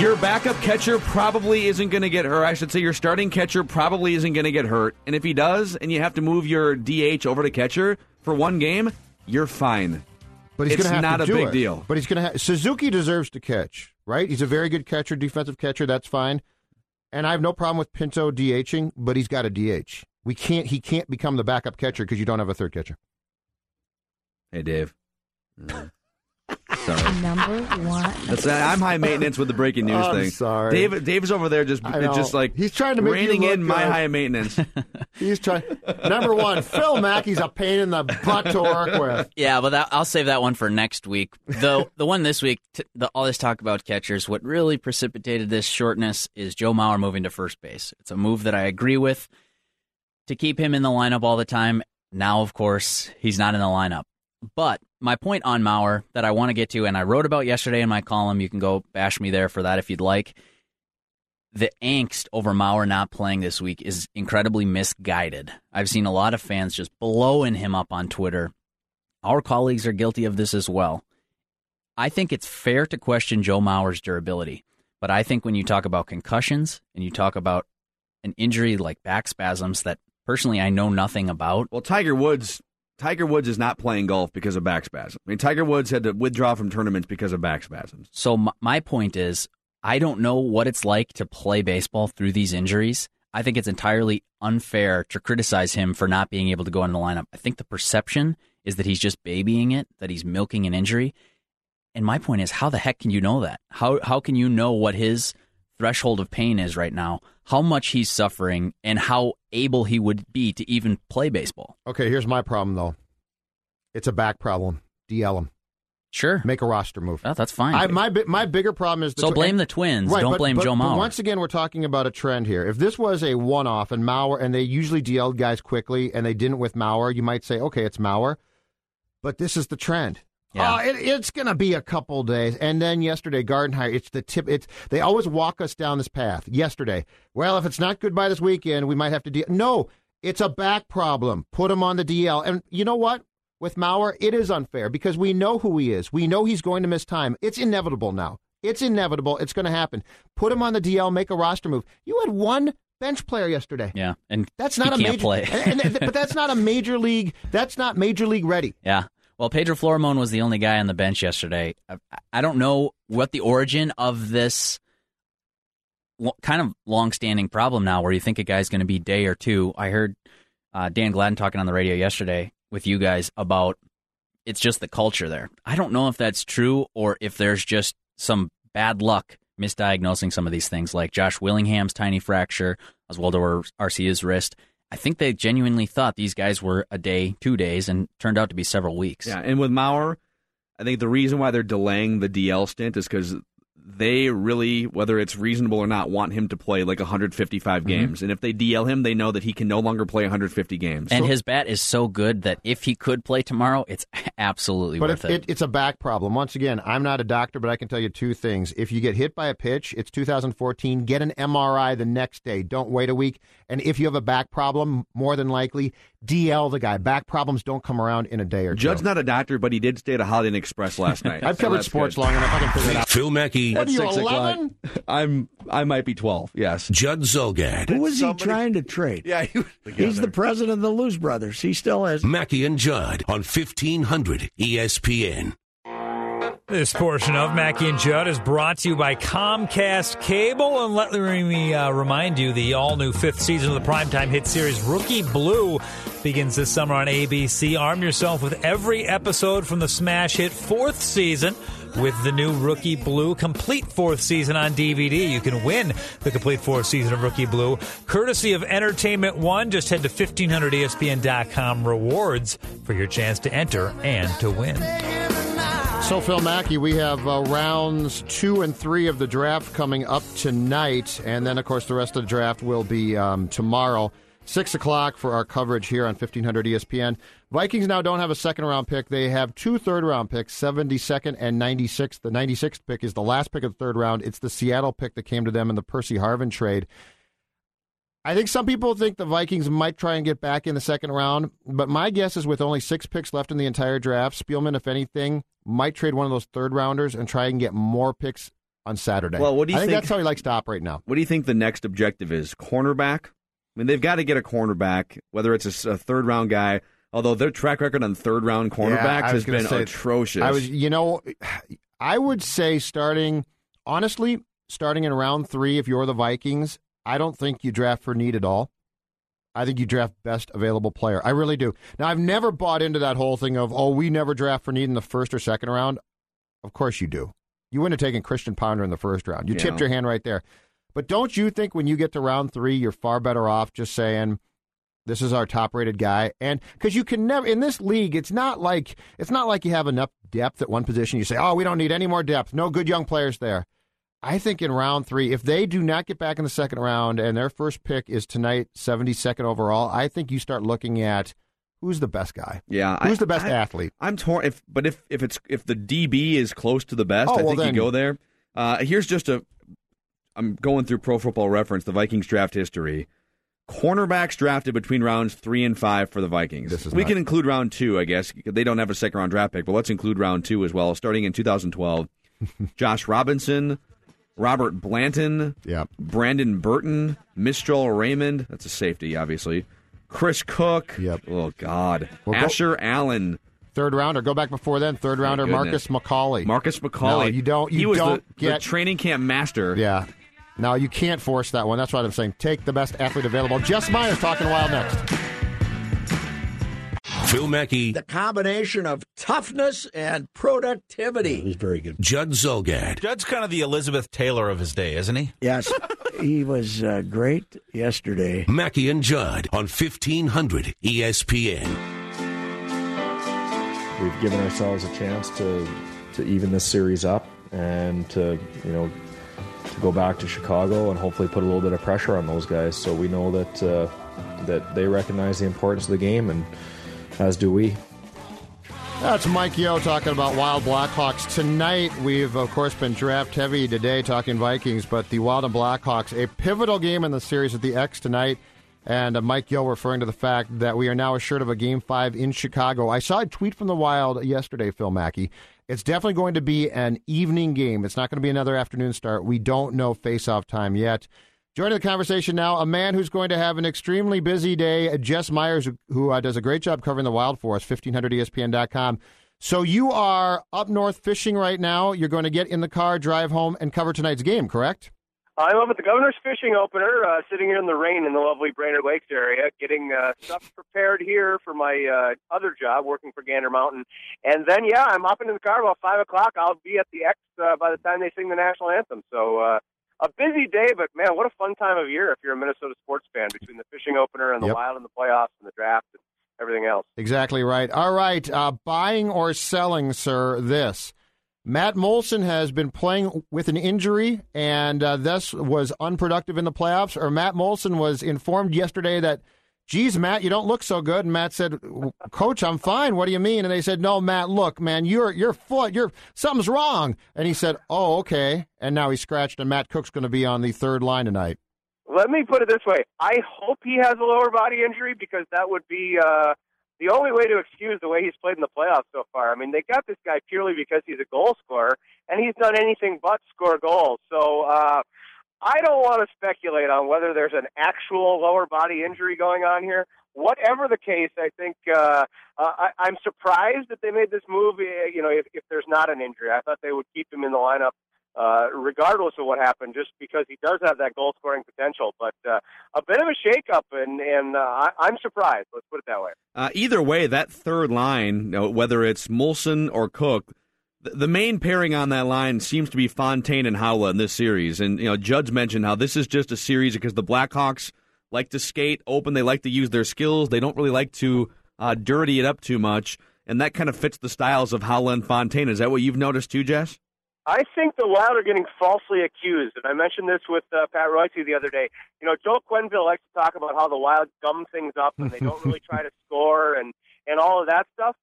Your backup catcher probably isn't going to get hurt. I should say your starting catcher probably isn't going to get hurt. And if he does, and you have to move your DH over to catcher for one game, you're fine. But he's it's going to have not to a do big it. deal. But he's going to have Suzuki deserves to catch, right? He's a very good catcher, defensive catcher. That's fine. And I have no problem with Pinto DHing, but he's got a DH. We can't. He can't become the backup catcher because you don't have a third catcher. Hey, Dave. Mm. Sorry. Number one. That's I'm high maintenance with the breaking news I'm thing. sorry. David. Dave's over there just just like He's trying to make reining look in my high maintenance. He's trying. Number one, Phil Mackey's a pain in the butt to work with. Yeah, but that, I'll save that one for next week. The the one this week, t- the, all this talk about catchers, what really precipitated this shortness is Joe Mauer moving to first base. It's a move that I agree with to keep him in the lineup all the time. Now, of course, he's not in the lineup. But my point on Mauer that I want to get to, and I wrote about yesterday in my column, you can go bash me there for that if you'd like. The angst over Mauer not playing this week is incredibly misguided. I've seen a lot of fans just blowing him up on Twitter. Our colleagues are guilty of this as well. I think it's fair to question Joe Mauer's durability, but I think when you talk about concussions and you talk about an injury like back spasms that personally I know nothing about. Well, Tiger Woods. Tiger Woods is not playing golf because of back spasms. I mean, Tiger Woods had to withdraw from tournaments because of back spasms. So m- my point is, I don't know what it's like to play baseball through these injuries. I think it's entirely unfair to criticize him for not being able to go in the lineup. I think the perception is that he's just babying it, that he's milking an injury. And my point is, how the heck can you know that? How how can you know what his threshold of pain is right now? How much he's suffering and how able he would be to even play baseball? Okay, here's my problem though. It's a back problem. DL him. Sure. Make a roster move. Oh, that's fine. I, my my bigger problem is the So tw- blame the Twins. Right, Don't but- blame but- Joe but Mauer. once again, we're talking about a trend here. If this was a one-off and Mauer, and they usually DL'd guys quickly, and they didn't with Mauer, you might say, okay, it's Mauer. But this is the trend. Yeah. Oh, it, it's going to be a couple days, and then yesterday, Gardenhire. It's the tip. It's they always walk us down this path. Yesterday, well, if it's not good by this weekend, we might have to deal. No, it's a back problem. Put him on the DL, and you know what? With Mauer, it is unfair because we know who he is. We know he's going to miss time. It's inevitable now. It's inevitable. It's going to happen. Put him on the DL. Make a roster move. You had one bench player yesterday. yeah, and That's he not a can't major. play. and, and- but that's not a major league. That's not major league ready. Yeah. Well, Pedro Florimon was the only guy on the bench yesterday. I, I don't know what the origin of this kind of long-standing problem now, where you think a guy's going to be day or two. I heard uh, Dan Gladden talking on the radio yesterday with you guys about it's just the culture there. I don't know if that's true or if there's just some bad luck misdiagnosing some of these things, like Josh Willingham's tiny fracture, Oswaldo Arcia's wrist. I think they genuinely thought these guys were a day, two days, and turned out to be several weeks. Yeah, and with Mauer, I think the reason why they're delaying the DL stint is because they really, whether it's reasonable or not, want him to play like 155 Mm-hmm. games. And if they DL him, they know that he can no longer play 150 games. And his bat is so good that if he could play tomorrow, it's absolutely But worth it, it. it, it's a back problem. Once again, I'm not a doctor, but I can tell you two things. If you get hit by a pitch, it's 2014. Get an MRI the next day. Don't wait a week. And if you have a back problem, more than likely, DL the guy. Back problems don't come around in a day or two. Judd's not a doctor, but he did stay at a Holiday Inn Express last night. I've So covered that's sports good. long enough. I can figure it out. Phil Mackey, What are you, 11? I'm I might be 12. Yes. Judd Zulgad. Who was he trying to trade? Yeah, he, He's the president of the Lose Brothers. He still has. Mackey and Judd on 1500 ESPN. This portion of Mackey and Judd is brought to you by Comcast Cable. And let me uh, remind you the all new fifth season of the primetime hit series Rookie Blue begins this summer on ABC. Arm yourself with every episode from the smash hit fourth season with the new Rookie Blue complete fourth season on DVD. You can win the complete fourth season of Rookie Blue courtesy of Entertainment One. Just head to E 1500ESPN.com rewards for your chance to enter and to win. So, Phil Mackey, we have uh, rounds two and three of the draft coming up tonight. And then, of course, the rest of the draft will be um, tomorrow. Six o'clock for our coverage here on 1500 ESPN. Vikings now don't have a second round pick. They have two third round picks, 72nd and 96th. The 96th pick is the last pick of the third round. It's the Seattle pick that came to them in the Percy Harvin trade. I think some people think the Vikings might try and get back in the second round, but my guess is with only six picks left in the entire draft, Spielman, if anything, might trade one of those third rounders and try and get more picks on Saturday. Well, what do you I think, think- that's how he likes to operate now. What do you think the next objective is? Cornerback? I mean, they've got to get a cornerback, whether it's a third round guy. Although their track record on third round Yeah, cornerbacks was has been say- atrocious. I was, you know, I would say starting, honestly, starting in round three, if you're the Vikings, I don't think you draft for need at all. I think you draft best available player. I really do. Now, I've never bought into that whole thing of, oh, we never draft for need in the first or second round. Of course you do. You wouldn't have taken Christian Ponder in the first round. You Yeah. tipped your hand right there. But don't you think when you get to round three, you're far better off just saying, this is our top rated guy and because you can never in this league it's not like it's not like you have enough depth at one position you say oh we don't need any more depth no good young players there i think in round three if they do not get back in the second round and their first pick is tonight 72nd overall i think you start looking at who's the best guy Yeah, who's I- the best I- athlete I'm torn. If but if if it's if the DB is close to the best, Oh, I well think then- you go there. Uh, here's just a. I'm going through Pro Football Reference, the Vikings draft history. Cornerbacks drafted between rounds three and five for the Vikings. This is we not- can include round two, I guess. They don't have a second round draft pick, but let's include round two as well. Starting in 2012, Josh Robinson, Robert Blanton, yep. Brandon Burton, Mistral Raymond. That's a safety, obviously. Chris Cook. Yep. Oh God. Well, go- Asher Allen. third rounder go back before then third rounder marcus mccauley Marcus No, McCauley. you don't you he was don't the, the training camp master. Yeah. No, you can't force that one. That's what I'm saying. Take the best athlete available. Jess Myers talking wild next. Phil Mackey, The combination of toughness and productivity. He's very good. Judd Zulgad, Judd's kind of the Elizabeth Taylor of his day, isn't he? Yes, he was uh, great yesterday. Mackey and Judd on E 1500 ESPN. We've given ourselves a chance to to even this series up and to you know to go back to Chicago and hopefully put a little bit of pressure on those guys. So we know that uh, that they recognize the importance of the game, and as do we. That's Mike Yeo talking about Wild Blackhawks. Tonight, we've, of course, been draft heavy today talking Vikings, but the Wild and Blackhawks, a pivotal game in the series at the X tonight. And uh, Mike Yeo referring to the fact that we are now assured of a game five in Chicago. I saw a tweet from the Wild yesterday, Phil Mackey. It's definitely going to be an evening game. It's not going to be another afternoon start. We don't know face-off time yet. Joining the conversation now, a man who's going to have an extremely busy day, Jess Myers, who, uh, does a great job covering the Wild for us, 1500ESPN.com. So you are up north fishing right now. You're going to get in the car, drive home, and cover tonight's game, correct? I'm up at the Governor's Fishing Opener, uh, sitting here in the rain in the lovely Brainerd Lakes area, getting uh, stuff prepared here for my uh, other job, working for Gander Mountain. And then, yeah, I'm hopping in the car about 5 o'clock. I'll be at the X uh, by the time they sing the national anthem. So uh, a busy day, but man, what a fun time of year if you're a Minnesota sports fan between the fishing opener and the Yep. Wild and the playoffs and the draft and everything else. Exactly right. All right. Uh, buying or selling, sir, this. Matt Moulson has been playing with an injury and uh, thus was unproductive in the playoffs, or Matt Moulson was informed yesterday that, geez, Matt, you don't look so good. And Matt said, Coach, I'm fine. What do you mean? And they said, No, Matt, look, man, your your foot, your something's wrong. And he said, Oh, okay. And now he's scratched, and Matt Cooke's going to be on the third line tonight. Let me put it this way. I hope he has a lower body injury because that would be uh, the only way to excuse the way he's played in the playoffs so far. I mean, they got this guy purely because he's a goal scorer, and he's done anything but score goals. So uh, I don't want to speculate on whether there's an actual lower body injury going on here. Whatever the case, I think uh, uh, I, I'm surprised that they made this move. eh, You know, if, if there's not an injury, I thought they would keep him in the lineup uh, regardless of what happened, just because he does have that goal scoring potential. But uh, a bit of a shakeup, and and uh, I, I'm surprised. Let's put it that way. Uh, either way, that third line, you know, whether it's Moulson or Cooke, the main pairing on that line seems to be Fontaine and Haula in this series. And you know, Judge mentioned how this is just a series because the Blackhawks like to skate open. They like to use their skills. They don't really like to uh, dirty it up too much, and that kind of fits the styles of Haula and Fontaine. Is that what you've noticed too, Jess? I think the Wild are getting falsely accused, and I mentioned this with uh, Pat Royce the other day. You know, Joe Quenneville likes to talk about how the Wild gum things up and they don't really try to score and and all of that stuff.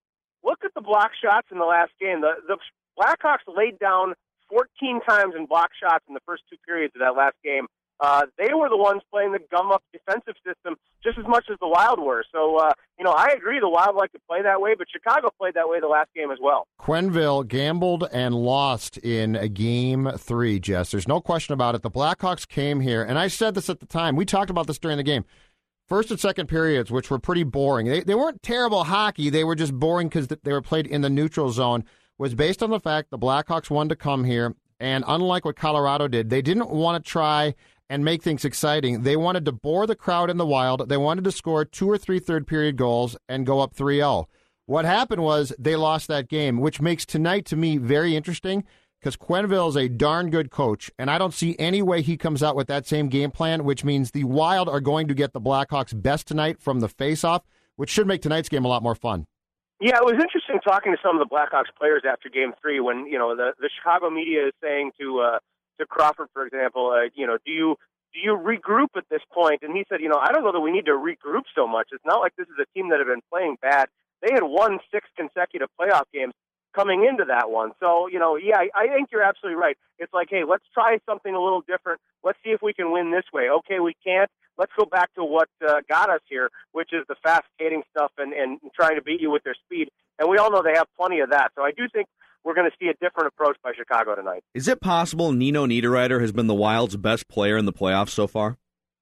Look at the block shots in the last game. The the Blackhawks laid down 14 times in block shots in the first two periods of that last game. Uh, they were the ones playing the gum up defensive system just as much as the Wild were. So, uh, you know, I agree the Wild like to play that way, but Chicago played that way the last game as well. Quenneville gambled and lost in game three, Jess. There's no question about it. The Blackhawks came here, and I said this at the time. We talked about this during the game. First and second periods, which were pretty boring. They, they weren't terrible hockey. They were just boring because they were played in the neutral zone, was based on the fact the Blackhawks wanted to come here, and unlike what Colorado did, they didn't want to try and make things exciting. They wanted to bore the crowd in the wild. They wanted to score two or three third period goals and go up 3 0. What happened was they lost that game, which makes tonight to me very interesting because Quenneville is a darn good coach, and I don't see any way he comes out with that same game plan, which means the Wild are going to get the Blackhawks best tonight from the face-off, which should make tonight's game a lot more fun. Yeah, it was interesting talking to some of the Blackhawks players after Game Three when you know the the Chicago media is saying to uh, to Crawford, for example, uh, you know, do you do you regroup at this point? And he said, you know, I don't know that we need to regroup so much. It's not like this is a team that had been playing bad. They had won six consecutive playoff games coming into that one. So, you know, yeah, I, I think you're absolutely right. It's like, hey, let's try something a little different. Let's see if we can win this way. Okay, we can't. Let's go back to what uh, got us here, which is the fast skating stuff and, and trying to beat you with their speed. And we all know they have plenty of that. So I do think we're going to see a different approach by Chicago tonight. Is it possible Nino Niederreiter has been the Wild's best player in the playoffs so far?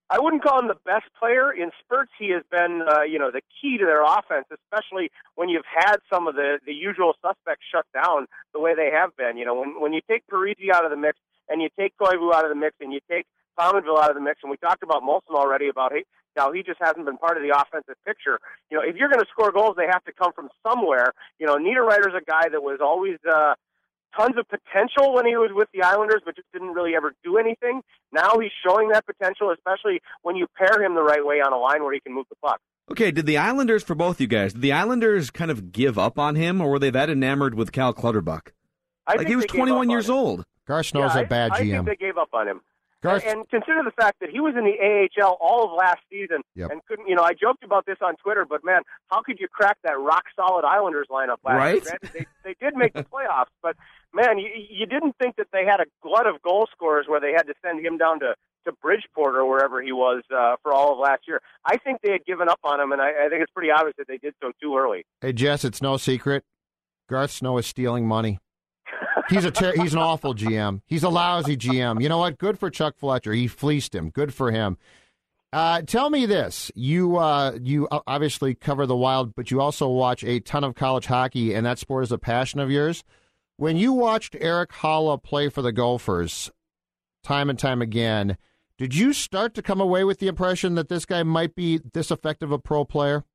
I wouldn't call him the best player. In spurts, he has been, uh, you know, the key to their offense, especially when you've had some of the, the usual suspects shut down the way they have been. You know, when, when you take Parise out of the mix and you take Koivu out of the mix and you take Pominville out of the mix, and we talked about Moulson already about hey, now he just hasn't been part of the offensive picture. You know, if you're going to score goals, they have to come from somewhere. You know, Niederreiter's a guy that was always uh, tons of potential when he was with the Islanders, but just didn't really ever do anything. Now he's showing that potential, especially when you pair him the right way on a line where he can move the puck. Okay, did the Islanders, for both you guys, did the Islanders kind of give up on him, or were they that enamored with Cal Clutterbuck? I like think he was 21 years old. Gar Snow's yeah, a bad I, I GM. think they gave up on him. Garth- And, and consider the fact that he was in the AHL all of last season Yep. and couldn't. You know, I joked about this on Twitter, but man, how could you crack that rock solid Islanders lineup last Right? year? They, they did make the playoffs, but man, you, you didn't think that they had a glut of goal scorers where they had to send him down to to Bridgeport or wherever he was uh, for all of last year. I think they had given up on him, and I, I think it's pretty obvious that they did so too early. Hey, Jess, it's no secret. Garth Snow is stealing money. He's a ter- he's an awful GM. He's a lousy GM. You know what? Good for Chuck Fletcher. He fleeced him. Good for him. Uh, tell me this: you uh, you obviously cover the Wild, but you also watch a ton of college hockey, and that sport is a passion of yours. When you watched Erik Haula play for the Gophers, time and time again, did you start to come away with the impression that this guy might be this effective a pro player?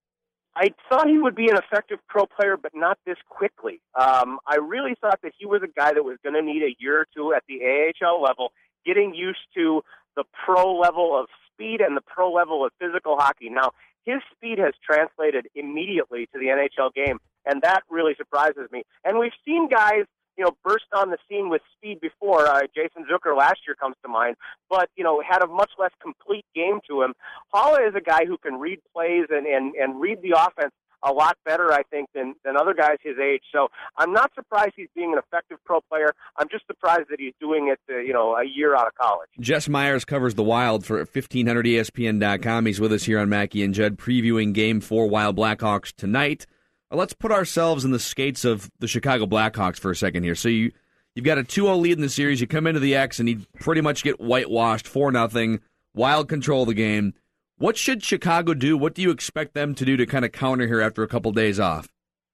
I thought he would be an effective pro player, but not this quickly. Um, I really thought that he was a guy that was going to need a year or two at the AHL level, getting used to the pro level of speed and the pro level of physical hockey. Now, his speed has translated immediately to the NHL game, and that really surprises me. And we've seen guys, you know, burst on the scene with speed before. Uh, Jason Zucker last year comes to mind, but you know, had a much less complete game to him. Haula is a guy who can read plays and and and read the offense a lot better, I think, than than other guys his age. So I'm not surprised he's being an effective pro player. I'm just surprised that he's doing it, uh, you know, a year out of college. Jess Myers covers the Wild for E 1500ESPN.com. He's with us here on Mackey and Judd previewing Game 4 Wild Blackhawks tonight. Let's put ourselves in the skates of the Chicago Blackhawks for a second here. So you, you've got a 2-0 lead in the series. You come into the X and you pretty much get whitewashed 4 nothing. Wild control the game. What should Chicago do? What do you expect them to do to kind of counter here after a couple days off?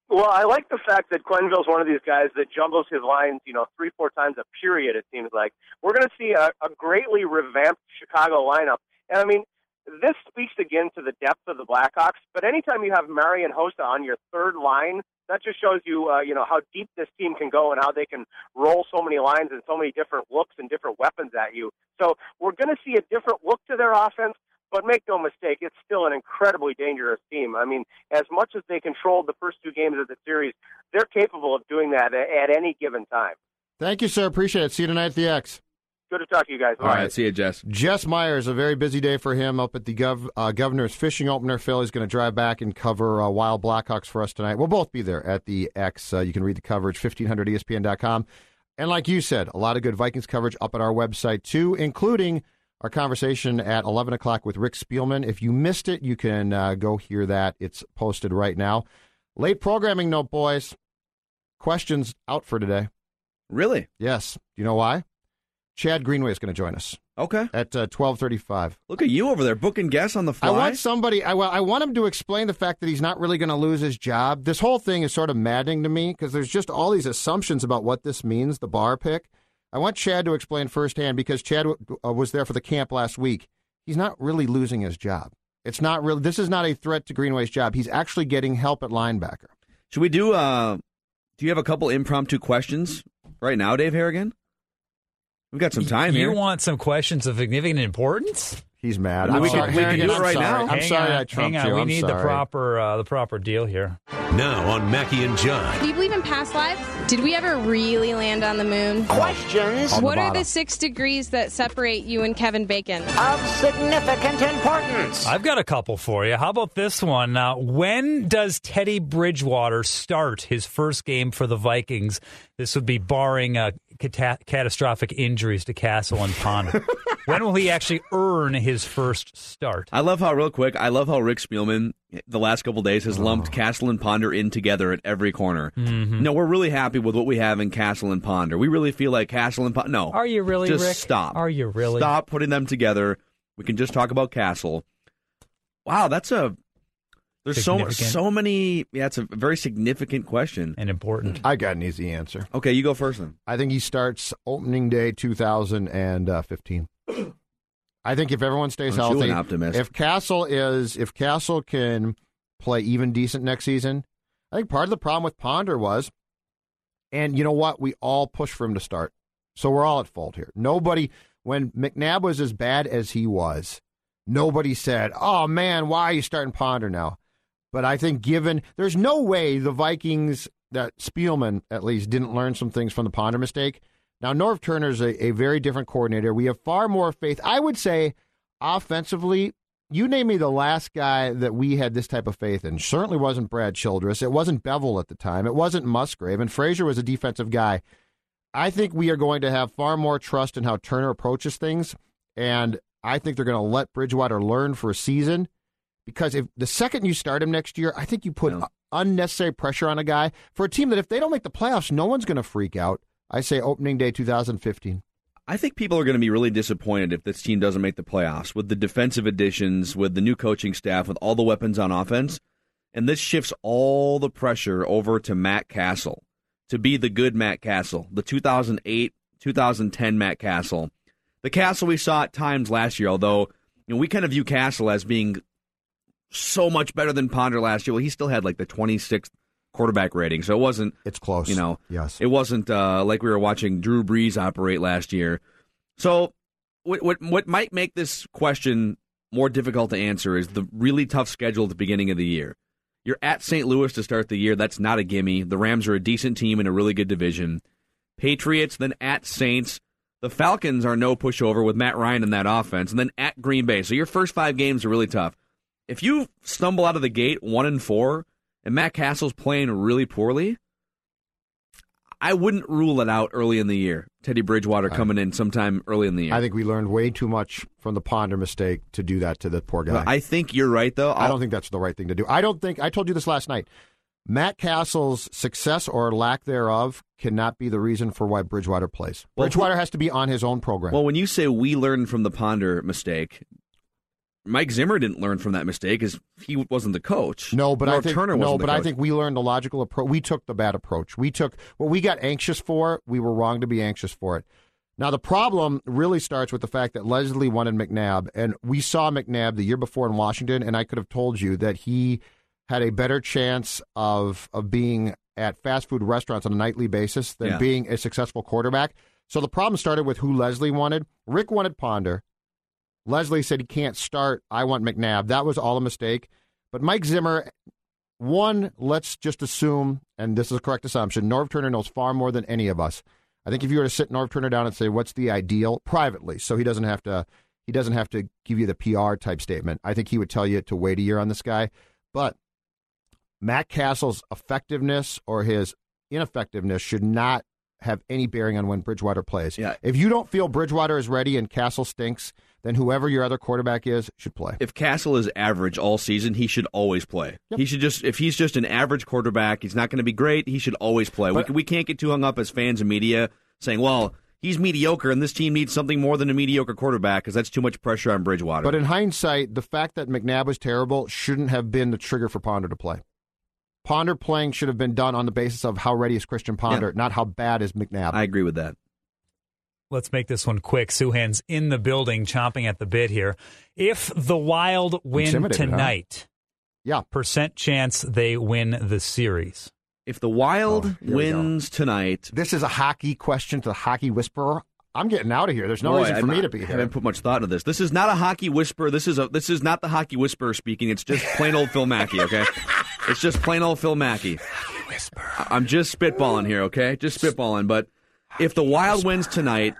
Well, I like the fact that Quenneville's one of these guys that jumbles his lines, you know, three, four times a period, it seems like. We're going to see a, a greatly revamped Chicago lineup. And I mean, this speaks again to the depth of the Blackhawks, but anytime you have Marian Hossa on your third line, that just shows you, uh, you know, how deep this team can go and how they can roll so many lines and so many different looks and different weapons at you. So we're going to see a different look to their offense. But make no mistake, it's still an incredibly dangerous team. I mean, as much as they controlled the first two games of the series, they're capable of doing that at, at any given time. Thank you, sir. Appreciate it. See you tonight at the X. Good to talk to you guys. All right, see you, Jess. Jess Myers, a very busy day for him up at the gov, uh, Governor's Fishing Opener. Phil is going to drive back and cover uh, Wild Blackhawks for us tonight. We'll both be there at the X. Uh, you can read the coverage, 1500ESPN.com. And like you said, a lot of good Vikings coverage up at our website, too, including our conversation at 11 o'clock with Rick Spielman. If you missed it, you can uh, go hear that. It's posted right now. Late programming note, boys. Questions out for today. Really? Yes. Do you know why? Chad Greenway is going to join us. Okay. At uh, 1235. Look at you over there booking guests on the fly. I want somebody. I, I want him to explain the fact that he's not really going to lose his job. This whole thing is sort of maddening to me because there's just all these assumptions about what this means. The Barr pick. I want Chad to explain firsthand because Chad uh, was there for the camp last week. He's not really losing his job. It's not really. This is not a threat to Greenway's job. He's actually getting help at linebacker. Should we do? uh Do you have a couple impromptu questions right now, Dave Harrigan? We've got some time here. Do you here. want some questions of significant importance? He's mad. I we can- we can do it right sorry. now. I'm sorry on, I trumped hang on. you. We I'm need the proper uh, the proper deal here. Now on Mackey and John. Do you believe in past lives? Did we ever really land on the moon? Questions What are the six degrees that separate you and Kevin Bacon? of significant importance. I've got a couple for you. How about this one? Uh, when does Teddy Bridgewater start his first game for the Vikings? This would be barring uh, cata- catastrophic injuries to Cassel and Ponder. when will he actually earn his first start? I love how real quick. I love how Rick Spielman the last couple days has Oh. lumped Cassel and Ponder in together at every corner. Mhm. No, we're really happy with what we have in Cassel and Ponder. We really feel like Cassel and Ponder. No, Are you really, just Rick? stop. Are you really? Stop putting them together. We can just talk about Cassel. Wow, that's a. There's so so many. Yeah, it's a very significant question and important. I got an easy answer. Okay, you go first then. I think he starts opening day 2015. I think if everyone stays oh, Aren't you healthy, an optimist? if Cassel is if Cassel can play even decent next season, I think part of the problem with Ponder was, and you know what, we all pushed for him to start, so we're all at fault here. Nobody, when McNabb was as bad as he was, nobody said, "Oh man, why are you starting Ponder now?" But I think given there's no way the Vikings that Spielman at least didn't learn some things from the Ponder mistake. Now Norv Turner's a, a very different coordinator. We have far more faith. I would say offensively, you name me the last guy that we had this type of faith in. Certainly wasn't Brad Childress. It wasn't Bevell at the time. It wasn't Musgrave. And Frazier was a defensive guy. I think we are going to have far more trust in how Turner approaches things. And I think they're going to let Bridgewater learn for a season because if the second you start him next year, I think you put unnecessary pressure on a guy for a team that if they don't make the playoffs, no one's going to freak out. I say opening day 2015. I think people are going to be really disappointed if this team doesn't make the playoffs with the defensive additions, with the new coaching staff, with all the weapons on offense. And this shifts all the pressure over to Matt Cassel to be the good Matt Cassel, the 2008 2010 Matt Cassel. The Cassel we saw at times last year, although you know, we kind of view Cassel as being so much better than Ponder last year. Well, he still had like the 26th quarterback rating, so it wasn't. It's close. You know, Yes. it wasn't uh, like we were watching Drew Brees operate last year. So, what, what what might make this question more difficult to answer is the really tough schedule at the beginning of the year. You're at St. Louis to start the year. That's not a gimme. The Rams are a decent team in a really good division. Patriots, then at Saints. The Falcons are no pushover with Matt Ryan in that offense, and then at Green Bay. So your first five games are really tough. If you stumble out of the gate one and four, and Matt Cassel's playing really poorly, I wouldn't rule it out early in the year. Teddy Bridgewater coming in sometime early in the year. I think we learned way too much from the Ponder mistake to do that to the poor guy. But I think you're right, though. I don't think that's the right thing to do. I don't think I told you this last night. Matt Cassel's success or lack thereof cannot be the reason for why Bridgewater plays. Well, Bridgewater has to be on his own program. Well, when you say we learned from the Ponder mistake, Mike Zimmer didn't learn from that mistake because he wasn't the coach. No, but I think Turner no, but I think we learned a logical approach. We took the bad approach. We took what we got anxious for. We were wrong to be anxious for it. Now the problem really starts with the fact that Leslie wanted McNabb, and we saw McNabb the year before in Washington, and I could have told you that he had a better chance of of being at fast food restaurants on a nightly basis than Yeah. being a successful quarterback. So the problem started with who Leslie wanted. Rick wanted Ponder. Leslie said he can't start. I want McNabb. That was all a mistake. But Mike Zimmer, one, let's just assume, and this is a correct assumption, Norv Turner knows far more than any of us. I think if you were to sit Norv Turner down and say, what's the ideal privately, so he doesn't have to he doesn't have to give you the PR type statement. I think he would tell you to wait a year on this guy. But Matt Cassel's effectiveness or his ineffectiveness should not have any bearing on when Bridgewater plays. Yeah. If you don't feel Bridgewater is ready and Castle stinks, then whoever your other quarterback is should play. if Cassel is average all season, he should always play. He should just if he's just an average quarterback, he's not going to be great. He should always play. But- we, we can't get too hung up as fans and media saying, "Well, he's mediocre, and this team needs something more than a mediocre quarterback because that's too much pressure on Bridgewater." But in hindsight, the fact that McNabb was terrible shouldn't have been the trigger for Ponder to play. Ponder playing should have been done on the basis of how ready is Christian Ponder, not how bad is McNabb. I agree with that. Let's make this one quick. Souhan's in the building, chomping at the bit here. If the Wild win Intimidated, huh? tonight, yeah, percent chance they win the series. If the Wild Oh, here we go. wins tonight, This is a hockey question to the hockey whisperer. I'm getting out of here. There's no Boy, reason for I'm me not- to be here. I here. haven't put much thought into this. This is not a hockey whisper. This is a this is not the hockey whisperer speaking. It's just plain old Phil Mackey. Okay, it's just plain old Phil Mackey. Hockey whisper. I'm just spitballing here. Okay, just spitballing. But if the Wild wins tonight,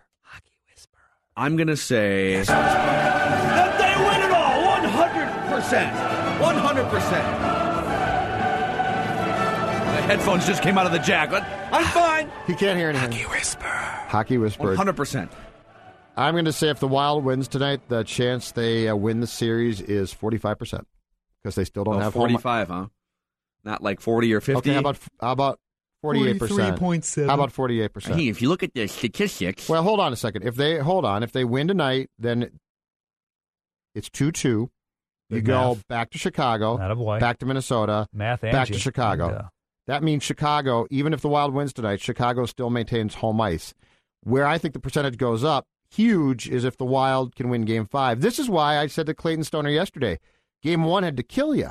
I'm gonna say that they win it all. 100 percent. 100 percent. The headphones just came out of the jack. but I'm fine. He can't hear anything. Hockey whisper. Hockey whisper. 100 percent. I'm going to say if the Wild wins tonight, the chance they uh, win the series is 45% because they still don't Oh, have home. 45, huh? Not like 40 or 50. Okay, how about how about 48%? 43.7. How about 48%? Hey, if you look at the statistics, Well, hold on a second. If they hold on, if they win tonight, then it's 2-2. You Big go math. back to Chicago, Attaboy. back to Minnesota, Math back to Chicago. Yeah. That means Chicago, even if the Wild wins tonight, Chicago still maintains home ice. Where I think the percentage goes up huge is if the Wild can win game five. This is why I said to Clayton Stoner yesterday game one had to kill you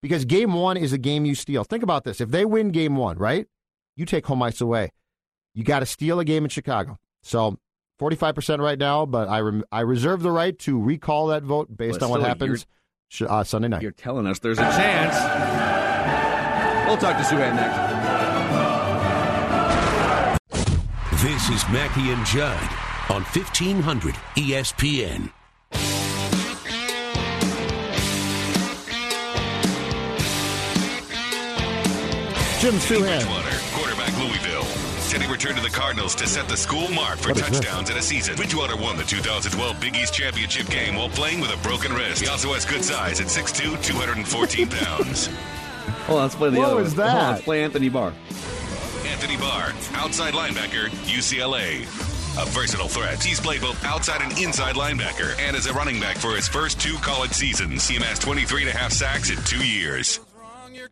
because game one is a game you steal. Think about this. If they win game one, right, you take home ice away. You got to steal a game in Chicago. So 45% right now, but I, rem- I reserve the right to recall that vote based Well, on what happens sh- uh, Sunday night. you're telling us there's a chance. We'll talk to Souhan next. This is Mackey and Judd on E 1500 ESPN. Jim Souhan. Bridgewater, quarterback Said he returned to the Cardinals to set the school mark for What is this? touchdowns in a season. Bridgewater won the 2012 Big East Championship game while playing with a broken wrist. He also has good size at 6'2", 214 pounds. Hold on, let's play the What other was one. Hold on, that? let's play Anthony Barr. Anthony Barr, outside linebacker, UCLA. A versatile threat. He's played both outside and inside linebacker and as a running back for his first two college seasons. He amassed 23 and a half sacks in two years.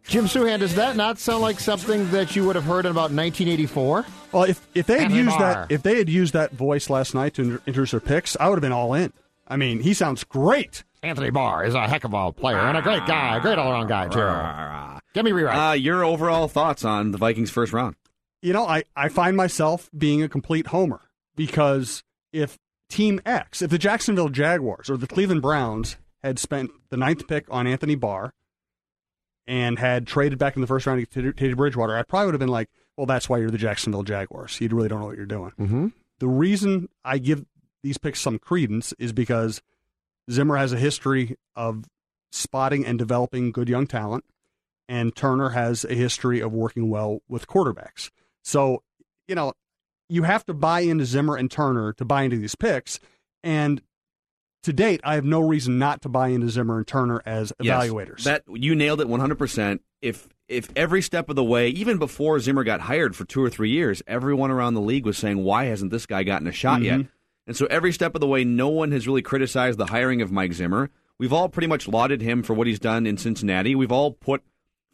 Jim Souhan, does that not sound like something that you would have heard in about 1984? Well, if if they had used that if they had used that voice last night to inter- introduce their picks, I would have been all in. I mean, he sounds great. Anthony Barr is a heck of a player and a great guy, a great all around guy, too. Give me rewrite. Uh, your overall thoughts on the Vikings' first round? You know, I, I find myself being a complete homer because if Team X, if the Jacksonville Jaguars or the Cleveland Browns had spent the ninth pick on Anthony Barr and had traded back in the first round to Teddy Bridgewater, I probably would have been like, well, that's why you're the Jacksonville Jaguars. You really don't know what you're doing. Mm-hmm. The reason I give these picks some credence is because Zimmer has a history of spotting and developing good young talent, and Turner has a history of working well with quarterbacks. So, you know, you have to buy into Zimmer and Turner to buy into these picks. And to date, I have no reason not to buy into Zimmer and Turner as Yes, evaluators. that you nailed it 100%. If if every step of the way, even before Zimmer got hired for two or three years, everyone around the league was saying, "Why hasn't this guy gotten a shot yet?" Mhm. And so every step of the way, no one has really criticized the hiring of Mike Zimmer. We've all pretty much lauded him for what he's done in Cincinnati. We've all put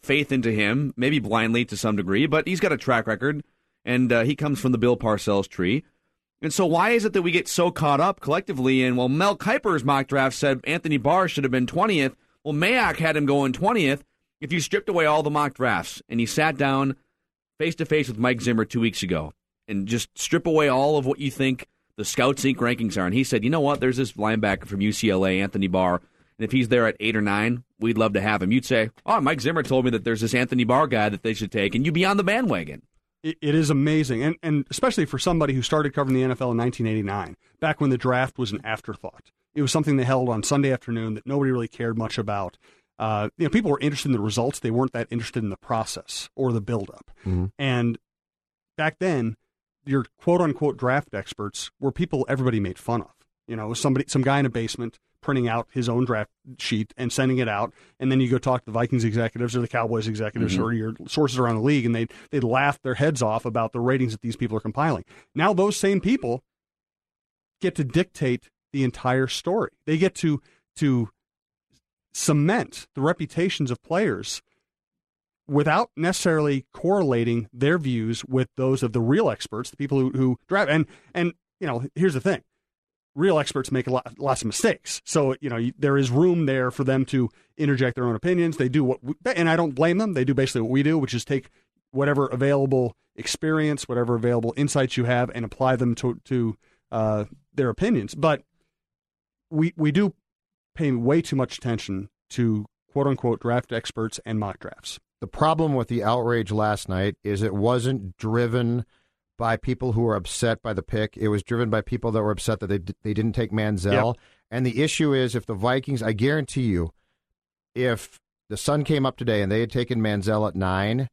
faith into him, maybe blindly to some degree, but he's got a track record, and uh, he comes from the Bill Parcells tree. And so, why is it that we get so caught up collectively in, well, Mel Kiper's mock draft said Anthony Barr should have been 20th. Well, Mayock had him going 20th. If you stripped away all the mock drafts and he sat down face to face with Mike Zimmer two weeks ago and just strip away all of what you think the Scouts Inc. rankings are, and he said, you know what, there's this linebacker from UCLA, Anthony Barr, and if he's there at eight or nine, we'd love to have him. You'd say, oh, Mike Zimmer told me that there's this Anthony Barr guy that they should take, and you'd be on the bandwagon. It, it is amazing, and and especially for somebody who started covering the NFL in 1989, back when the draft was an afterthought. It was something they held on Sunday afternoon that nobody really cared much about. Uh, you know, people were interested in the results; they weren't that interested in the process or the buildup. Mhm. And back then, your quote unquote draft experts were people everybody made fun of. You know, somebody, some guy in a basement printing out his own draft sheet and sending it out, and then you go talk to the Vikings executives or the Cowboys executives Mhm. or your sources around the league, and they they'd laugh their heads off about the ratings that these people are compiling. Now those same people get to dictate the entire story. They get to to cement the reputations of players without necessarily correlating their views with those of the real experts, the people who, who drive. And and you know, here's the thing: real experts make lot, lots of mistakes. So you know, there is room there for them to interject their own opinions. They do what, we, and I don't blame them. They do basically what we do, which is take whatever available experience, whatever available insights you have, and apply them to to uh, their opinions. But we we do pay way too much attention to quote unquote draft experts and mock drafts. The problem with the outrage last night is it wasn't driven by people who were upset by the pick. It was driven by people that were upset that they they didn't take Manziel. Yep. And the issue is if the Vikings, I guarantee you, if the sun came up today and they had taken Manziel at nine,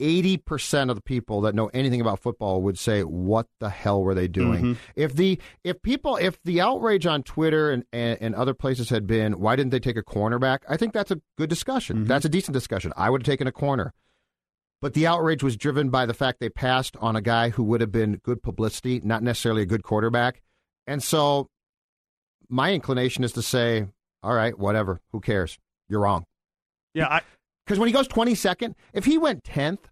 eighty percent of the people that know anything about football would say, "What the hell were they doing?" Mhm. If the if people if the outrage on Twitter and, and, and other places had been, "Why didn't they take a cornerback?" I think that's a good discussion. That's a decent discussion. I would have taken a corner. But the outrage was driven by the fact they passed on a guy who would have been good publicity, not necessarily a good quarterback. And so my inclination is to say, all right, whatever. Who cares? You're wrong. Yeah, I Because when he goes 22nd, if he went 10th,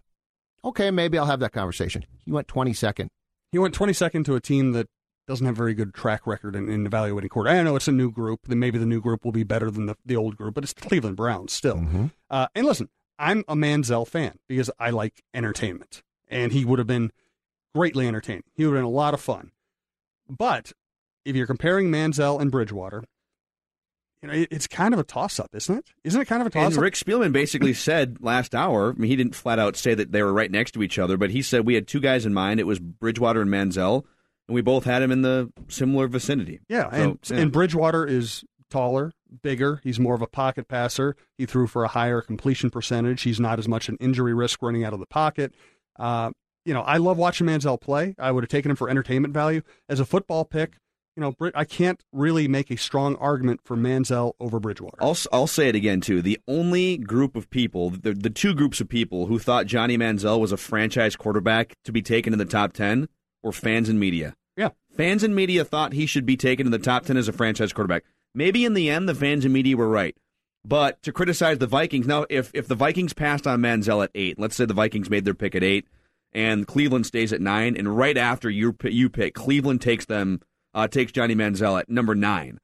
okay, maybe I'll have that conversation. He went 22nd. He went 22nd to a team that doesn't have a very good track record in, in evaluating quarter. I know it's a new group. Then maybe the new group will be better than the, the old group, but it's the Cleveland Browns still. Uh, and listen, I'm a Manziel fan because I like entertainment, and he would have been greatly entertaining. He would have been a lot of fun. But if you're comparing Manziel and Bridgewater, you know it's kind of a toss-up, isn't it? Isn't it kind of a toss-up? Rick Spielman basically said last hour, I mean, he didn't flat out say that they were right next to each other, but he said we had two guys in mind. It was Bridgewater and Manziel, and we both had him in the similar vicinity. Yeah, and, yeah. and Bridgewater is taller, bigger. He's more of a pocket passer. He threw for a higher completion percentage. He's not as much an injury risk running out of the pocket. Uh, you know, I love watching Manziel play. I would have taken him for entertainment value as a football pick. You know, I can't really make a strong argument for Manziel over Bridgewater. I'll, I'll say it again, too. The only group of people, the, the two groups of people who thought Johnny Manziel was a franchise quarterback to be taken in the top 10 were fans and media. Yeah. Fans and media thought he should be taken in the top 10 as a franchise quarterback. Maybe in the end, the fans and media were right. But to criticize the Vikings, now, if, if the Vikings passed on Manziel at 8, let's say the Vikings made their pick at 8, and Cleveland stays at 9, and right after you, you pick, Cleveland takes them, uh, takes Johnny Manziel at number 9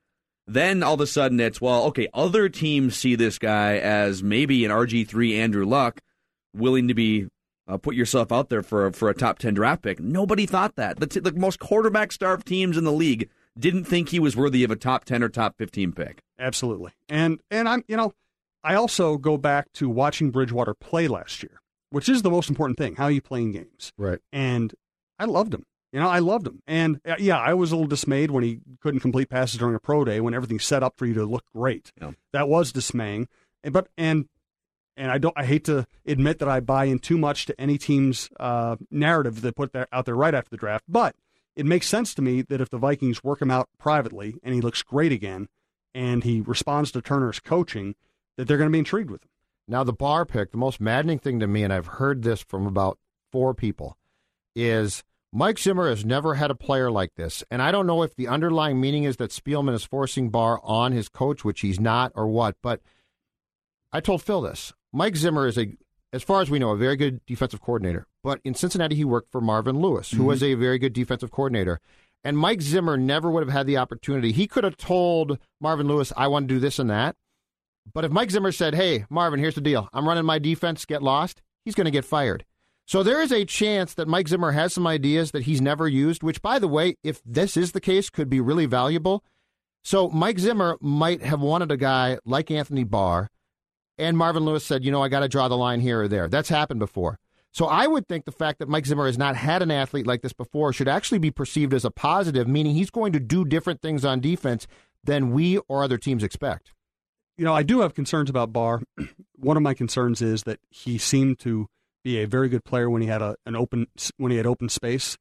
then all of a sudden it's well okay other teams see this guy as maybe an rg3 andrew luck willing to be uh, put yourself out there for, for a top 10 draft pick nobody thought that the, t- the most quarterback starved teams in the league didn't think he was worthy of a top 10 or top 15 pick Absolutely. And and I'm you know, I also go back to watching Bridgewater play last year, which is the most important thing, how are you playing games. Right. And I loved him. You know, I loved him. And uh, yeah, I was a little dismayed when he couldn't complete passes during a pro day when everything's set up for you to look great. That was dismaying. And, but and and I don't I hate to admit that I buy in too much to any team's uh, narrative that put that out there right after the draft, but it makes sense to me that if the Vikings work him out privately and he looks great again and he responds to Turner's coaching, that they're going to be intrigued with him. Now, the Barr pick, the most maddening thing to me, and I've heard this from about four people, is Mike Zimmer has never had a player like this. And I don't know if the underlying meaning is that Spielman is forcing Barr on his coach, which he's not, or what. But I told Phil this. Mike Zimmer is a, as far as we know, a very good defensive coordinator. But in Cincinnati, he worked for Marvin Lewis, who Mhm. was a very good defensive coordinator. And Mike Zimmer never would have had the opportunity. He could have told Marvin Lewis, I want to do this and that. But if Mike Zimmer said, hey, Marvin, here's the deal. I'm running my defense, get lost, he's going to get fired. So there is a chance that Mike Zimmer has some ideas that he's never used, which, by the way, if this is the case, could be really valuable. So Mike Zimmer might have wanted a guy like Anthony Barr, and Marvin Lewis said, you know, I got to draw the line here or there. That's happened before. So I would think the fact that Mike Zimmer has not had an athlete like this before should actually be perceived as a positive, meaning he's going to do different things on defense than we or other teams expect. You know, I do have concerns about Barr. One of my concerns is that he seemed to be a very good player when he had a, an open when he had open space.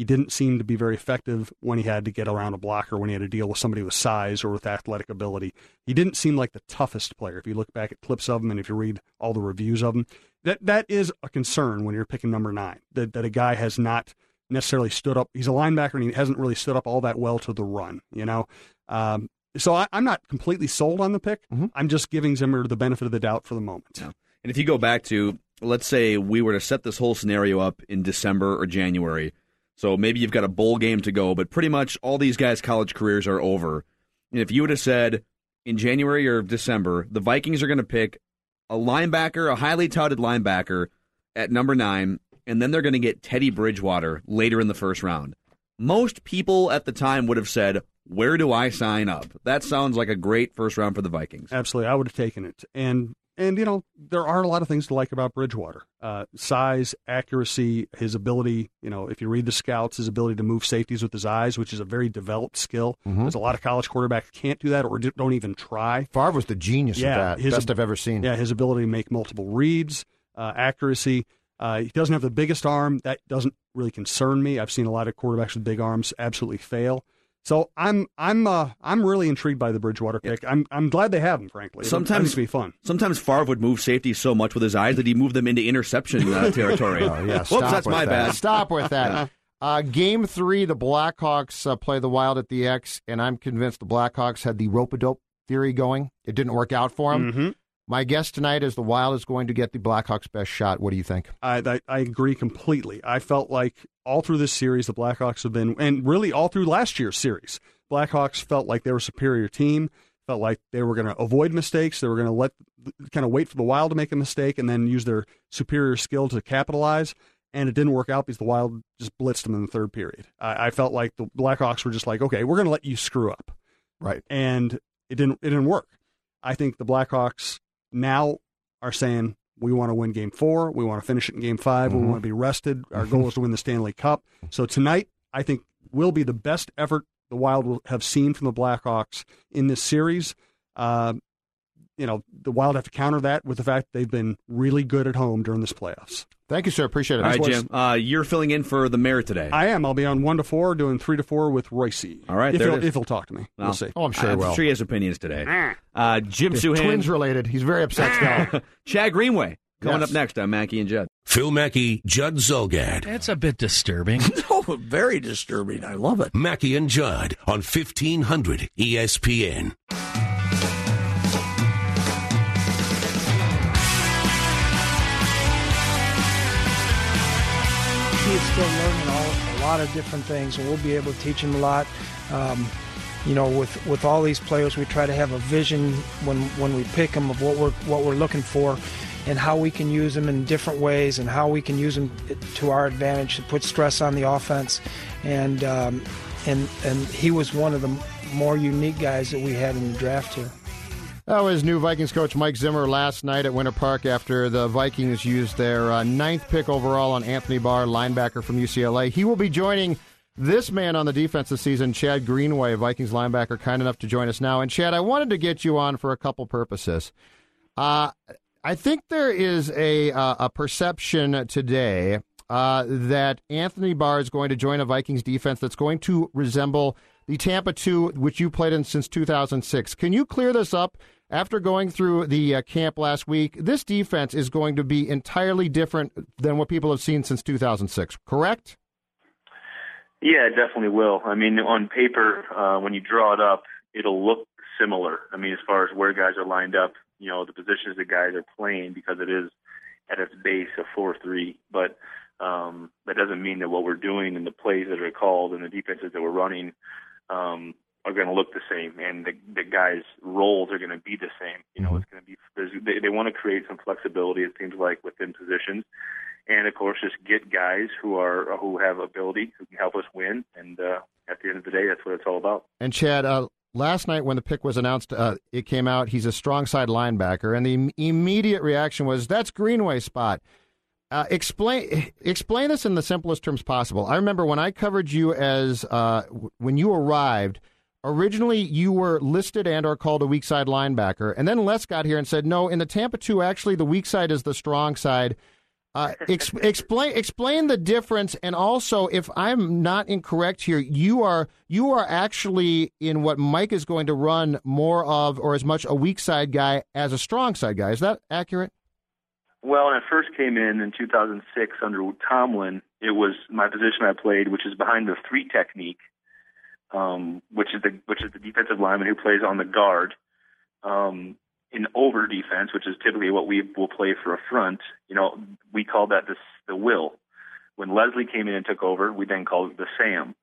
He didn't seem to be very effective when he had to get around a blocker, when he had to deal with somebody with size or with athletic ability. He didn't seem like the toughest player. If you look back at clips of him and if you read all the reviews of him, that that is a concern when you're picking number nine. That that a guy has not necessarily stood up. He's a linebacker and he hasn't really stood up all that well to the run. You know, um, so I, I'm not completely sold on the pick. I'm just giving Zimmer the benefit of the doubt for the moment. And if you go back to, let's say we were to set this whole scenario up in December or January, so maybe you've got a bowl game to go, but pretty much all these guys' college careers are over. And if you would have said in January or December, the Vikings are going to pick a linebacker, a highly touted linebacker at number nine, and then they're going to get Teddy Bridgewater later in the first round. Most people at the time would have said, Where do I sign up? That sounds like a great first round for the Vikings. Absolutely, I would have taken it. And and you know there are a lot of things to like about Bridgewater: uh, size, accuracy, his ability. You know, if you read the scouts, his ability to move safeties with his eyes, which is a very developed skill. Mhm. There's a lot of college quarterbacks can't do that or don't even try. Favre was the genius yeah, of that. his Best I've ever seen. Yeah, his ability to make multiple reads, uh, accuracy. Uh, he doesn't have the biggest arm. That doesn't really concern me. I've seen a lot of quarterbacks with big arms absolutely fail. So I'm I'm uh, I'm really intrigued by the Bridgewater pick. I'm I'm glad they have him. Frankly, It'll- I think Sometimes it's gonna be fun. Sometimes Favre would move safety so much with his eyes that he moved them into interception uh, territory. Oh, yeah, Whoops, stop that's with my that. bad. Stop with that. Uh, game three, the Blackhawks uh, play the Wild at the X, and I'm convinced the Blackhawks had the rope a dope theory going. It didn't work out for them. Mhm. My guess tonight is the Wild is going to get the Blackhawks' best shot. What do you think? I, I I agree completely. I felt like all through this series, the Blackhawks have been, and really all through last year's series, Blackhawks felt like they were a superior team. Felt like they were going to avoid mistakes. They were going to let kind of wait for the Wild to make a mistake and then use their superior skill to capitalize. And it didn't work out because the Wild just blitzed them in the third period. I, I felt like the Blackhawks were just like, okay, we're going to let you screw up, right? And it didn't. It didn't work. I think the Blackhawks now are saying we want to win game four. We want to finish it in game 5 We Mhm. want to be rested. Our goal is to win the Stanley Cup. So tonight, I think, will be the best effort the Wild will have seen from the Blackhawks in this series. Uh, you know, the Wild have to counter that with the fact they've been really good at home during this playoffs. Thank you, sir. Appreciate it. All right, Jim. Uh, you're filling in for the mayor today. I am. I'll be on one to four, doing three to four with Royce. All right, if there he'll, if he'll talk to me, Well, we'll see. Oh, I'm sure he will. sure he has opinions today. Uh, Jim It's Souhan. twins related. He's very upset still. Chad Greenway coming Yes. up next on Mackey and Judd. Phil Mackey, Judd Zulgad. That's a bit disturbing. oh, very disturbing. I love it. Mackey and Judd on E 1500 ESPN. He's still learning all, a lot of different things, and we'll be able to teach him a lot. Um, you know, with, with all these players, we try to have a vision when when we pick them of what we're what we're looking for, and how we can use them in different ways, and how we can use them to our advantage to put stress on the offense, and um, and and he was one of the more unique guys that we had in the draft here. That was new Vikings coach Mike Zimmer last night at Winter Park after the Vikings used their uh, ninth pick overall on Anthony Barr, linebacker from UCLA. He will be joining this man on the defense this season, Chad Greenway, Vikings linebacker, kind enough to join us now. And Chad, I wanted to get you on for a couple purposes. Uh, I think there is a uh, a perception today uh, that Anthony Barr is going to join a Vikings defense that's going to resemble the Tampa 2, which you played in since 2006. Can you clear this up? After going through the uh, camp last week, this defense is going to be entirely different than what people have seen since 2006, correct? Yeah, it definitely will. I mean, on paper, uh, when you draw it up, it'll look similar. I mean, as far as where guys are lined up, you know, the positions that guys are playing because it is at its base a four-three. But um, that doesn't mean that what we're doing and the plays that are called and the defenses that we're running um, are going to look the same, and the, the guys' roles are going to be the same. You know, it's going to be there's, they, they want to create some flexibility. It seems like within positions, and of course, just get guys who are who have ability who can help us win. And uh, at the end of the day, that's what it's all about. And Chad, uh, last night when the pick was announced, uh, it came out he's a strong side linebacker, and the im- immediate reaction was that's Greenway spot. Uh, explain explain this in the simplest terms possible. I remember when I covered you as uh, w- when you arrived. Originally, you were listed and or called a weak side linebacker, and then Les got here and said, "No, in the Tampa two, actually, the weak side is the strong side." Uh, ex- explain explain the difference, and also, if I'm not incorrect here, you are you are actually in what Mike is going to run more of, or as much a weak side guy as a strong side guy. Is that accurate? Well, when I first came in in 2006 under Tomlin, it was my position I played, which is behind the three technique, um, which is the which is the defensive lineman who plays on the guard. Um, in over defense, which is typically what we will play for a front, you know, we call that the the will. When Leslie came in and took over, we then called it the Sam.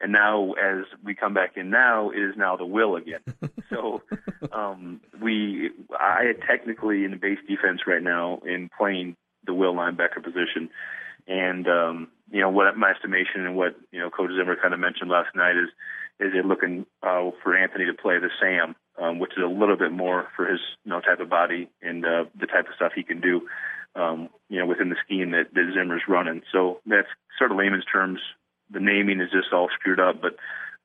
And now, as we come back in now, it is now the will again. so um, we, I technically in the base defense right now in playing the will linebacker position. And um, you know what my estimation and what you know Coach Zimmer kind of mentioned last night is is it looking uh, for Anthony to play the Sam, um, which is a little bit more for his you know type of body and uh, the type of stuff he can do, um, you know, within the scheme that, that Zimmer's running. So that's sort of layman's terms. The naming is just all screwed up, but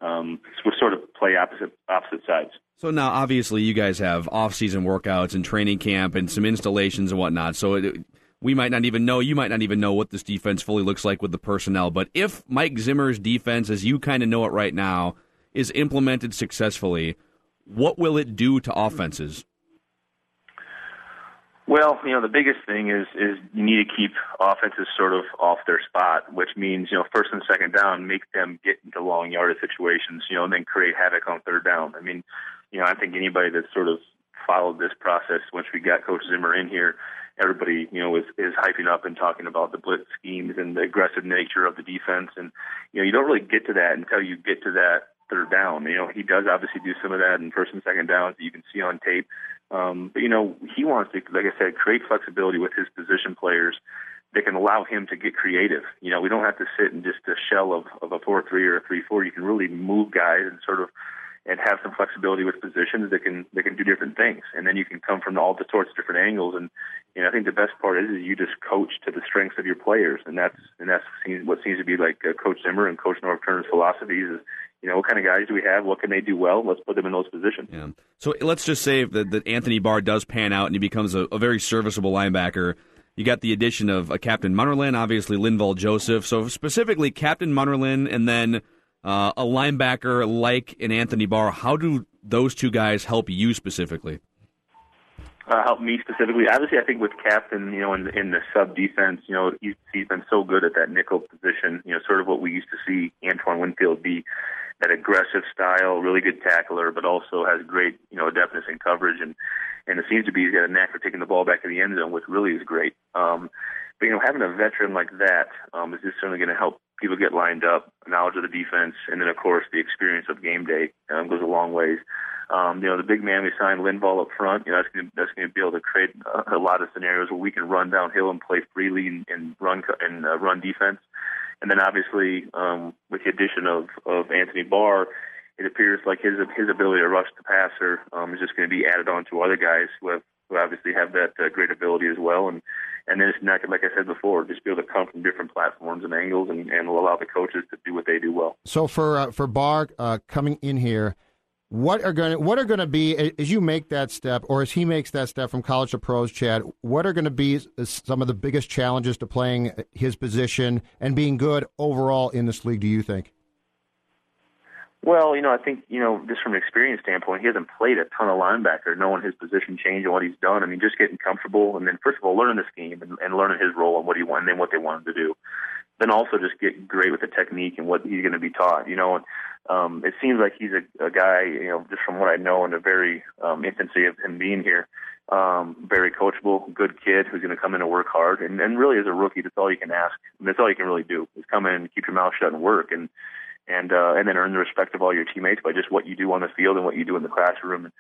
um, we sort of play opposite opposite sides. So now, obviously, you guys have off-season workouts and training camp and some installations and whatnot. So it, we might not even know, you might not even know what this defense fully looks like with the personnel. But if Mike Zimmer's defense, as you kind of know it right now, is implemented successfully, what will it do to offenses? Well, you know, the biggest thing is is you need to keep offenses sort of off their spot, which means you know first and second down, make them get into long yardage situations, you know, and then create havoc on third down. I mean, you know, I think anybody that sort of followed this process once we got Coach Zimmer in here, everybody, you know, is, is hyping up and talking about the blitz schemes and the aggressive nature of the defense. And, you know, you don't really get to that until you get to that third down. You know, he does obviously do some of that in first and second downs that you can see on tape. Um, but, you know, he wants to, like I said, create flexibility with his position players that can allow him to get creative. You know, we don't have to sit in just a shell of, of a 4 3 or a 3 4. You can really move guys and sort of and have some flexibility with positions that can that can do different things. And then you can come from all the sorts of different angles. And you know, I think the best part is, is you just coach to the strengths of your players, and that's and that's what seems to be like uh, Coach Zimmer and Coach Norv Turner's philosophies is. You know, what kind of guys do we have? What can they do well? Let's put them in those positions. Yeah. So let's just say that, that Anthony Barr does pan out and he becomes a, a very serviceable linebacker. You got the addition of a Captain Munnerlyn, obviously Linval Joseph. So specifically, Captain Munnerlyn, and then uh, a linebacker like an Anthony Barr. How do those two guys help you specifically? Uh, help me specifically. Obviously, I think with Captain, you know, in, in the sub defense, you know, he's, he's been so good at that nickel position. You know, sort of what we used to see Antoine Winfield be, that aggressive style, really good tackler, but also has great, you know, adeptness in coverage, and and it seems to be he's got a knack for taking the ball back in the end zone, which really is great. Um, but you know, having a veteran like that um, is just certainly going to help people get lined up, knowledge of the defense, and then of course the experience of game day um, goes a long ways. Um, you know, the big man we signed, Linval up front. You know, that's going that's going to be able to create a, a lot of scenarios where we can run downhill and play freely and, and run and uh, run defense. And then obviously um, with the addition of of Anthony Barr, it appears like his his ability to rush the passer um, is just going to be added on to other guys who have who obviously have that uh, great ability as well. And and then it's not like I said before, just be able to come from different platforms and angles, and, and allow the coaches to do what they do well. So for uh, for Barr uh, coming in here, what are going what are going to be as you make that step, or as he makes that step from college to pros, Chad? What are going to be some of the biggest challenges to playing his position and being good overall in this league? Do you think? Well, you know, I think, you know, just from an experience standpoint, he hasn't played a ton of linebacker, knowing his position change and what he's done. I mean, just getting comfortable and then, first of all, learning the scheme and, and learning his role and what he wanted and what they wanted to do. Then also just get great with the technique and what he's going to be taught, you know. And, um, it seems like he's a, a guy, you know, just from what I know in the very um, infancy of him being here, um, very coachable, good kid who's going to come in and work hard. And, and really, as a rookie, that's all you can ask. And that's all you can really do is come in and keep your mouth shut and work. And and uh, and then earn the respect of all your teammates by just what you do on the field and what you do in the classroom. And,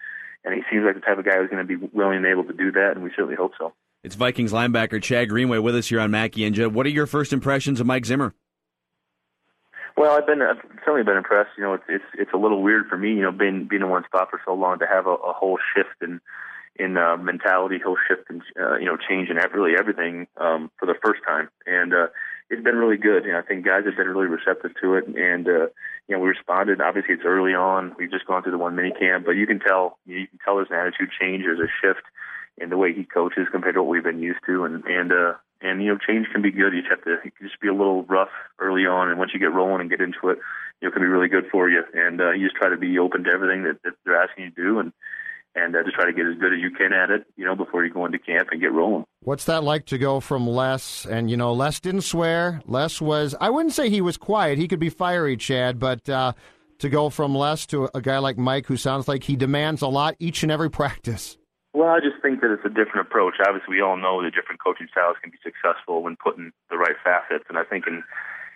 and he seems like the type of guy who's going to be willing and able to do that, and we certainly hope so. It's Vikings linebacker Chad Greenway with us here on Mackey and Judd. What are your first impressions of Mike Zimmer? Well, I've been I've certainly been impressed. You know, it's it's it's a little weird for me. You know, being being in one spot for so long to have a, a whole shift in in uh, mentality, whole shift and uh, you know change in really everything um, for the first time. And uh, it's been really good. You know, I think guys have been really receptive to it, and uh, you know, we responded. Obviously, it's early on. We've just gone through the one mini camp, but you can tell you can tell there's an attitude change. There's a shift in the way he coaches compared to what we've been used to, and and uh, and you know, change can be good. You just have to you can just be a little rough early on, and once you get rolling and get into it, you know, it can be really good for you. And uh, you just try to be open to everything that, that they're asking you to do, and and uh, just try to get as good as you can at it, you know, before you go into camp and get rolling. What's that like to go from Les? And, you know, Les didn't swear. Les was, I wouldn't say he was quiet. He could be fiery, Chad, but uh, to go from Les to a guy like Mike who sounds like he demands a lot each and every practice. Well, I just think that it's a different approach. Obviously, we all know that different coaching styles can be successful when putting the right facets. And I think in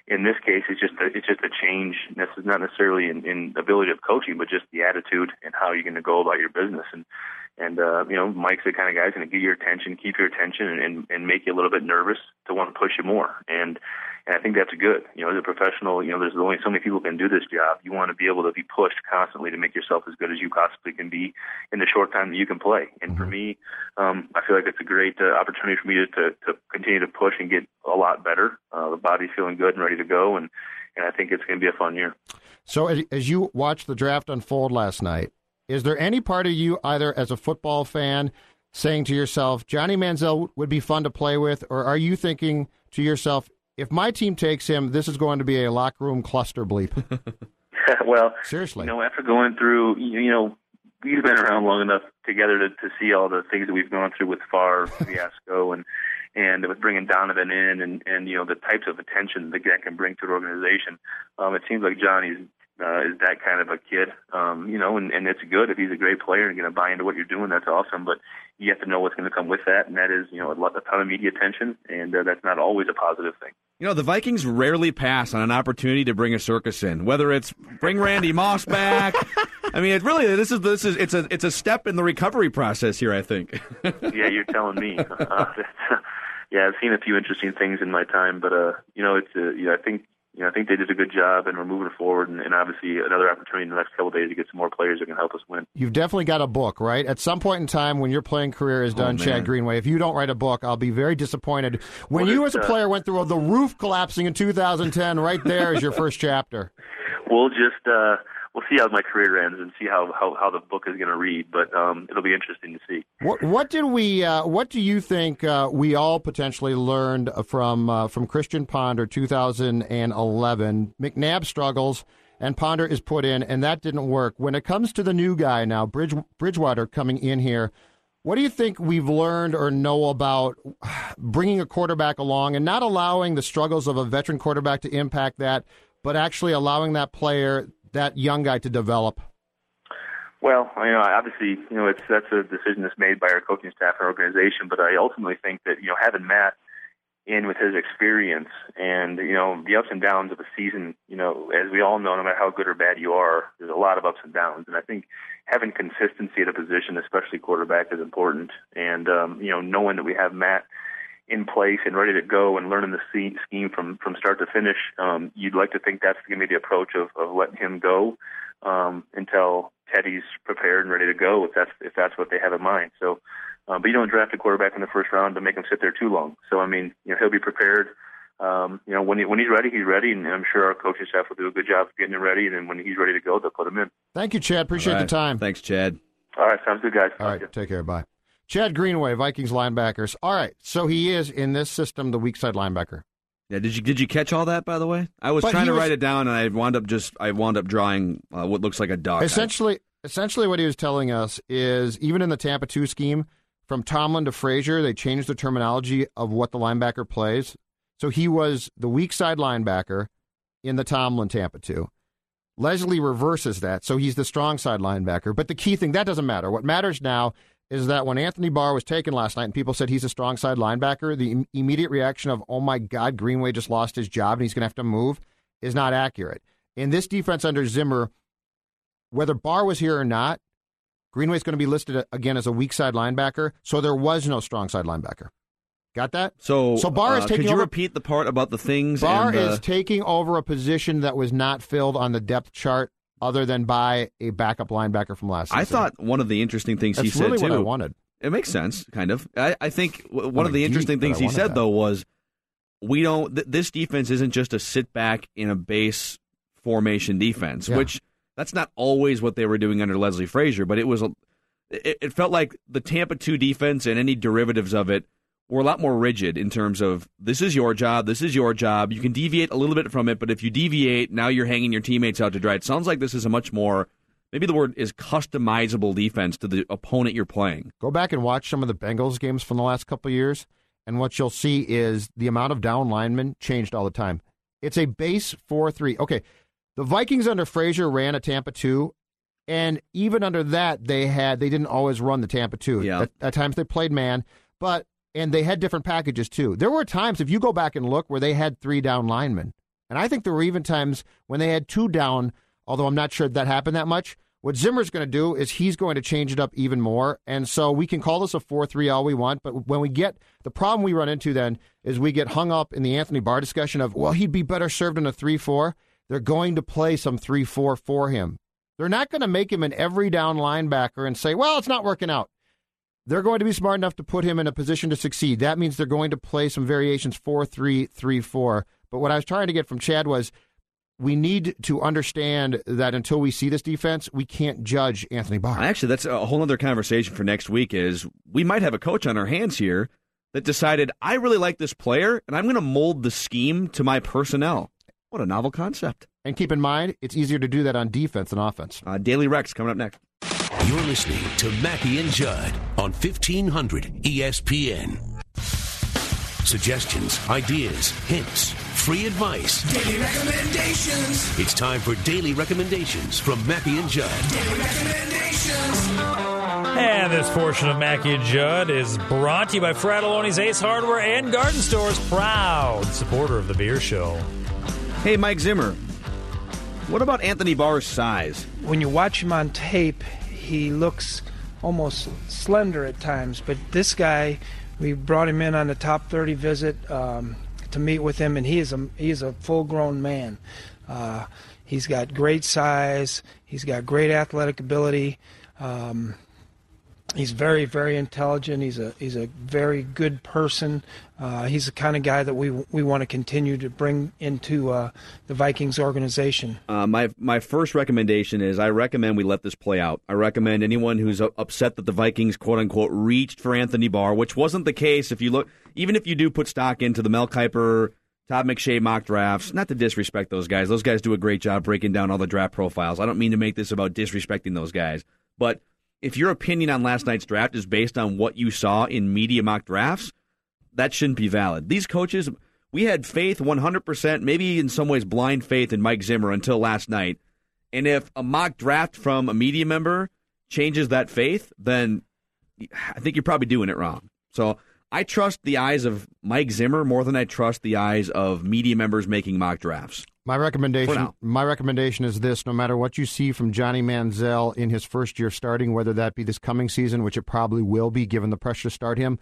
in this case, it's just a, it's just a change. This is not necessarily in, in ability of coaching, but just the attitude and how you're going to go about your business. And and uh, you know, Mike's the kind of guy who's going to get your attention, keep your attention, and, and and make you a little bit nervous to want to push you more. And and I think that's good. You know, as a professional, you know, there's only so many people can do this job. You want to be able to be pushed constantly to make yourself as good as you possibly can be in the short time that you can play. And for me, um, I feel like it's a great uh, opportunity for me to, to to continue to push and get a lot better. Uh, the body's feeling good and ready to go, and and I think it's going to be a fun year. So as, as you watched the draft unfold last night, is there any part of you, either as a football fan, saying to yourself, Johnny Manziel would be fun to play with, or are you thinking to yourself, if my team takes him, this is going to be a locker room cluster bleep? well, seriously, you know, after going through, you you know, we've been around long enough together to, to see all the things that we've gone through with Favre fiasco and and with bringing Donovan in and and you know the types of attention that that can bring to an organization. Um, it seems like Johnny's uh, is that kind of a kid, um, you know, and, and it's good if he's a great player and going to buy into what you're doing. That's awesome, but you have to know what's going to come with that, and that is, you know, a, lot, a ton of media attention, and uh, that's not always a positive thing. You know, the Vikings rarely pass on an opportunity to bring a circus in, whether it's bring Randy Moss back. I mean, it really this is this is it's a it's a step in the recovery process here. I think. yeah, you're telling me. Uh, yeah, I've seen a few interesting things in my time, but uh, you know, it's uh, you know, I think you know, I think they did a good job, and we're moving forward, and, and obviously another opportunity in the next couple of days to get some more players that can help us win. You've definitely got a book, right? At some point in time, when your playing career is done, Oh, Chad. Greenway, if you don't write a book, I'll be very disappointed. When What you, as a uh, player, went through the roof collapsing in 2010, right there is your first chapter. We'll just uh, we'll see how my career ends and see how how, how the book is going to read, but um, it'll be interesting to see. What, what did we? Uh, what do you think uh, we all potentially learned from uh, from Christian Ponder 2011? McNabb struggles, and Ponder is put in, and that didn't work. When it comes to the new guy now, Bridge, Bridgewater coming in here, what do you think we've learned or know about bringing a quarterback along and not allowing the struggles of a veteran quarterback to impact that, but actually allowing that player, that young guy, to develop? Well, you know, obviously, you know, it's that's a decision that's made by our coaching staff and organization. But I ultimately think that you know having Matt in with his experience and you know the ups and downs of a season, you know, as we all know, no matter how good or bad you are, there's a lot of ups and downs. And I think having consistency at a position, especially quarterback, is important. And um, you know, knowing that we have Matt in place and ready to go and learning the scheme from from start to finish, um, you'd like to think that's going to be the approach of, of letting him go um, until Teddy's prepared and ready to go if that's if that's what they have in mind. So, um, but you don't draft a quarterback in the first round to make him sit there too long. So I mean, you know, he'll be prepared. Um, you know, when he, when he's ready, he's ready, and I'm sure our coaching staff will do a good job of getting him ready. And then when he's ready to go, they'll put him in. Thank you, Chad. Appreciate All right. the time. Thanks, Chad. All right, sounds good, guys. All right, take care. Bye. Chad Greenway, Vikings linebackers. All right, so he is in this system the weak side linebacker. Yeah, did you did you catch all that by the way? I was But trying to was- write it down, and I wound up just I wound up drawing uh, what looks like a duck. Essentially, essentially, what he was telling us is even in the Tampa two scheme, from Tomlin to Frazier, they changed the terminology of what the linebacker plays. So he was the weak side linebacker in the Tomlin Tampa two. Leslie reverses that, so he's the strong side linebacker. But the key thing that doesn't matter. What matters now is that when Anthony Barr was taken last night and people said he's a strong side linebacker, the im- immediate reaction of "Oh my God, Greenway just lost his job and he's going to have to move" is not accurate. In this defense under Zimmer, whether Barr was here or not, Greenway's going to be listed again as a weak side linebacker. So there was no strong side linebacker. Got that? So, so Barr is uh, taking Could you over. repeat the part about the things? Barr and, uh, is taking over a position that was not filled on the depth chart, other than by a backup linebacker from last season. I thought one of the interesting things he That's said really too. I wanted. It makes sense, kind of. I, I think one I'm of the interesting things he said that. though was we don't. Th- this defense isn't just a sit back in a base formation defense, Yeah. which that's not always what they were doing under Leslie Frazier, but it was. A, it, it felt like the Tampa two defense and any derivatives of it were a lot more rigid in terms of this is your job, this is your job. You can deviate a little bit from it, but if you deviate, now you're hanging your teammates out to dry. It sounds like this is a much more. Maybe the word is customizable defense to the opponent you're playing. Go back and watch some of the Bengals games from the last couple of years, and what you'll see is the amount of down linemen changed all the time. It's a base 4 3. Okay, the Vikings under Frazier ran a Tampa 2, and even under that, they had they didn't always run the Tampa 2. Yeah. At, at times they played man, but and they had different packages too. There were times, if you go back and look, where they had three down linemen. And I think there were even times when they had two down, although I'm not sure that happened that much. What Zimmer's going to do is he's going to change it up even more. And so we can call this a 4 3 all we want. But when we get the problem we run into then is we get hung up in the Anthony Barr discussion of, well, he'd be better served in a 3 4. They're going to play some 3 4 for him. They're not going to make him an every down linebacker and say, well, it's not working out. They're going to be smart enough to put him in a position to succeed. That means they're going to play some variations 4 3 3 4. But what I was trying to get from Chad was we need to understand that until we see this defense, we can't judge Anthony Barr. Actually, that's a whole other conversation for next week. Is we might have a coach on our hands here that decided I really like this player and I'm going to mold the scheme to my personnel. What a novel concept! And keep in mind, it's easier to do that on defense than offense. Uh, Daily Rex coming up next. You're listening to Mackey and Judd on 1500 ESPN. Suggestions, ideas, hints, free advice. Daily recommendations. It's time for daily recommendations from Mackey and Judd. Daily recommendations. And this portion of Mackey and Judd is brought to you by Fratallone's Ace Hardware and Garden Stores, proud supporter of the beer show. Hey, Mike Zimmer. What about Anthony Barr's size? When you watch him on tape, he looks almost slender at times, but this guy, we brought him in on the top 30 visit um, to meet with him, and he is a he is a full grown man. Uh, he's got great size. He's got great athletic ability. Um, he's very very intelligent. He's a he's a very good person. Uh, he's the kind of guy that we we want to continue to bring into uh, the Vikings organization. Uh, my my first recommendation is I recommend we let this play out. I recommend anyone who's upset that the Vikings quote unquote reached for Anthony Barr, which wasn't the case. If you look, even if you do put stock into the Mel Kiper, Todd McShay mock drafts, not to disrespect those guys. Those guys do a great job breaking down all the draft profiles. I don't mean to make this about disrespecting those guys, but if your opinion on last night's draft is based on what you saw in media mock drafts, that shouldn't be valid. These coaches, we had faith 100%, maybe in some ways blind faith in Mike Zimmer until last night. And if a mock draft from a media member changes that faith, then I think you're probably doing it wrong. So I trust the eyes of Mike Zimmer more than I trust the eyes of media members making mock drafts. My recommendation my recommendation is this no matter what you see from Johnny Manziel in his first year starting, whether that be this coming season, which it probably will be given the pressure to start him,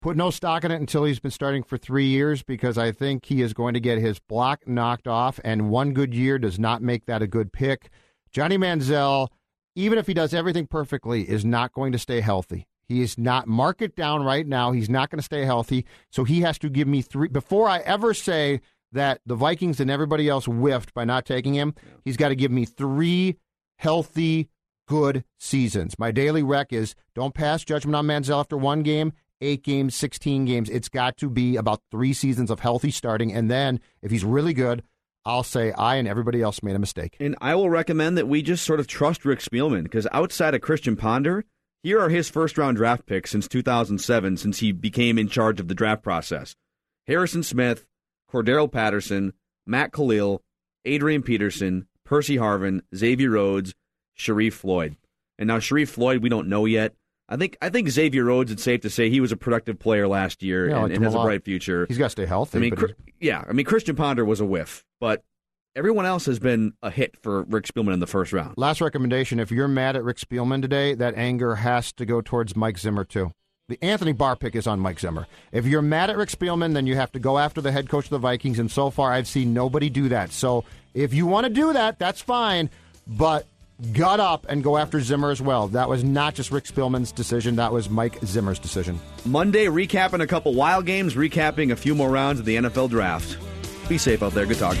put no stock in it until he's been starting for three years because I think he is going to get his block knocked off, and one good year does not make that a good pick. Johnny Manziel, even if he does everything perfectly, is not going to stay healthy. He is not mark it down right now. He's not going to stay healthy. So he has to give me three before I ever say that the Vikings and everybody else whiffed by not taking him. He's got to give me three healthy, good seasons. My daily rec is don't pass judgment on Manziel after one game, eight games, 16 games. It's got to be about three seasons of healthy starting. And then if he's really good, I'll say I and everybody else made a mistake. And I will recommend that we just sort of trust Rick Spielman because outside of Christian Ponder, here are his first round draft picks since 2007, since he became in charge of the draft process Harrison Smith, Cordarrelle Patterson, Matt Kalil, Adrian Peterson, Percy Harvin, Xavier Rhodes, Sharrif Floyd. And now Sharrif Floyd, we don't know yet. I think I think Xavier Rhodes. It's safe to say he was a productive player last year Yeah, and, and has a bright future. He's got to stay healthy. I mean, yeah, I mean Christian Ponder was a whiff, but everyone else has been a hit for Rick Spielman in the first round. Last recommendation: If you're mad at Rick Spielman today, that anger has to go towards Mike Zimmer too. The Anthony Barr pick is on Mike Zimmer. If you're mad at Rick Spielman, then you have to go after the head coach of the Vikings. And so far, I've seen nobody do that. So if you want to do that, that's fine. But gut up and go after Zimmer as well. That was not just Rick Spielman's decision. That was Mike Zimmer's decision. Monday, recapping a couple wild games, recapping a few more rounds of the NFL draft. Be safe out there. Good talk.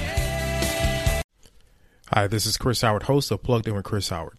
Hi, this is Chris Howard, host of Plugged In with Chris Howard.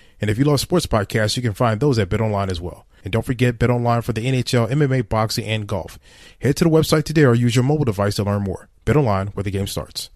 And if you love sports podcasts, you can find those at BetOnline as well. And don't forget BetOnline for the NHL, MMA, boxing, and golf. Head to the website today or use your mobile device to learn more. BetOnline, where the game starts.